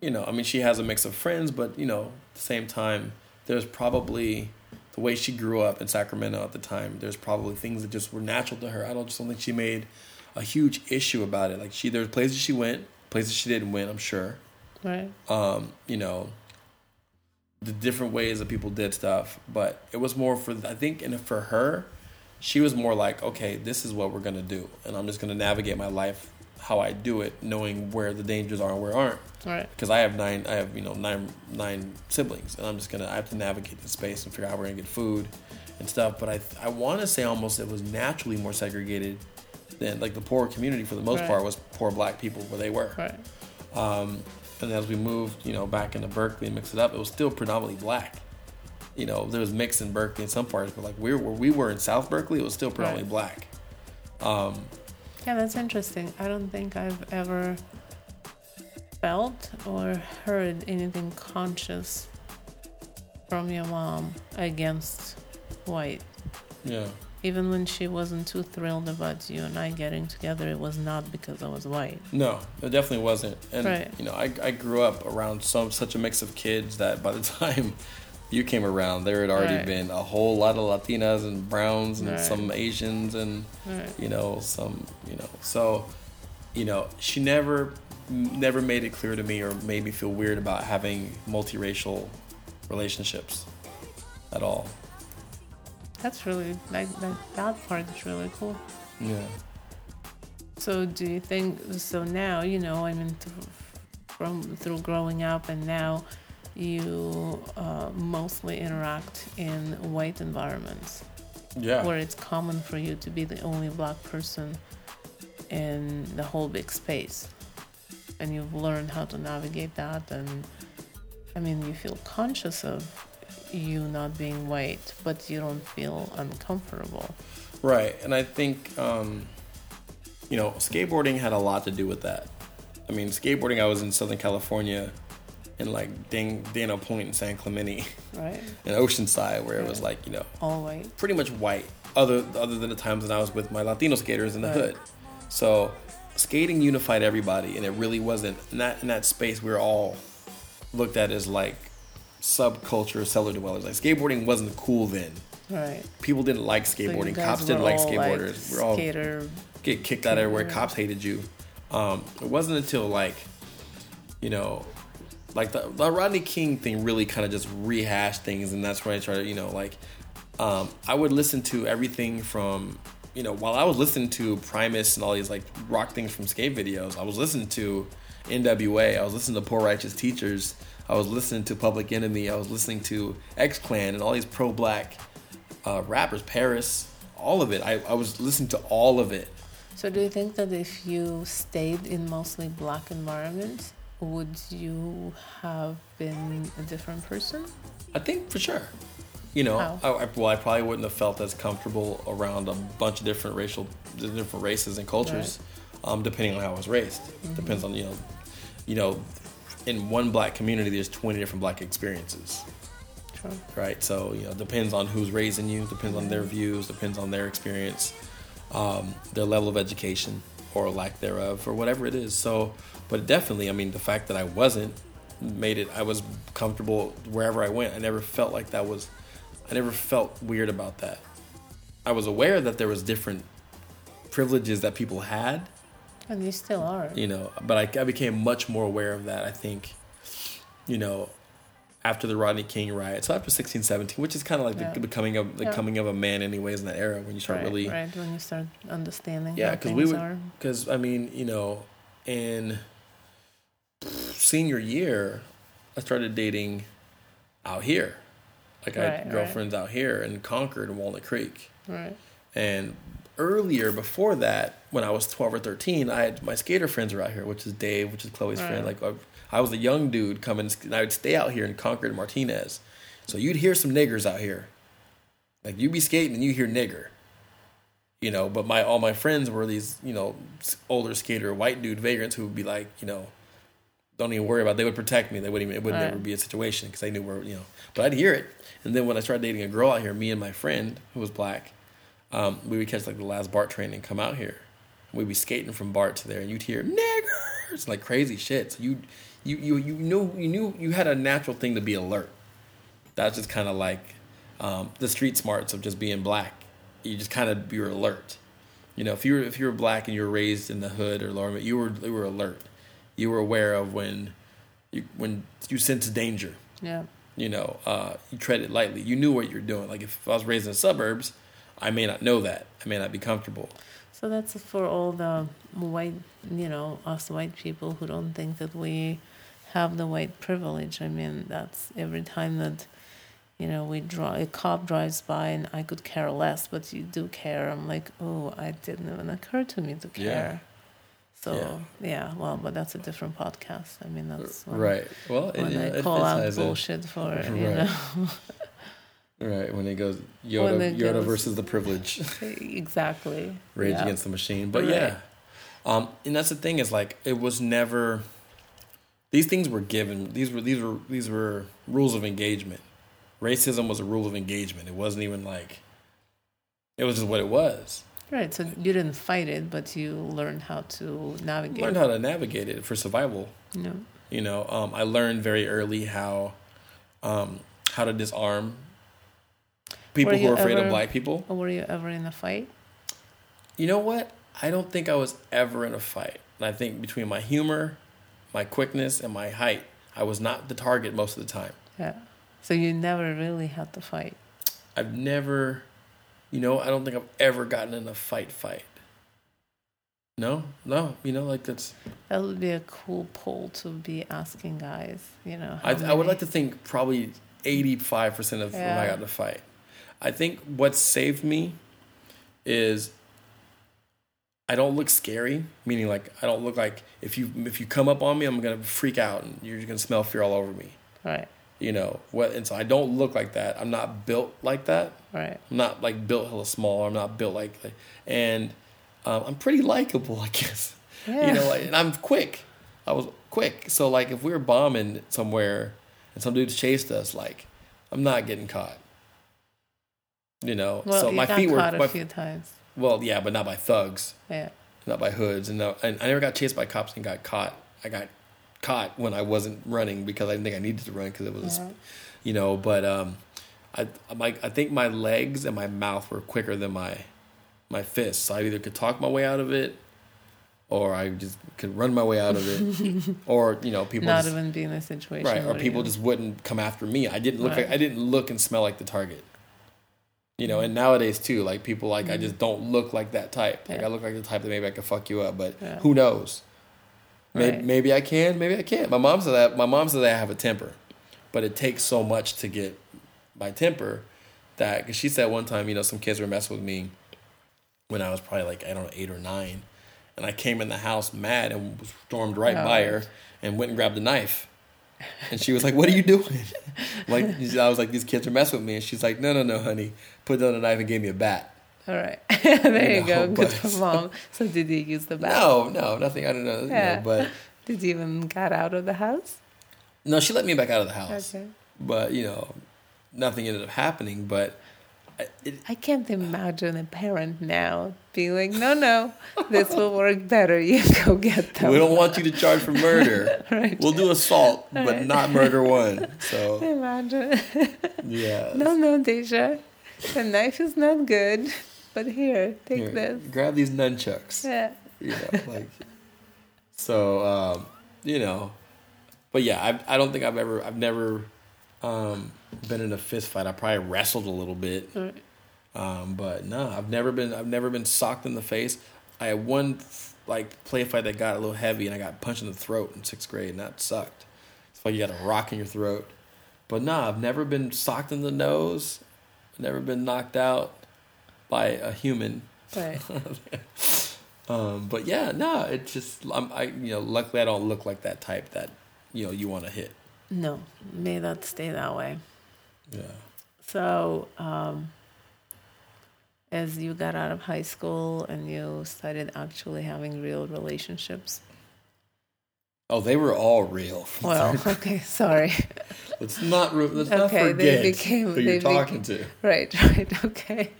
you know, I mean, she has a mix of friends, but you know, at the same time, there's probably the way she grew up in Sacramento at the time. There's probably things that just were natural to her. I don't just don't think she made a huge issue about it. Like she, there's places she went, places she didn't went. I'm sure Right. um, you know, the different ways that people did stuff. But it was more for I think, and for her, she was more like, okay, this is what we're gonna do, and I'm just gonna navigate my life how I do it, knowing where the dangers are and where aren't. Right. Because I have nine, I have you know nine nine siblings, and I'm just gonna I have to navigate the space and figure out where we're gonna get food and stuff. But I I want to say almost it was naturally more segregated than like the poor community for the most Right. part was poor black people where they were. Right. Um, and as we moved, you know, back into Berkeley and mixed it up, it was still predominantly black. You know, there was mix in Berkeley in some parts, but like we were, where we were in South Berkeley, it was still predominantly black. Um, Yeah, that's interesting. I don't think I've ever felt or heard anything conscious from your mom against white. yeah, Even when she wasn't too thrilled about you and I getting together, it was not because I was white. no, it definitely wasn't. And Right. you know, I, I grew up around some such a mix of kids that by the <laughs> time you came around, there had already Right. been a whole lot of Latinas and Browns and Right. some Asians and Right. you know some you know so you know she never never made it clear to me or made me feel weird about having multiracial relationships at all That's really like that, that part is really cool. yeah So do you think so now, you know, I mean th- from through growing up and now you uh, mostly interact in white environments yeah where it's common for you to be the only black person in the whole big space. And you've learned how to navigate that and I mean you feel conscious of you not being white, but you don't feel uncomfortable. right and i think um you know skateboarding had a lot to do with that i mean skateboarding i was in southern california in like Dang, Dana Point and san clemente Right? <laughs> in oceanside where it was like you know All white. pretty much white, other other than the times when I was with my Latino skaters in the Right. hood. So skating unified everybody, and it really wasn't in that in that space. We were all looked at as like subculture cellar dwellers. Like skateboarding wasn't cool then. Right. People didn't like skateboarding. guys Cops didn't like skateboarders. we're all skater. get kicked out everywhere. Cops hated you. Um, it wasn't until like, you know, like the, the Rodney King thing really kind of just rehashed things, and that's when I started, you know, like um, I would listen to everything from, you know, while I was listening to Primus and all these like rock things from skate videos, I was listening to NWA, I was listening to Poor Righteous Teachers, I was listening to Public Enemy, I was listening to X Clan and all these pro black uh, rappers, Paris, all of it. I, I was listening to all of it. So do you think that if you stayed in mostly black environments, would you have been a different person? I think for sure. You know? I, I, well, I probably wouldn't have felt as comfortable around a bunch of different racial, different races and cultures, um, depending on how I was raised. Depends on you know, you know, in one black community, there's 20 different black experiences, True. right? So you know, depends on who's raising you, depends on their views, depends on their experience, um, their level of education or lack thereof, or whatever it is. So, but definitely, I mean, the fact that I wasn't made it. I was comfortable wherever I went. I never felt like that was. I never felt weird about that. I was aware that there was different privileges that people had, And you still are. you know, but I, I became much more aware of that. I think, you know, after the Rodney King riot, so after 16, 17, which is kind of like Yeah. the becoming of the Yeah. coming of a man, anyways, in that era when you start right, really right when you start understanding yeah, because we would, are. because I mean, you know, in senior year, I started dating out here. Like I Right, had right. girlfriends out here in Concord and Walnut Creek. Right. And earlier, before that, when I was 12 or 13, I had my skater friends were out here, which is Dave, which is Chloe's friend. Like I, I was a young dude coming, and I would stay out here in Concord and Martinez. So you'd hear some niggers out here. Like you'd be skating and you hear nigger. You know, but my all my friends were these, you know, older skater white dude vagrants who would be like, you know, don't even worry about. It. They would protect me. They wouldn't even. It would Right. never be a situation because they knew where you know. But I'd hear it, and then when I started dating a girl out here, me and my friend who was black, um, we would catch like the last BART train and come out here. We'd be skating from BART to there, and you'd hear niggers like crazy shit. So you, you, you, you knew you knew you had a natural thing to be alert. That's just kind of like um, the street smarts of just being black. You just kind of you're alert. You know, if you were if you were black and you were raised in the hood or lower, you were you were alert. You were aware of when you when you sense danger. Yeah. You know, uh, you tread it lightly. You knew what you're doing. Like if I was raised in the suburbs, I may not know that. I may not be comfortable. So that's for all the white, you know, us white people who don't think that we have the white privilege. I mean, that's every time that, you know, we draw a cop drives by and I could care less, but you do care. I'm like, oh, I didn't even occur to me to Yeah. care. So yeah. well, but that's a different podcast. I mean, that's when, Right. Well, when yeah, I it call out bullshit for you Right. know <laughs> Right. When it goes Yoda, it Yoda goes- versus the privilege. <laughs> exactly. Rage yeah. Against the Machine. But Right. yeah. Um, and that's the thing is like it was never these things were given. These were these were these were rules of engagement. Racism was a rule of engagement. It wasn't even like it was just what it was. Right. So you didn't fight it, but you learned how to navigate. Learned how to navigate it for survival. Know? You know, um, I learned very early how um, how to disarm people who are afraid ever- of black people. Or were you ever in a fight? You know what? I don't think I was ever in a fight. And I think between my humor, my quickness, and my height, I was not the target most of the time. Yeah. So you never really had to fight. I've never, you know, I don't think I've ever gotten in a fight fight. No, no, you know, like that's. That would be a cool poll to be asking guys. You know. I, I would like to think probably eighty-five percent of when I got in a fight. I think what saved me is I don't look scary, meaning like I don't look like if you if you come up on me, I'm gonna freak out and you're gonna smell fear all over me. Right. You know what? And so I don't look like that. I'm not built like that. Right. I'm not like built hella small. I'm not built like, and um, I'm pretty likable, <laughs> I guess. Yeah. You know, like, and I'm quick. I was quick. So like, if we were bombing somewhere and some dudes chased us, like, I'm not getting caught. You know, Well, so you my got feet were. caught a My, few times. well, yeah, but not by thugs, Yeah. not by hoods, and no, and I never got chased by cops and got caught. I got caught when I wasn't running because I didn't think I needed to run because it was, Yeah. you know. But um, I my I think my legs and my mouth were quicker than my my fists. So I either could talk my way out of it, or I just could run my way out of it, <laughs> or you know people Not just, even be in a situation. right, or people you- just wouldn't come after me. I didn't look Right. like I didn't look and smell like the target. You know, and nowadays too, like people like I just don't look like that type. Like Mm-hmm. Yeah. I look like the type that maybe I could fuck you up, but Yeah. who knows? Maybe, Right. maybe I can, maybe I can't. My mom said that. My mom said that I have a temper, but it takes so much to get my temper that because she said one time, you know, some kids were messing with me when I was probably like I don't know eight or nine, and I came in the house mad and stormed right Oh. by her and went and grabbed a knife. And she was like, "What are you doing?" like I was like, "These kids are messing with me," and she's like, "No, no, no, honey." Put down the knife and gave me a bat. All right. <laughs> there you, You <laughs> go. Good for mom. <laughs> So did you use the bat? No, no, nothing. I don't know. know, Yeah. but Did you even get out of the house? no, she let me back out of the house. Okay. But you know, nothing ended up happening. But I- it, I can't imagine a parent now being like, no, no, this will work better. You go get them. we don't want you to charge for murder. Right. We'll do assault, but Right. not murder one. So Imagine. yeah. no, no, Deja. The knife is not good, but here, take Here, this. grab these nunchucks. Yeah. You know, like so. Um, you know, but yeah, I I don't think I've ever I've never um, been in a fist fight. I probably wrestled a little bit. Right. Um, but no, I've never been. I've never been socked in the face. I had one like play fight that got a little heavy, and I got punched in the throat in sixth grade, and that sucked. It's like you got a rock in your throat. But no, I've never been socked in the nose. Never been knocked out by a human. Right. <laughs> Um, but yeah, no, it's just I'm, I you know luckily I don't look like that type that you know you want to hit. No, may that stay that way. Yeah. So, um, as you got out of high school and you started actually having real relationships, Oh, they were all real. <laughs> well, okay, sorry. let's not let's not Okay, they became- who you're talking to. right, <laughs> right, okay.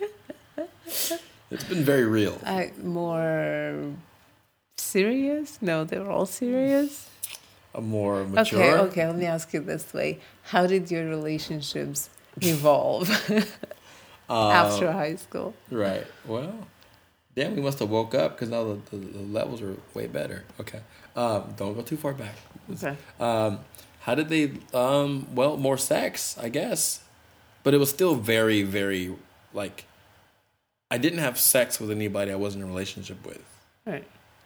<laughs> It's been very real. I, more serious? No, they were all serious. A more mature. Okay, okay. Let me ask you this way: How did your relationships evolve Um, <laughs> after high school? Right. Well, damn, we must have woke up because now the, the, the levels are way better. Okay. Um, don't go too far back. Okay. Um, how did they? Um, well, more sex, I guess, but it was still very, very like. I didn't have sex with anybody I wasn't in a relationship with. Right.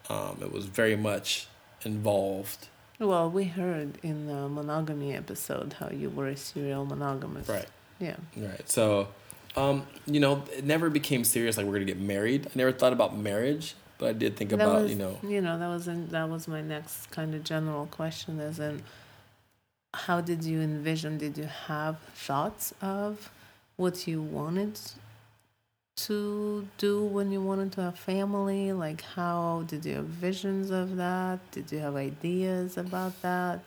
Um, it was very much involved. Well, we heard in the monogamy episode how you were a serial monogamist. Right. Yeah. Right. So, um, you know, it never became serious. Like we're gonna get married. I never thought about marriage, but I did think that about was, you know. you know, that was in, that was my next kind of general question. Is in how did you envision? Did you have thoughts of what you wanted to do when you wanted to have family? Like, how did you have visions of that? Did you have ideas about that?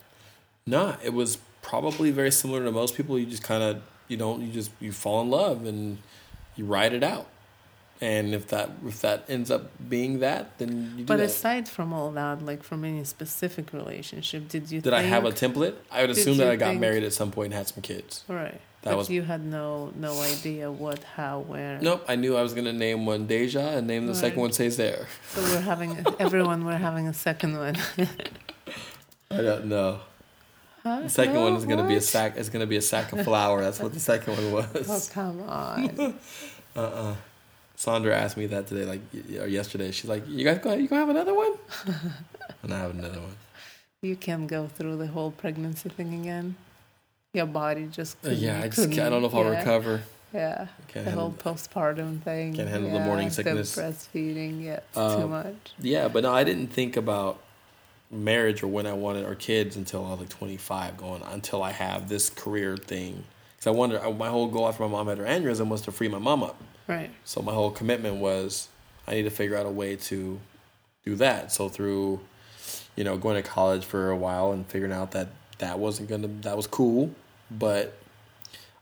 No, it was probably very similar to most people. You just kind of you don't you just you fall in love and you ride it out. And if that if that ends up being that, then you do But that. aside from all that, like from any specific relationship, did you Did I have a template? I would assume that I got think- married at some point and had some kids. right? That but was- you had no no idea what, how, where. Nope, I knew I was gonna name one Deja and name the second one Says There. So we're having <laughs> everyone. We're having a second one. I don't know. Huh? The second No, one is gonna be a sack. It's gonna be a sack of flour. That's what the second one was. Oh come on! <laughs> Uh uh Sandra asked me that today, like or yesterday. She's like, "You guys going? You gonna have another one?" <laughs> and I have another one. You can't go through the whole pregnancy thing again. Your body just Uh, yeah, I just I don't know if I'll yeah, recover. Yeah, Can't the whole postpartum thing. Can't handle the yeah, morning sickness. The breastfeeding, yeah, it's Uh, too much. Yeah, but no, I didn't think about marriage or when I wanted or kids until I was like 25, going until I have this career thing. Because I wonder, my whole goal after my mom had her aneurysm was to free my mom up. Right. So my whole commitment was I need to figure out a way to do that. So through, you know, going to college for a while and figuring out that that wasn't gonna that was cool, but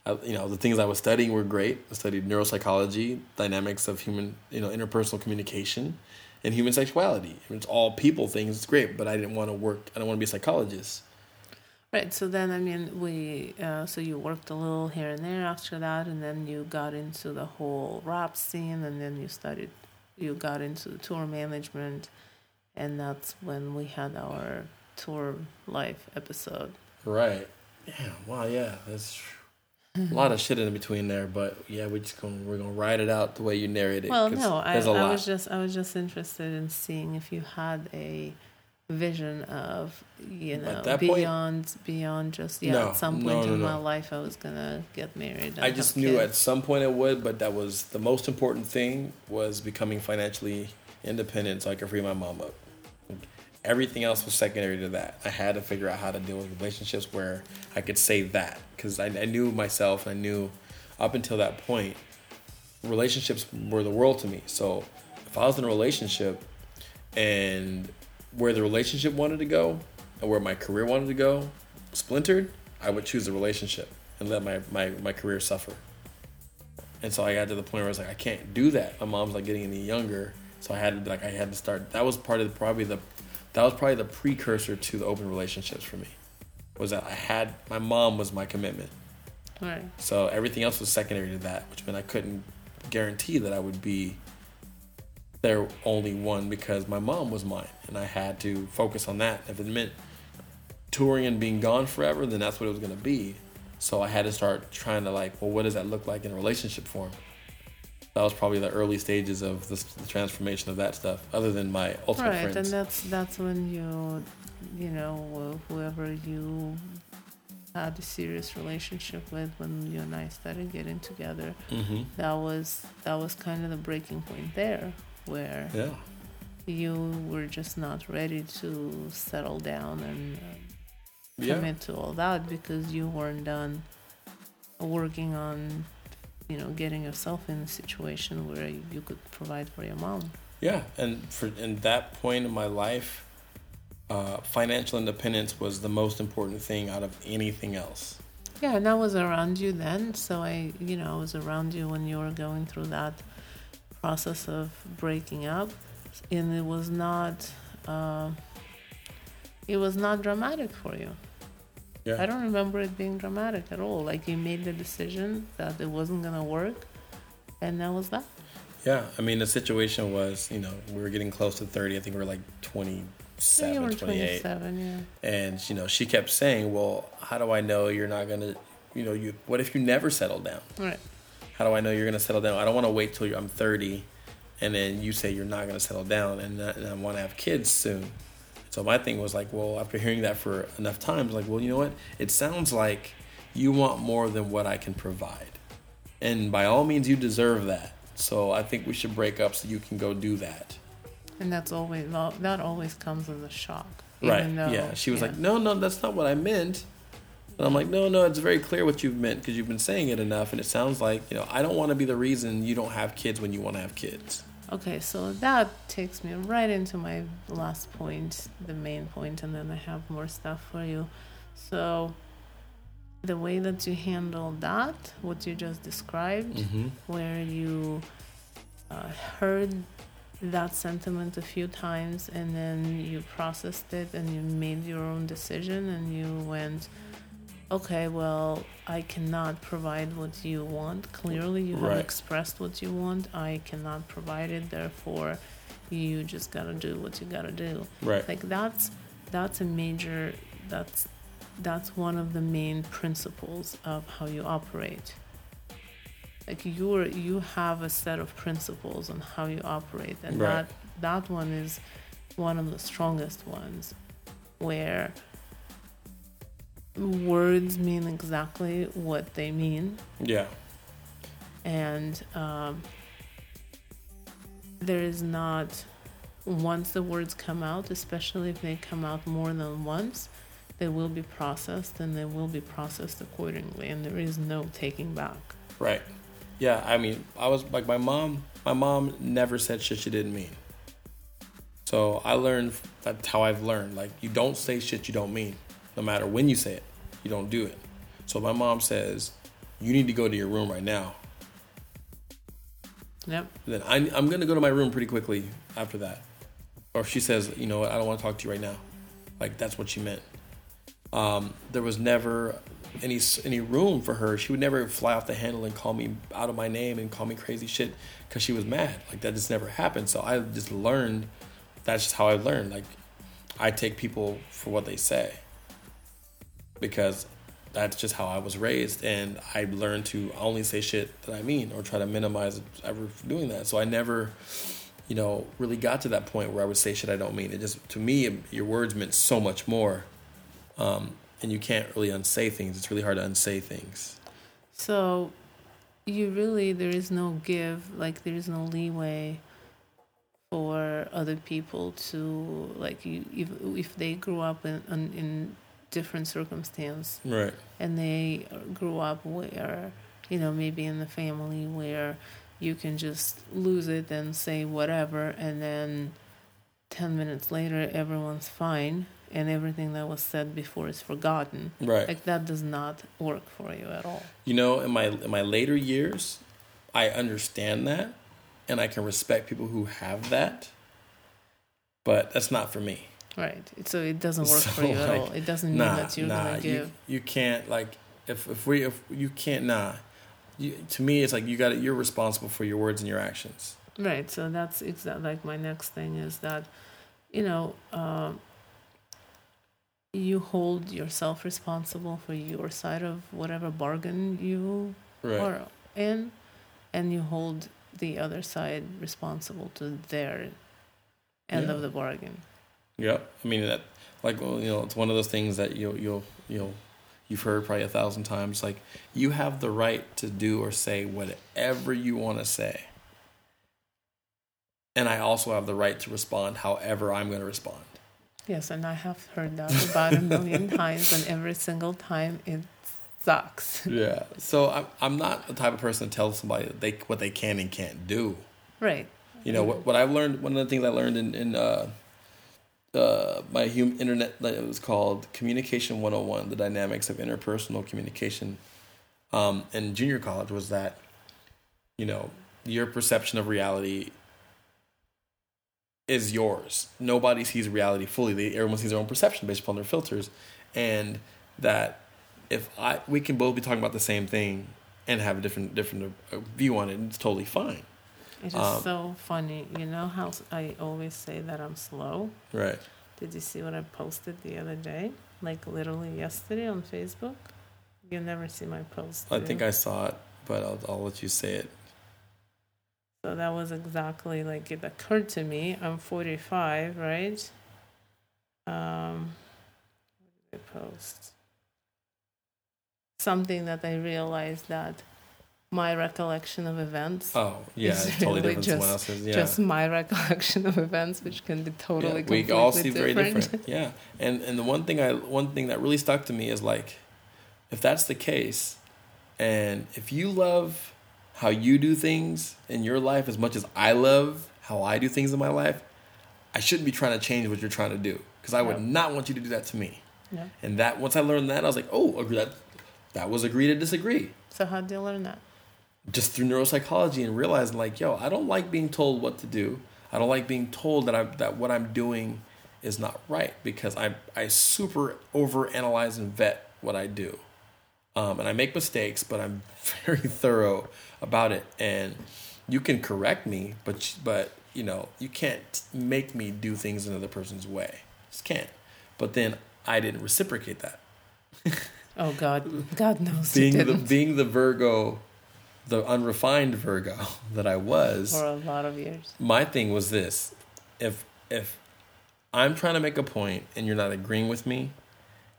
I, you know the things I was studying were great. I studied neuropsychology, dynamics of human, you know, interpersonal communication, and human sexuality. It's all people things. It's great, but I didn't want to work. I don't want to be a psychologist. Right. So then, I mean, we. Uh, so you worked a little here and there after that, and then you got into the whole rap scene, and then you started. You got into tour management, and that's when we had our tour life episode. Right. Yeah. Wow. Yeah. That's a lot of shit in between there, but yeah, we're just gonna we're gonna ride it out the way you narrate it. Well, no, I, I was just I was just interested in seeing if you had a vision of you know that point- beyond beyond just yeah No, at some point no, in no. my life I was gonna get married. I just knew at some point it would, but that was the most important thing was becoming financially independent so I could free my mom up. Everything else was secondary to that. I had to figure out how to deal with relationships where I could say that because I, I knew myself. I knew up until that point, relationships were the world to me. So if I was in a relationship and where the relationship wanted to go and where my career wanted to go splintered, I would choose the relationship and let my, my, my career suffer. And so I got to the point where I was like, I can't do that. My mom's like getting any younger, so I had to like, I had to start. That was part of the, probably the, that was probably the precursor to the open relationships for me. Was that I had my mom was my commitment, right. so everything else was secondary to that, which meant I couldn't guarantee that I would be their only one because my mom was mine, and I had to focus on that. If it meant touring and being gone forever, then that's what it was going to be. So I had to start trying to like, well, what does that look like in a relationship form? That was probably the early stages of this, the transformation of that stuff. Other than my ultimate Right, friends, and that's that's when you, you know, whoever you had a serious relationship with, when you and I started getting together, hmm that was that was kind of the breaking point there, where yeah, you were just not ready to settle down and yeah, commit to all that because you weren't done working on, you know, getting yourself in a situation where you could provide for your mom. yeah. And for in that point in my life, uh, financial independence was the most important thing out of anything else. Yeah, and I was around you then, so I, you know, I was around you when you were going through that process of breaking up, and it was not, uh, it was not dramatic for you. Yeah, I don't remember it being dramatic at all. Like you made the decision that it wasn't gonna work, and that was that. Yeah, I mean, the situation was, you know, we were getting close to 30. I think we were like Yeah, 27, you 28. 27, yeah. And, you know, she kept saying, well, how do I know you're not going to, you know, you, what if you never settle down? Right. How do I know you're going to settle down? I don't want to wait till you're, I'm 30 and then you say you're not going to settle down and, and I want to have kids soon. So my thing was like, well, after hearing that for enough times, like, well, you know what? It sounds like you want more than what I can provide. And by all means, you deserve that. So I think we should break up so you can go do that. And that's always that always comes as a shock. Right. though- yeah. She was yeah. like, no, no, that's not what I meant. And I'm like, no, no, it's very clear what you've meant because you've been saying it enough. And it sounds like, you know, I don't want to be the reason you don't have kids when you want to have kids. Okay, so that takes me right into my last point, the main point, and then I have more stuff for you. So, the way that you handle that, what you just described, Mm-hmm. where you uh, heard that sentiment a few times and then you processed it and you made your own decision and you went, okay, well, I cannot provide what you want. Clearly, you have Right. expressed what you want. I cannot provide it. Therefore, you just gotta do what you gotta do. Right. Like that's that's a major that's that's one of the main principles of how you operate. Like you're you have a set of principles on how you operate, and Right. that that one is one of the strongest ones, where words mean exactly what they mean, Yeah. and um, there is not once the words come out especially if they come out more than once they will be processed and they will be processed accordingly and there is no taking back Right. Yeah. I mean, I was like, my mom, my mom never said shit she didn't mean. So I learned that's how I've learned. Like, you don't say shit you don't mean. No matter when you say it, you don't do it. So my mom says, you need to go to your room right now. yep then I, I'm going to go to my room pretty quickly after that. Or she says, you know what, I don't want to talk to you right now. Like, that's what she meant. Um, there was never any any room for her. She would never fly off the handle and call me out of my name and call me crazy shit because she was mad. Like, that just never happened. So I just learned that's just how I learned. Like, I take people for what they say because that's just how I was raised, and I learned to only say shit that I mean or try to minimize ever doing that. So I never, you know, really got to that point where I would say shit I don't mean. It just to me, your words meant so much more, um, and you can't really unsay things. It's really hard to unsay things. So, you really there is no give, like there is no leeway for other people to like you if if they grew up in in, in different circumstance Right. and they grew up where you know maybe in the family where you can just lose it and say whatever and then 10 minutes later everyone's fine and everything that was said before is forgotten Right. like that does not work for you at all You know, in my in my later years, I understand that, and I can respect people who have that. But that's not for me. Right so it doesn't work for So, you at like, all it doesn't mean Nah, that you're nah. gonna give You you can't like if if we if you can't nah. You, to me, it's like you got it, you're responsible for your words and your actions. Right. So that's exactly like my next thing is that, you know, um, you hold yourself responsible for your side of whatever bargain you Right. are in, and you hold the other side responsible to their end Yeah. of the bargain. Yep. I mean that like well, you know, it's one of those things that you'll you'll you'll you've heard probably a thousand times. Like you have the right to do or say whatever you want to say. And I also have the right to respond however I'm going to respond. Yes, and I have heard that <laughs> about a million times, and every single time it sucks. <laughs> Yeah. So I'm I'm not the type of person to tell somebody that they what they can and can't do. Right. You know what what I've learned. One of the things I learned in in uh, uh, my hum, internet it was called Communication 101: The Dynamics of Interpersonal Communication. Um, in junior college was that, you know, your perception of reality is yours. Nobody sees reality fully. They, everyone sees their own perception based upon their filters, and that if I we can both be talking about the same thing and have a different different uh, view on it, it's totally fine. It is Um, so funny. You know how I always say that I'm slow? Right. Did you see what I posted the other day? Like literally yesterday on Facebook? You never see my post. I think? I saw it, but I'll, I'll let you say it. So that was exactly like it occurred to me. I'm 45, right? Um, what did I post? Something that I realized that my recollection of events, Oh, yeah, It's totally really different than someone just- else's. Yeah. just my recollection of events, which can be Yeah, totally we completely all see very different. different. Yeah, and and the one thing I one thing that really stuck to me is like, if that's the case, and if you love how you do things in your life as much as I love how I do things in my life, I shouldn't be trying to change what you're trying to do because I would Yep. not want you to do that to me. Yeah. And that once I learned that, I was like, oh, agree that that was agree to disagree. So how did you learn that? Just through neuropsychology and realizing like yo i don't like being told what to do. I don't like being told that i that what i'm doing is not right because i i super overanalyze and vet what i do. Um, and i make mistakes but i'm <laughs> very thorough about it. And you can correct me but but you know you can't make me do things another person's way. Just can't. But then i didn't reciprocate that. <laughs> Oh God, God knows being the being the virgo the unrefined virgo <laughs> that i was for a lot of years. my thing was this if if i'm trying to make a point and you're not agreeing with me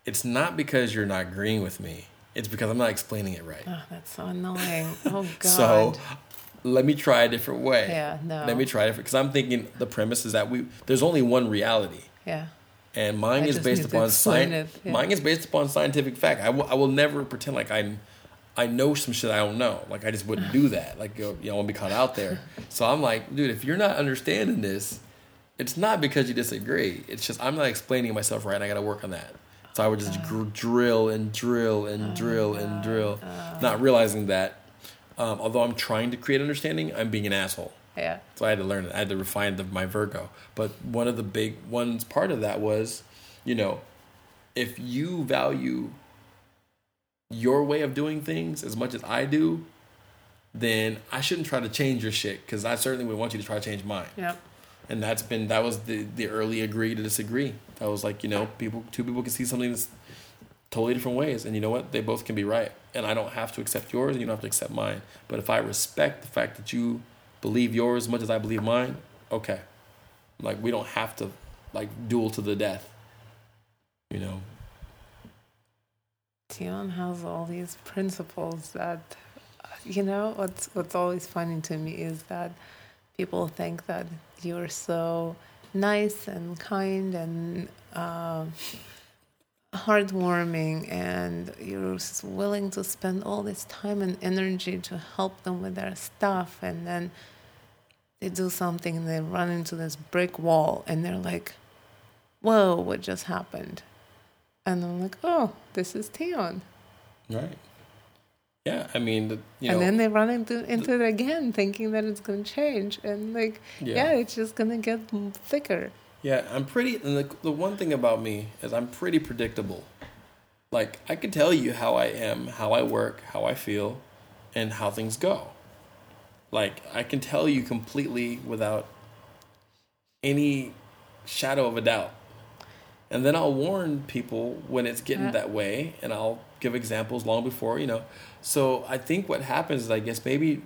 it's not because you're not agreeing with me it's because i'm not explaining it right Oh, that's so annoying. <laughs> Oh God. so let me try a different way yeah, no. let me try different because i'm thinking the premise is that we there's only one reality yeah. and mine I is based upon science. yeah. Mine is based upon scientific fact. I will, I will never pretend like I'm, I know some shit I don't know. Like I just wouldn't do <sighs> that. Like you know, I want to be caught out there. So I'm like, dude, if you're not understanding this, it's not because you disagree. It's just I'm not explaining myself right. and I got to work on that. So I would just gr- uh. drill and drill and drill and uh. drill, uh. not realizing that. Um, although I'm trying to create understanding, I'm being an asshole. Yeah. So I had to learn it. I had to refine the, my Virgo. But one of the big ones part of that was, you know, if you value your way of doing things as much as I do, then I shouldn't try to change your shit because I certainly would want you to try to change mine. Yep. and that's been that was the the early agree to disagree. That was like you know people two people can see something that's totally different ways, and you know what they both can be right, and I don't have to accept yours, and you don't have to accept mine. But if I respect the fact that you believe yours as much as I believe mine, okay, like we don't have to like duel to the death, you know. Tion has all these principles that, you know, what's what's always funny to me is that people think that you're so nice and kind and uh, heartwarming, and you're willing to spend all this time and energy to help them with their stuff, and then they do something and they run into this brick wall, and they're like, "Whoa, what just happened?" And I'm like, "Oh, this is Tion." Right. Yeah, I mean, the, you know, and then they run into into it again, thinking that it's gonna change, and like, Yeah. yeah, it's just gonna get thicker. Yeah, I'm pretty. And the the one thing about me is I'm pretty predictable. Like I can tell you how I am, how I work, how I feel, and how things go. Like I can tell you completely without any shadow of a doubt. And then I'll warn people when it's getting Yeah. that way, and I'll give examples long before you know. So I think what happens is I guess maybe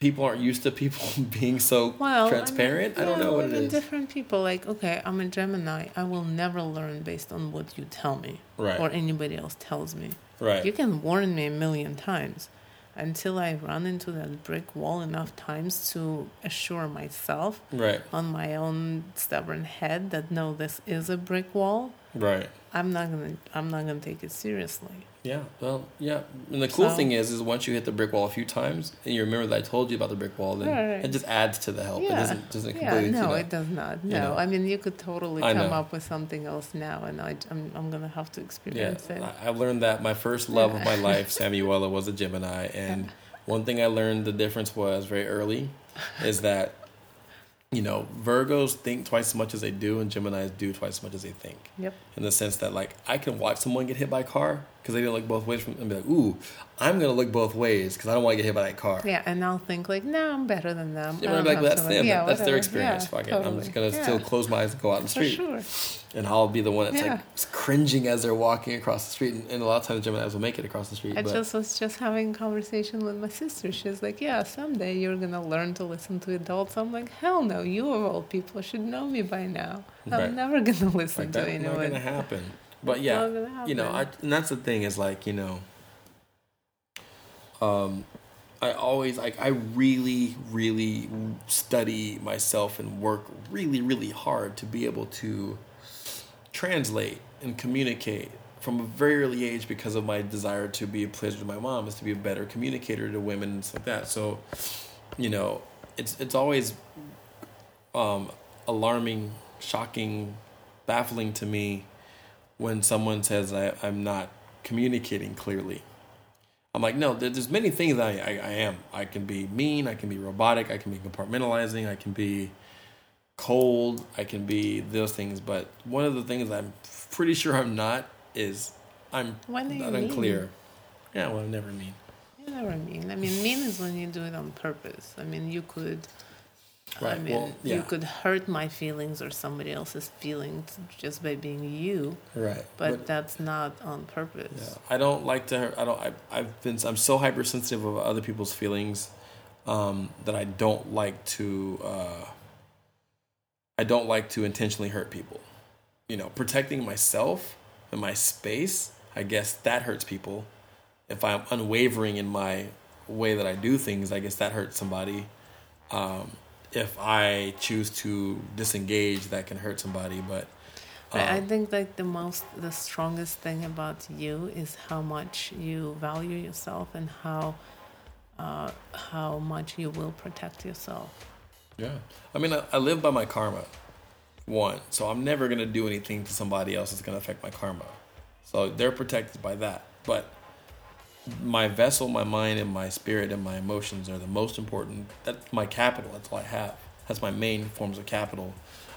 people aren't used to people <laughs> being so Well, transparent. I, don't know what it is. Different people, like, okay, I'm a Gemini. I will never learn based on what you tell me Right. or anybody else tells me. Right. You can warn me a million times until I run into that brick wall enough times to assure myself Right. on my own stubborn head that no, this is a brick wall. Right. I'm not gonna. I'm not gonna take it seriously. Yeah. Well, yeah. And the cool So- thing is, is once you hit the brick wall a few times, and you remember that I told you about the brick wall, then Right, right. it just adds to the help. Yeah. It doesn't doesn't yeah, completely. no, you know, it does not. No, know. I mean you could totally I come know. up with something else now, and I, I'm I'm gonna have to Yeah. experience it. I, I learned that my first love of my Yeah. <laughs> life, Samuela, was a Gemini, and one thing I learned the difference was very early, is that. You know, Virgos think twice as much as they do, and Geminis do twice as much as they think. Yep. in the sense that like I can watch someone get hit by a car because they didn't look both ways from and be like, ooh, I'm gonna look both ways because I don't want to get hit by that car. Yeah, and I'll think like, no, I'm better than them. Yeah, I but don't like, that's to- them. Yeah, that's their experience. Yeah, Fuck it. I'm just gonna Yeah, still close my eyes and go out in the For street, sure. and I'll be the one that's Yeah. like cringing as they're walking across the street. And, and a lot of times, Geminis will make it across the street. I but just was just having a conversation with my sister. She's like, "Yeah, someday you're gonna learn to listen to adults." I'm like, "Hell no! You of all people should know me by now. I'm Right. never gonna listen like to that's not anyone." gonna happen. But yeah, you know, I and that's the thing is like you know, um, I always like I really really study myself and work really really hard to be able to translate and communicate from a very early age because of my desire to be a pleasure to my mom is to be a better communicator to women and stuff like that. So, you know, it's it's always um, alarming, shocking, baffling to me when someone says I, I'm not communicating clearly. I'm like, no, there's many things I, I, I am. I can be mean, I can be robotic, I can be compartmentalizing, I can be cold, I can be those things. But one of the things I'm pretty sure I'm not is I'm When are you not unclear. mean? Yeah, well, I'm never mean. You never mean. I mean, mean is when you do it on purpose. I mean, you could. I mean, well, yeah. you could hurt my feelings or somebody else's feelings just by being you, Right. but, that's not on purpose. Yeah, I don't like to. I don't. I, I've been. I'm so hypersensitive of other people's feelings um, that I don't like to. Uh, I don't like to intentionally hurt people. You know, protecting myself and my space. I guess that hurts people. If I'm unwavering in my way that I do things, I guess that hurts somebody. Um, if I choose to disengage, that can hurt somebody. But But I um, think like the most, the strongest thing about you is how much you value yourself and how, uh, how much you will protect yourself. Yeah. I mean, I, I live by my karma, one. So I'm never going to do anything to somebody else that's going to affect my karma. So they're protected by that. But my vessel, my mind, and my spirit and my emotions are the most important. That's my capital. That's all I have. That's my main forms of capital.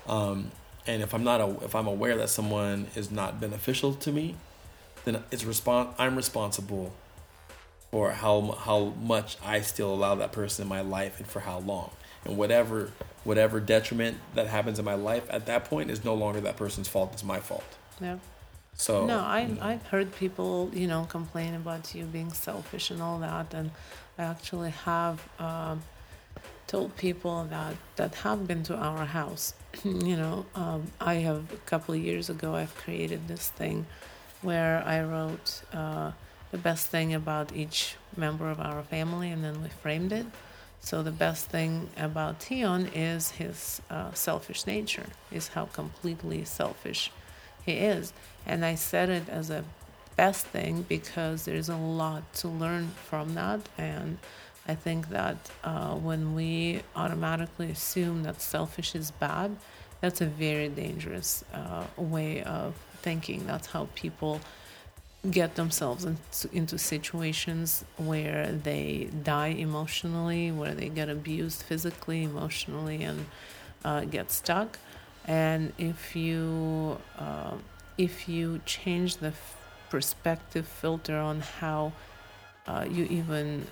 Um, and if I'm not, a, if I'm aware that someone is not beneficial to me, then it's respon- I'm responsible for how how much I still allow that person in my life and for how long and whatever whatever detriment that happens in my life at that point is no longer that person's fault. It's my fault. Yeah. So no, I I've heard people you know complain about you being selfish and all that, and I actually have um, told people that that have been to our house. <clears throat> you know, um, I have a couple of years ago I've created this thing where I wrote uh, the best thing about each member of our family, and then we framed it. So the best thing about Tion is his uh, selfish nature, is how completely selfish is. And I said it as a best thing because there's a lot to learn from that. And I think that uh, when we automatically assume that selfish is bad, that's a very dangerous uh, way of thinking. That's how people get themselves into, into situations where they die emotionally, where they get abused physically, emotionally, and uh, get stuck. And if you uh, if you change the f- perspective filter on how uh, you even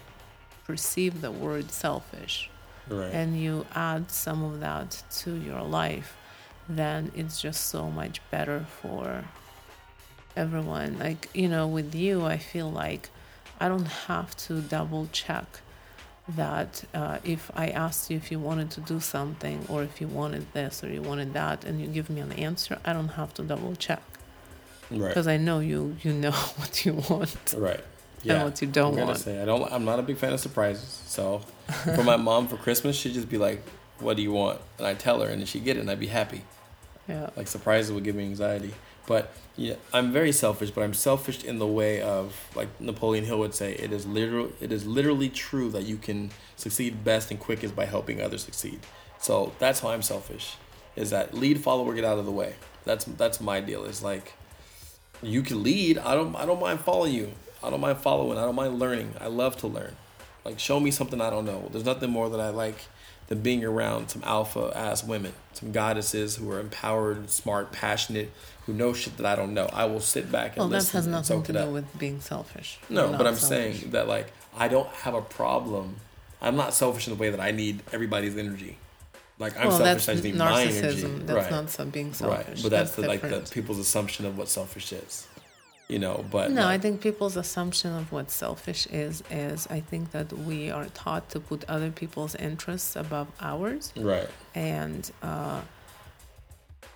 perceive the word selfish, right. and you add some of that to your life, then it's just so much better for everyone. Like, you know, with you, I feel like I don't have to double check that uh, if I asked you if you wanted to do something or if you wanted this or you wanted that and you give me an answer, I don't have to double check right. because I know you you know <laughs> what you want Right. and what you don't want. say I don't. I'm not a big fan of surprises. So for my mom for Christmas, she'd just be like, "What do you want?" And I tell her, and then she'd get it, and I'd be happy. Yeah. Like surprises would give me anxiety. But yeah, I'm very selfish. But I'm selfish in the way of like Napoleon Hill would say, "It is literal. It is literally true that you can succeed best and quickest by helping others succeed." So that's how I'm selfish. Is that lead, follower, get out of the way. That's that's my deal. Is like you can lead. I don't I don't mind following you. I don't mind following. I don't mind learning. I love to learn. Like show me something I don't know. There's nothing more that I like than being around some alpha ass women, some goddesses who are empowered, smart, passionate, who know shit that I don't know. I will sit back and Well, that listen has and nothing to do up. with being selfish. No, but I'm selfish. saying that like I don't have a problem. I'm not selfish in the way that I need everybody's energy. Like I'm well, selfish. that's I just need my energy. narcissism. That's right. not being selfish. Right, but that's, the, like the people's assumption of what selfish is, you know. But No, I think people's assumption of what selfish is is I think that we are taught to put other people's interests above ours, right, and uh,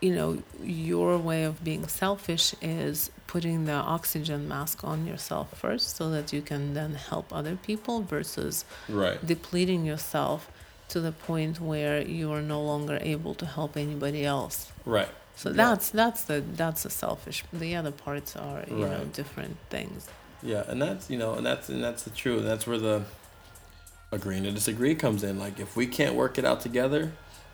you know your way of being selfish is putting the oxygen mask on yourself first, so that you can then help other people, versus right, depleting yourself to the point where you are no longer able to help anybody else. right. So Yeah. that's that's the that's the selfish. The other parts are you know different things. Yeah, and that's you know, and that's and that's the truth. That's where the agreeing to disagree comes in. Like if we can't work it out together,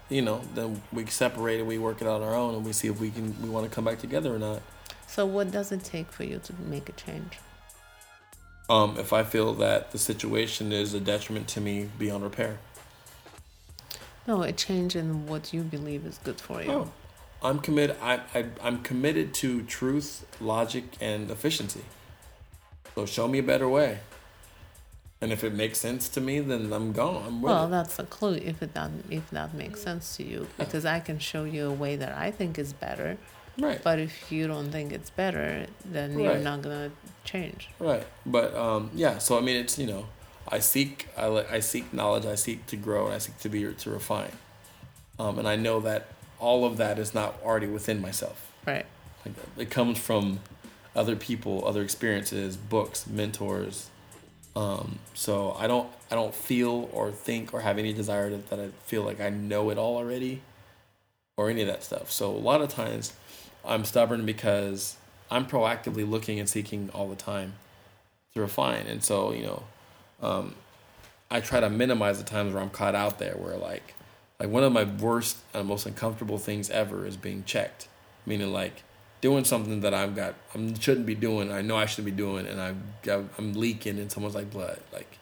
you know, then we separate and we work it out on our own, and we see if we can we want to come back together or not. So what does it take for you to make a change? Um, if I feel that the situation is a detriment to me beyond repair. No, a change in what you believe is good for you. Oh, I'm committed. I, I I'm committed to truth, logic, and efficiency. So show me a better way. And if it makes sense to me, then I'm gone. I'm Well, it. that's a clue if it that if that makes sense to you, because I can show you a way that I think is better. Right. But if you don't think it's better, then you're not gonna change. Right. But um, yeah. So I mean, it's you know, I seek I like I seek knowledge. I seek to grow. And I seek to be to refine. Um, and I know that all of that is not already within myself. Right. Like it comes from other people, other experiences, books, mentors. Um, so I don't I don't feel or think or have any desire to, that I feel like I know it all already, or any of that stuff. So a lot of times, I'm stubborn because I'm proactively looking and seeking all the time to refine, and so you know, um, I try to minimize the times where I'm caught out there, where like like one of my worst and most uncomfortable things ever is being checked, meaning like doing something that I've got I shouldn't be doing. I know I shouldn't be doing, and I'm I'm leaking, and someone's like blood, like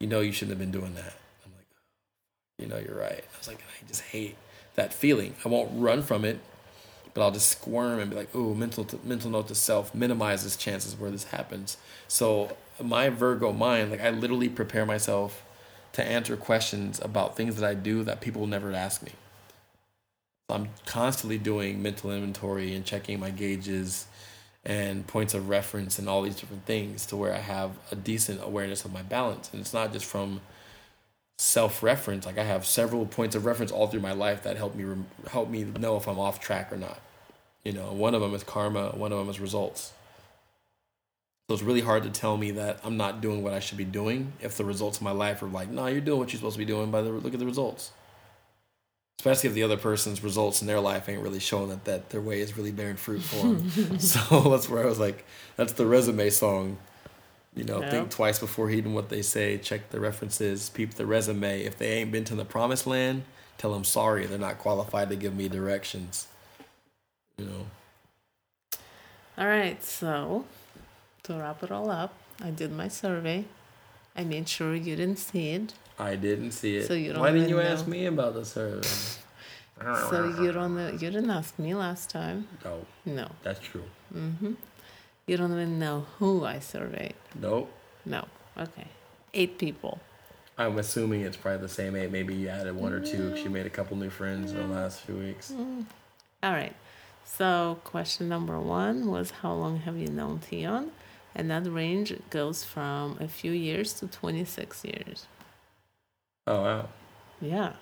you know you shouldn't have been doing that. I'm like, oh, you know you're right. I was like, I just hate that feeling. I won't run from it, but I'll just squirm and be like, oh, mental mental note to self minimizes chances where this happens. So my Virgo mind, like I literally prepare myself to answer questions about things that I do that people never ask me. I'm constantly doing mental inventory and checking my gauges and points of reference and all these different things to where I have a decent awareness of my balance. And it's not just from self reference. Like I have several points of reference all through my life that help me help me know if I'm off track or not. You know, one of them is karma, one of them is results. So it's really hard to tell me that I'm not doing what I should be doing if the results of my life are like, no, you're doing what you're supposed to be doing by the look at the results. Especially if the other person's results in their life ain't really showing that, that their way is really bearing fruit for them. <laughs> so <laughs> that's where I was like, that's the resume song. You know, think twice before heeding what they say. Check the references. Peep the resume. If they ain't been to the promised land, tell them sorry. They're not qualified to give me directions. You know. All right, so to wrap it all up, I did my survey. I made sure you didn't see it, I didn't see it. So you don't Why didn't you ask me about the survey? so you don't know. You didn't ask me last time. No, No. that's true. Mm-hmm. You don't even know who I surveyed. Nope. No. Okay. Eight people. I'm assuming it's probably the same eight. Maybe you added one or two. She made a couple new friends in the last few weeks. All right. So question number one was how long have you known Tion? And that range goes from a few years to 26 years. Oh wow. Yeah.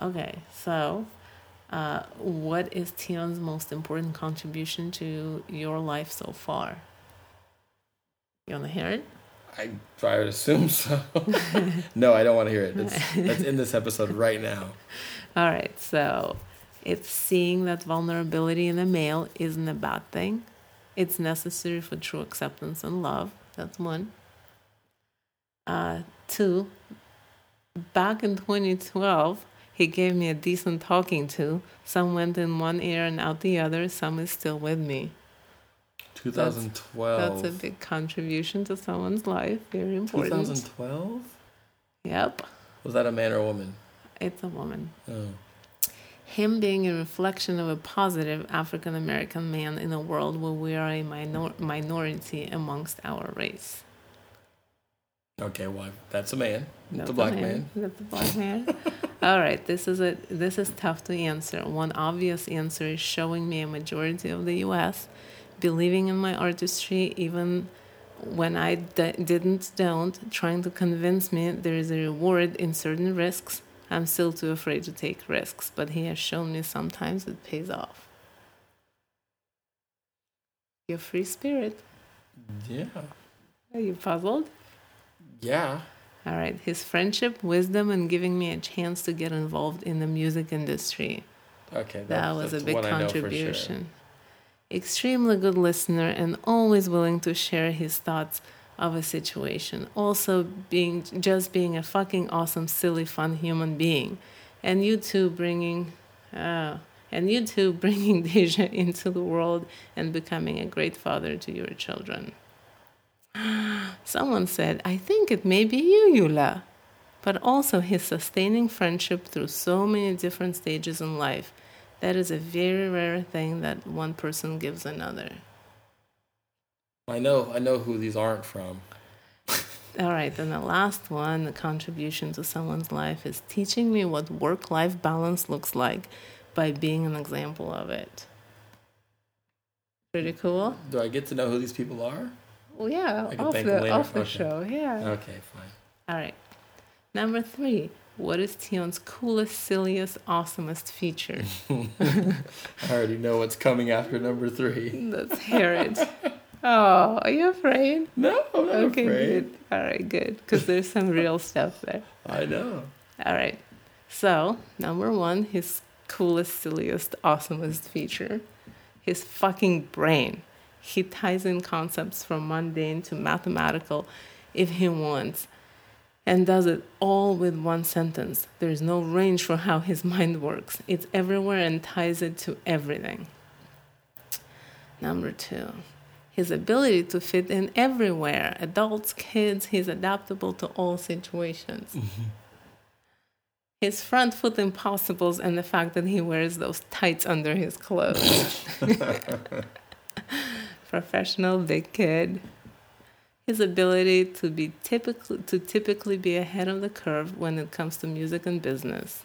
Okay, so uh, what is Tion's most important contribution to your life so far? You want to hear it? I I would assume so. <laughs> no, I don't want to hear it. That's, that's in this episode right now. <laughs> All right, so it's seeing that vulnerability in a male isn't a bad thing. It's necessary for true acceptance and love. That's one. Uh, two, back in 2012, he gave me a decent talking to. Some went in one ear and out the other. Some is still with me. 2012. That's a big contribution to someone's life. Very important. 2012. Yep, Was that a man or a woman? it's a woman. Oh. Him being a reflection of a positive African American man in a world where we are a minor- minority amongst our race. Okay, well, that's a man. That's the black a man. That's a black man. <laughs> All right, this is a this is tough to answer. One obvious answer is showing me a majority of the U.S. believing in my artistry, even when I d- didn't, don't, trying to convince me there is a reward in certain risks. I'm still too afraid to take risks, but he has shown me sometimes it pays off. Your free spirit. Yeah. Are you puzzled? Yeah. All right. His friendship, wisdom, and giving me a chance to get involved in the music industry. Okay. That was a big one I know for sure. contribution. Extremely good listener and always willing to share his thoughts of a situation. Also being just being a fucking awesome, silly, fun human being. And you two bringing uh, and you two <laughs> bringing Deja into the world and becoming a great father to your children. <gasps> Someone said, I think it may be you, Yula. But also his sustaining friendship through so many different stages in life. That is a very rare thing that one person gives another. I know. I know who these aren't from. All right, then the last one, the contribution to someone's life, is teaching me what work life balance looks like by being an example of it. Pretty cool? Do I get to know who these people are? Well, yeah, off the, off the Okay. show, yeah. Okay, fine. All right. Number three, what is Tion's coolest, silliest, awesomest feature? <laughs> I already know what's coming after number three. Let's hear it. Oh, are you afraid? No, I'm not okay, afraid. good. All right, good. Because there's some real stuff there. <laughs> I know. All right. So, number one, his coolest, silliest, awesomest feature his fucking brain. He ties in concepts from mundane to mathematical if he wants and does it all with one sentence. There's no range for how his mind works, it's everywhere and ties it to everything. Number two, his ability to fit in everywhere adults, kids, he's adaptable to all situations. Mm-hmm. His front foot impossibles and the fact that he wears those tights under his clothes. <laughs> Professional big kid. his ability to be typically to typically be ahead of the curve when it comes to music and business.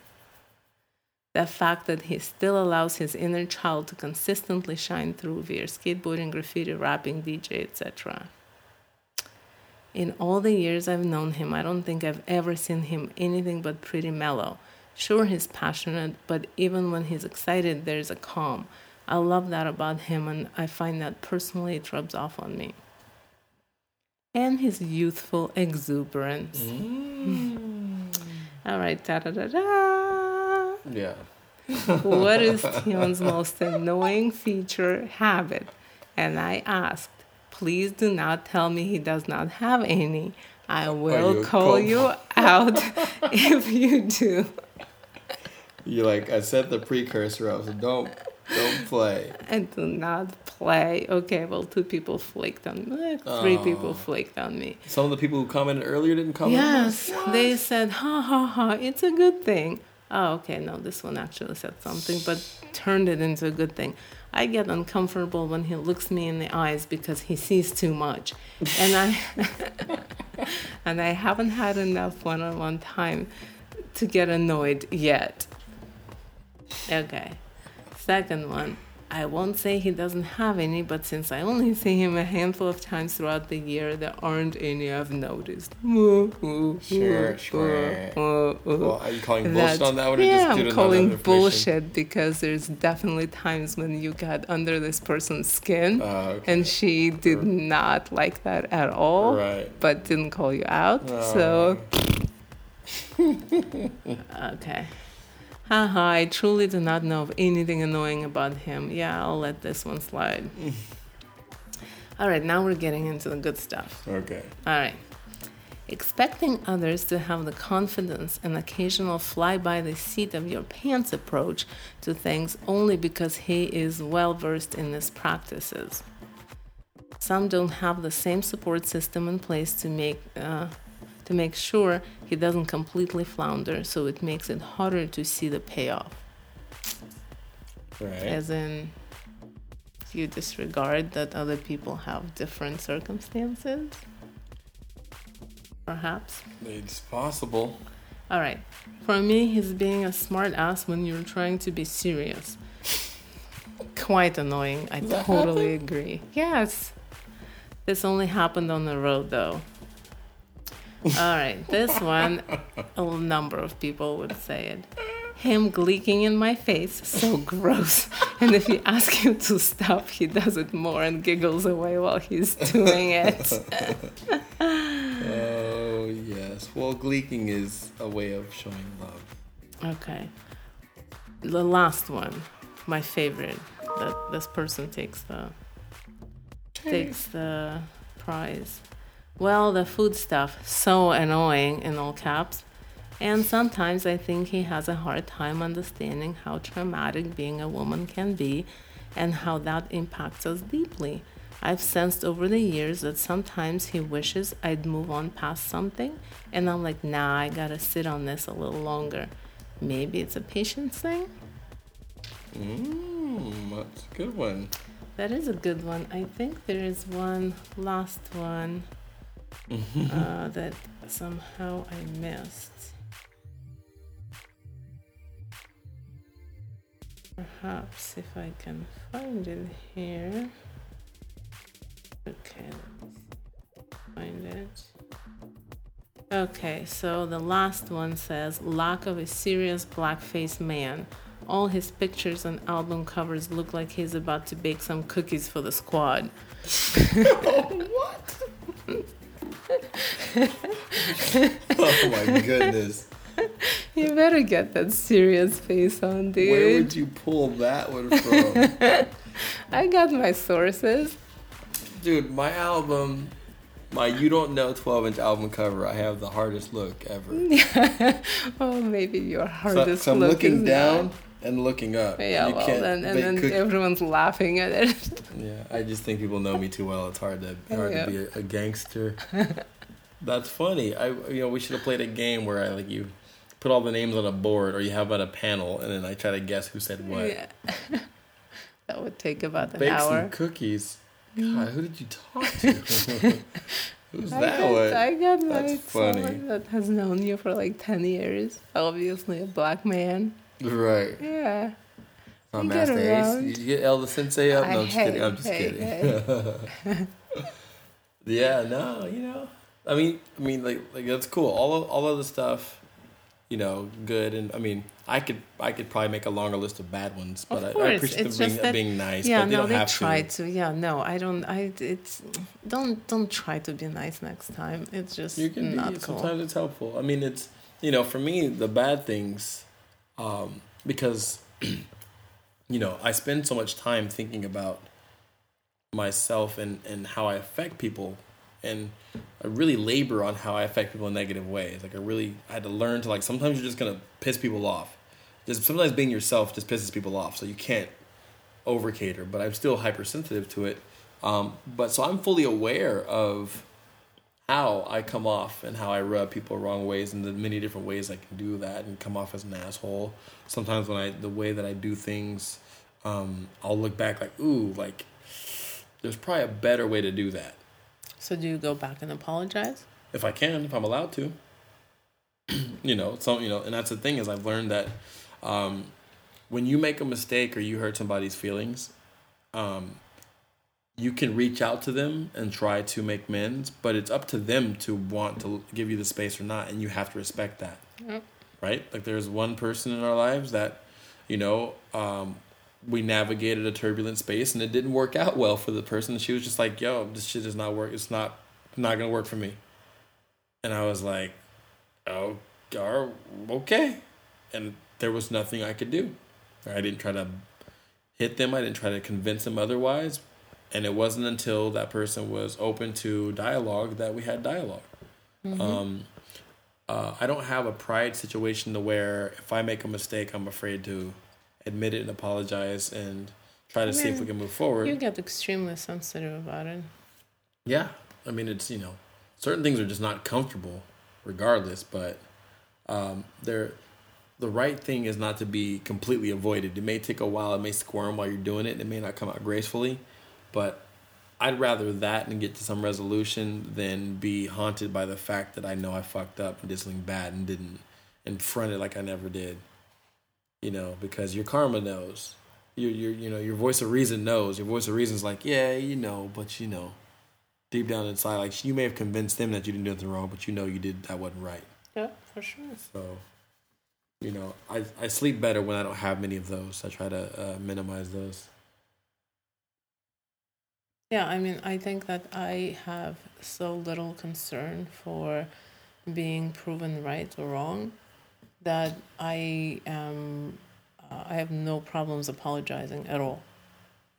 The fact that he still allows his inner child to consistently shine through via skateboarding, graffiti, rapping, DJ, etc. In all the years I've known him, I don't think I've ever seen him anything but pretty mellow. Sure, he's passionate, but even when he's excited, there's a calm. I love that about him, and I find that personally it rubs off on me. And his youthful exuberance. Mm. <laughs> All right, da da da da. Yeah. <laughs> What is Tion's most annoying feature habit? And I asked, please do not tell me he does not have any. I will call call- you <laughs> out <laughs> if you do. You like I set the precursor up, so don't don't play. And do not play. Okay, well, two people flaked on me. Three people flaked on me. Some of the people who commented earlier didn't comment. Yes, they said, ha ha ha, it's a good thing. Oh, okay, no, this one actually said something, but turned it into a good thing. I get uncomfortable when he looks me in the eyes because he sees too much. And I <laughs> and I haven't had enough one-on-one time to get annoyed yet. Okay. Second one, I won't say he doesn't have any, but since I only see him a handful of times throughout the year, there aren't any I've noticed. <laughs> Sure, sure. Well, are you calling bullshit on that one, yeah, just I'm due to not calling bullshit because there's definitely times when you got under this person's skin, Ah, okay. and she did not like that at all, Right. but didn't call you out. So, <laughs> okay. Haha, I truly do not know of anything annoying about him. Yeah, I'll let this one slide. <laughs> all right, now we're getting into the good stuff. Okay. All right. Expecting others to have the confidence and occasional fly by the seat of your pants approach to things only because he is well versed in his practices. Some don't have the same support system in place to make uh, to make sure he doesn't completely flounder, so it makes it harder to see the payoff. Right. As in, you disregard that other people have different circumstances. Perhaps. It's possible. All right. For me, he's being a smart ass when you're trying to be serious. Quite annoying. I totally agree. Yes. This only happened on the road, though. All right. This one, a number of people would say it. Him gleeking in my face, so gross. And if you ask him to stop, he does it more and giggles away while he's doing it. Oh yes. Well, gleeking is a way of showing love. Okay. The last one, my favorite. That this person takes the takes the prize. Well, the food stuff so annoying in all caps. And sometimes I think he has a hard time understanding how traumatic being a woman can be and how that impacts us deeply. I've sensed over the years that sometimes he wishes I'd move on past something, and I'm like, nah, I gotta sit on this a little longer. Maybe it's a patience thing? Mmm, that's a good one. That is a good one. I think there is one last one uh, that somehow I missed. Perhaps if I can find it here. Okay, let's find it. Okay, so the last one says lack of a serious blackface man. All his pictures and album covers look like he's about to bake some cookies for the squad. <laughs> <laughs> Oh <laughs> Oh my goodness. You better get that serious face on, dude. Where would you pull that one from? <laughs> I got my sources. Dude, my album, my You Don't Know 12 inch album cover, I have the hardest look ever. <laughs> Oh, maybe your So, hardest so I'm looking is down Not. And looking up. Yeah, you well, can't then, and then everyone's laughing at it. <laughs> Yeah, I just think people know me too well. It's hard to <laughs> hard Yeah. to be a, a gangster. <laughs> That's funny. I you know we should have played a game where I like you put all the names on a board or you have on a panel and then I try to guess who said what. Yeah. that would take about an Bake hour. some cookies. God, who did you talk to? Who's I that got, one? I got That's like funny. someone that has known you for like ten years. Obviously, a black man. Right. Yeah. I'm You get Masta Ace. You get Elder Sensei up? No, I- I'm just kidding. I'm just kidding. <laughs> yeah, no, you know. I mean, I mean, like, like that's cool. All of, all of the stuff, you know, good. And I mean, I could, I could probably make a longer list of bad ones, but Of I, I appreciate it's them being, that- being nice. yeah, but they no, don't they have try to. to. Yeah, no, I don't. I it's don't don't try to be nice next time. It's just You can not be. cool. Sometimes it's helpful. I mean, it's you know, for me, the bad things, um, because <clears throat> you know, I spend so much time thinking about myself and and how I affect people, and I really labor on how I affect people in negative ways. Like I really I had to learn to like sometimes you're just gonna piss people off. Just sometimes being yourself just pisses people off, so you can't over cater. But I'm still hypersensitive to it. Um, but so I'm fully aware of how I come off and how I rub people wrong ways and the many different ways I can do that and come off as an asshole. Sometimes when I the way that I do things, um, I'll look back like, ooh, like there's probably a better way to do that. So do you go back and apologize? If I can, if I'm allowed to. <clears throat> you know, so you know, and that's the thing is I've learned that um, when you make a mistake or you hurt somebody's feelings, um, you can reach out to them and try to make amends, but it's up to them to want to give you the space or not, and you have to respect that. Yep. Right? Like there's one person in our lives that, you know, um, we navigated a turbulent space and it didn't work out well for the person. She was just like, "Yo, this shit does not work. It's not not gonna work for me." And I was like, "Oh, okay," and there was nothing I could do. I didn't try to hit them. I didn't try to convince them otherwise. And it wasn't until that person was open to dialogue that we had dialog Um, uh, I don't have a pride situation to where if I make a mistake, I'm afraid to admit it and apologize and try to I see if we can move forward. You get extremely sensitive about it. Yeah, I mean it's you know certain things are just not comfortable, regardless. But um, they're the right thing is not to be completely avoided. It may take a while. It may squirm while you're doing it. It may not come out gracefully, but I'd rather that and get to some resolution than be haunted by the fact that I know I fucked up and did something bad and didn't and front it like I never did. You know, because your karma knows. Your your you know your voice of reason knows. Your voice of reason's like, yeah, you know, but you know deep down inside, like you may have convinced them that you didn't do anything wrong, but you know you did that wasn't right. Yeah, for sure. So, you know, I I sleep better when I don't have many of those. I try to uh, minimize those. Yeah, I mean, I think that I have so little concern for being proven right or wrong that I am. Uh, I have no problems apologizing at all.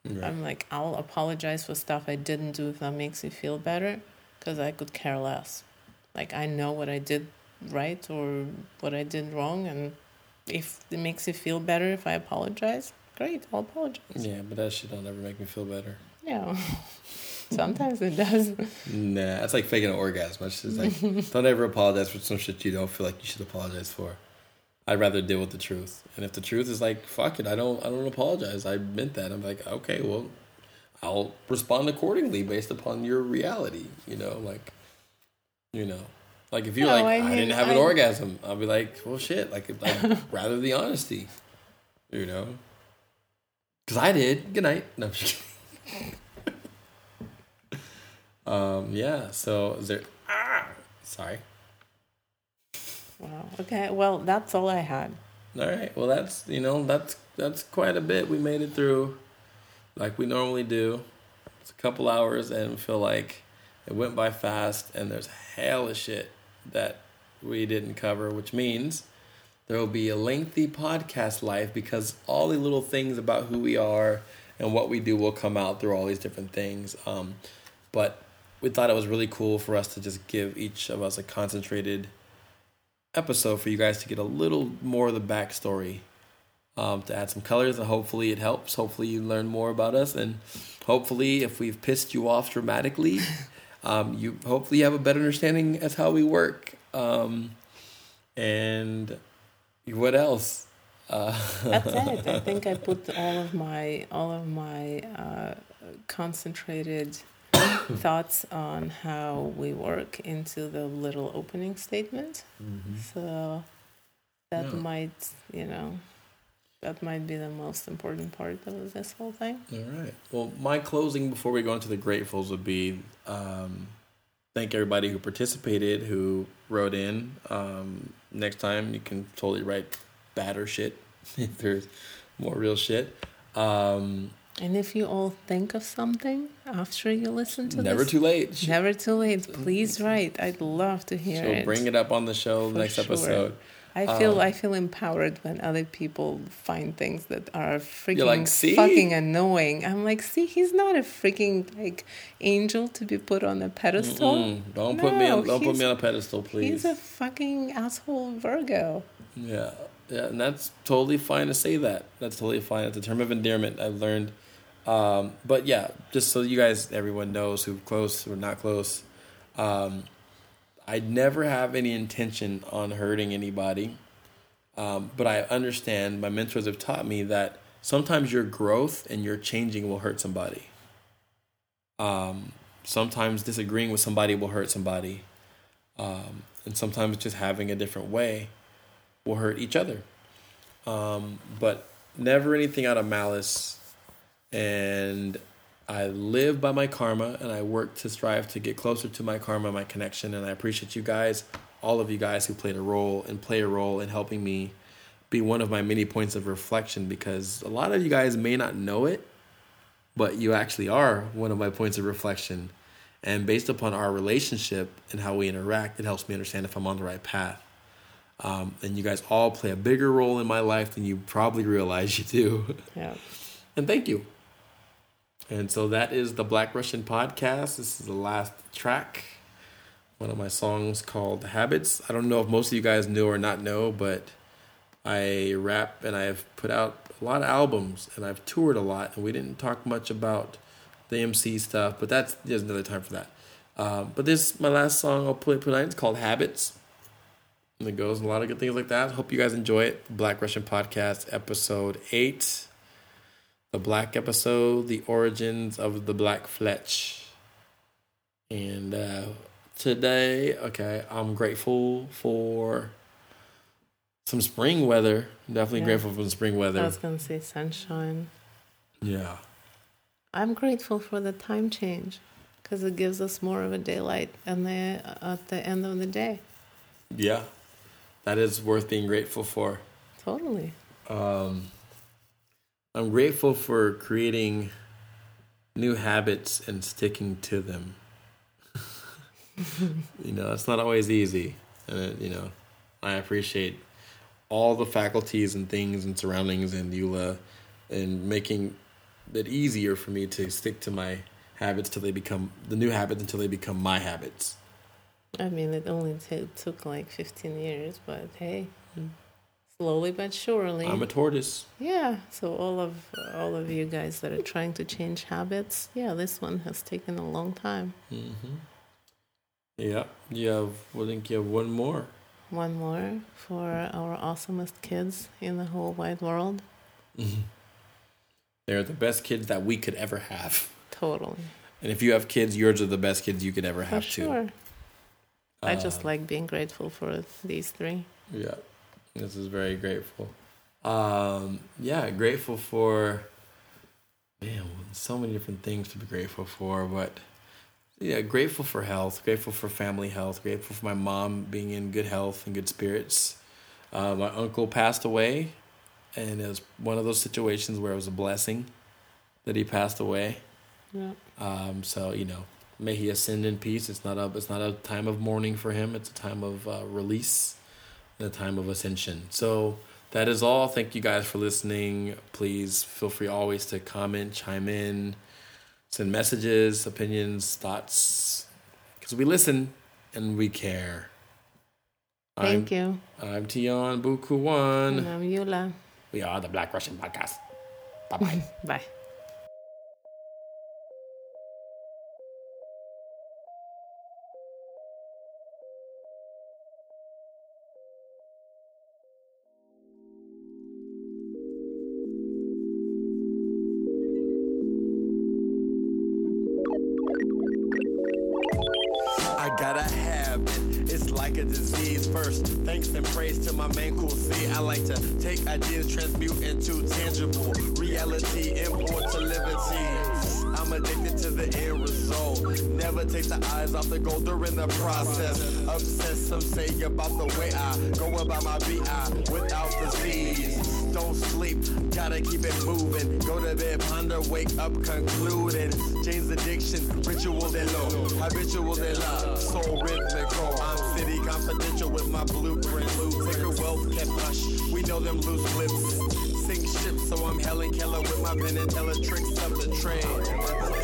Right. I'm like, I'll apologize for stuff I didn't do if that makes you feel better, because I could care less. Like, I know what I did right or what I did wrong, and if it makes you feel better if I apologize, great, I'll apologize. Yeah, but that shit don't ever make me feel better. Yeah. <laughs> Sometimes it does. Nah, that's like faking an orgasm. It's just like <laughs> don't ever apologize for some shit you don't feel like you should apologize for. I'd rather deal with the truth. And if the truth is like, fuck it, I don't I don't apologize. I meant that. I'm like, okay, well, I'll respond accordingly based upon your reality. You know, like you know. Like if you're No, like, I I, didn't have an I- orgasm, I'll be like, well shit, like I'd <laughs> rather the honesty. You know? Cause I did. Good night. No, I'm just kidding. <laughs> um, yeah, so is there ah sorry. Wow. Okay. Well, that's all I had. All right. Well, that's you know that's that's quite a bit. We made it through, like we normally do. It's a couple hours, and feel like it went by fast. And there's hell of shit that we didn't cover, which means there will be a lengthy podcast life because all the little things about who we are and what we do will come out through all these different things. Um, but we thought it was really cool for us to just give each of us a concentrated episode for you guys to get a little more of the backstory um, to add some colors and hopefully it helps. Hopefully you learn more about us and hopefully if we've pissed you off dramatically <laughs> um, you hopefully you have a better understanding as how we work. Um, and what else uh, That's it. I <laughs> think I put all of my all of my uh, concentrated <coughs> thoughts on how we work into the little opening statement. So that Yeah. might, you know, that might be the most important part of this whole thing. All right. Well, my closing before we go into the gratefuls would be um, thank everybody who participated, who wrote in. Um, next time you can totally write badder shit <laughs> if there's more real shit. Um, And if you all think of something after you listen to this never this, too late. never too late. Please write. I'd love to hear She'll it. bring it up on the show For next sure. episode. I feel Um, I feel empowered when other people find things that are freaking like, fucking annoying. I'm like, see, he's not a freaking like angel to be put on a pedestal. Mm, don't put me on, don't put me on a pedestal, please. He's a fucking asshole Virgo. Yeah, yeah, and that's totally fine to say that. That's totally fine. It's a term of endearment I've learned. Um, but yeah, just so you guys, everyone knows who's close or not close, um, I never have any intention on hurting anybody. Um, but I understand. My mentors have taught me that sometimes your growth and your changing will hurt somebody. Um, sometimes disagreeing with somebody will hurt somebody, um, and sometimes just having a different way will hurt each other. Um, but never anything out of malice. And I live by my karma and I work to strive to get closer to my karma, my connection. And I appreciate you guys, all of you guys who played a role and play a role in helping me be one of my many points of reflection because a lot of you guys may not know it, but you actually are one of my points of reflection. And based upon our relationship and how we interact, it helps me understand if I'm on the right path. Um, and you guys all play a bigger role in my life than you probably realize you do. Yeah. <laughs> and thank you. And so that is the Black Russian podcast. This is the last track. One of my songs called Habits. I don't know if most of you guys know or not know, but I rap and I've put out a lot of albums and I've toured a lot. And we didn't talk much about the MC stuff, but that's there's another time for that. Um, but this my last song I'll play tonight. It's called Habits. It goes a lot of good things like that. Hope you guys enjoy it. Black Russian Podcast, episode eight. The Black episode, the origins of the Black Fletch. And uh, today, okay, I'm grateful for some spring weather. Definitely Yeah. grateful for the spring weather. I was gonna say sunshine. Yeah. I'm grateful for the time change because it gives us more of a daylight and the at the end of the day. Yeah. That is worth being grateful for. Totally. Um, I'm grateful for creating new habits and sticking to them. <laughs> you know, it's not always easy. And, it, you know, I appreciate all the faculties and things and surroundings and Yula and making it easier for me to stick to my habits till they become the new habits until they become my habits. I mean, it only t- took like 15 years, but hey, slowly but surely. I'm a tortoise. yeah. So all of all of you guys that are trying to change habits, yeah, this one has taken a long time. Mm-hmm. Yeah. You have, I think you have one more. One more for our awesomest kids in the whole wide world. They're the best kids that we could ever have. Totally. And if you have kids, yours are the best kids you could ever For have sure. too. I just Um, like being grateful for these three. Yeah, this is very grateful. Um, yeah, grateful for man, so many different things to be grateful for, but yeah, grateful for health, grateful for family health, grateful for my mom being in good health and good spirits. Uh, my uncle passed away, and it was one of those situations where it was a blessing that he passed away. Yeah. Um, so you know, may he ascend in peace. It's not a it's not a time of mourning for him. It's a time of uh, release and a time of ascension. So that is all. Thank you guys for listening. Please feel free always to comment, chime in, send messages, opinions, thoughts, because we listen and we care. Thank you. I'm, I'm Tion Bukue One. And I'm Yula. We are the Black Russian Podcast. <laughs> Bye-bye. bye. The goal during the process. Obsessed, some say about the way I go about my BI without the Z's. Don't sleep, gotta keep it moving. Go to bed, ponder, wake up, concluding. Jane's Addiction, ritual de lo, habitual they love, soul rhythmical. I'm city confidential with my blueprint. Sacred wealth kept hush, we know them loose lips. Sink ships, so I'm Helen Keller with my pen and tricks of the trade.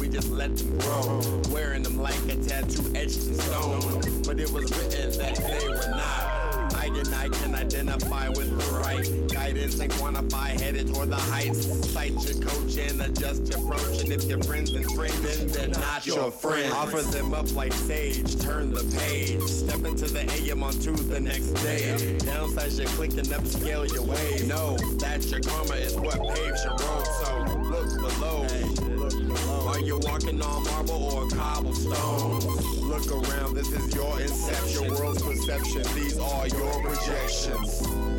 We just let them grow. Wearing them like a tattoo etched in stone. But it was written that they were not. I and I can identify with the right guidance and quantify headed toward the heights. Cite your coach and adjust your approach. And if your friends and friends, then they're not your friends. Offer them up like sage, turn the page. Step into the AM on to the next day. Downsize your click and upscale your way. Know that your karma is what paves your road. So look below. Are walking on marble or cobblestone? Look around, this is your inception, world's perception. These are your projections.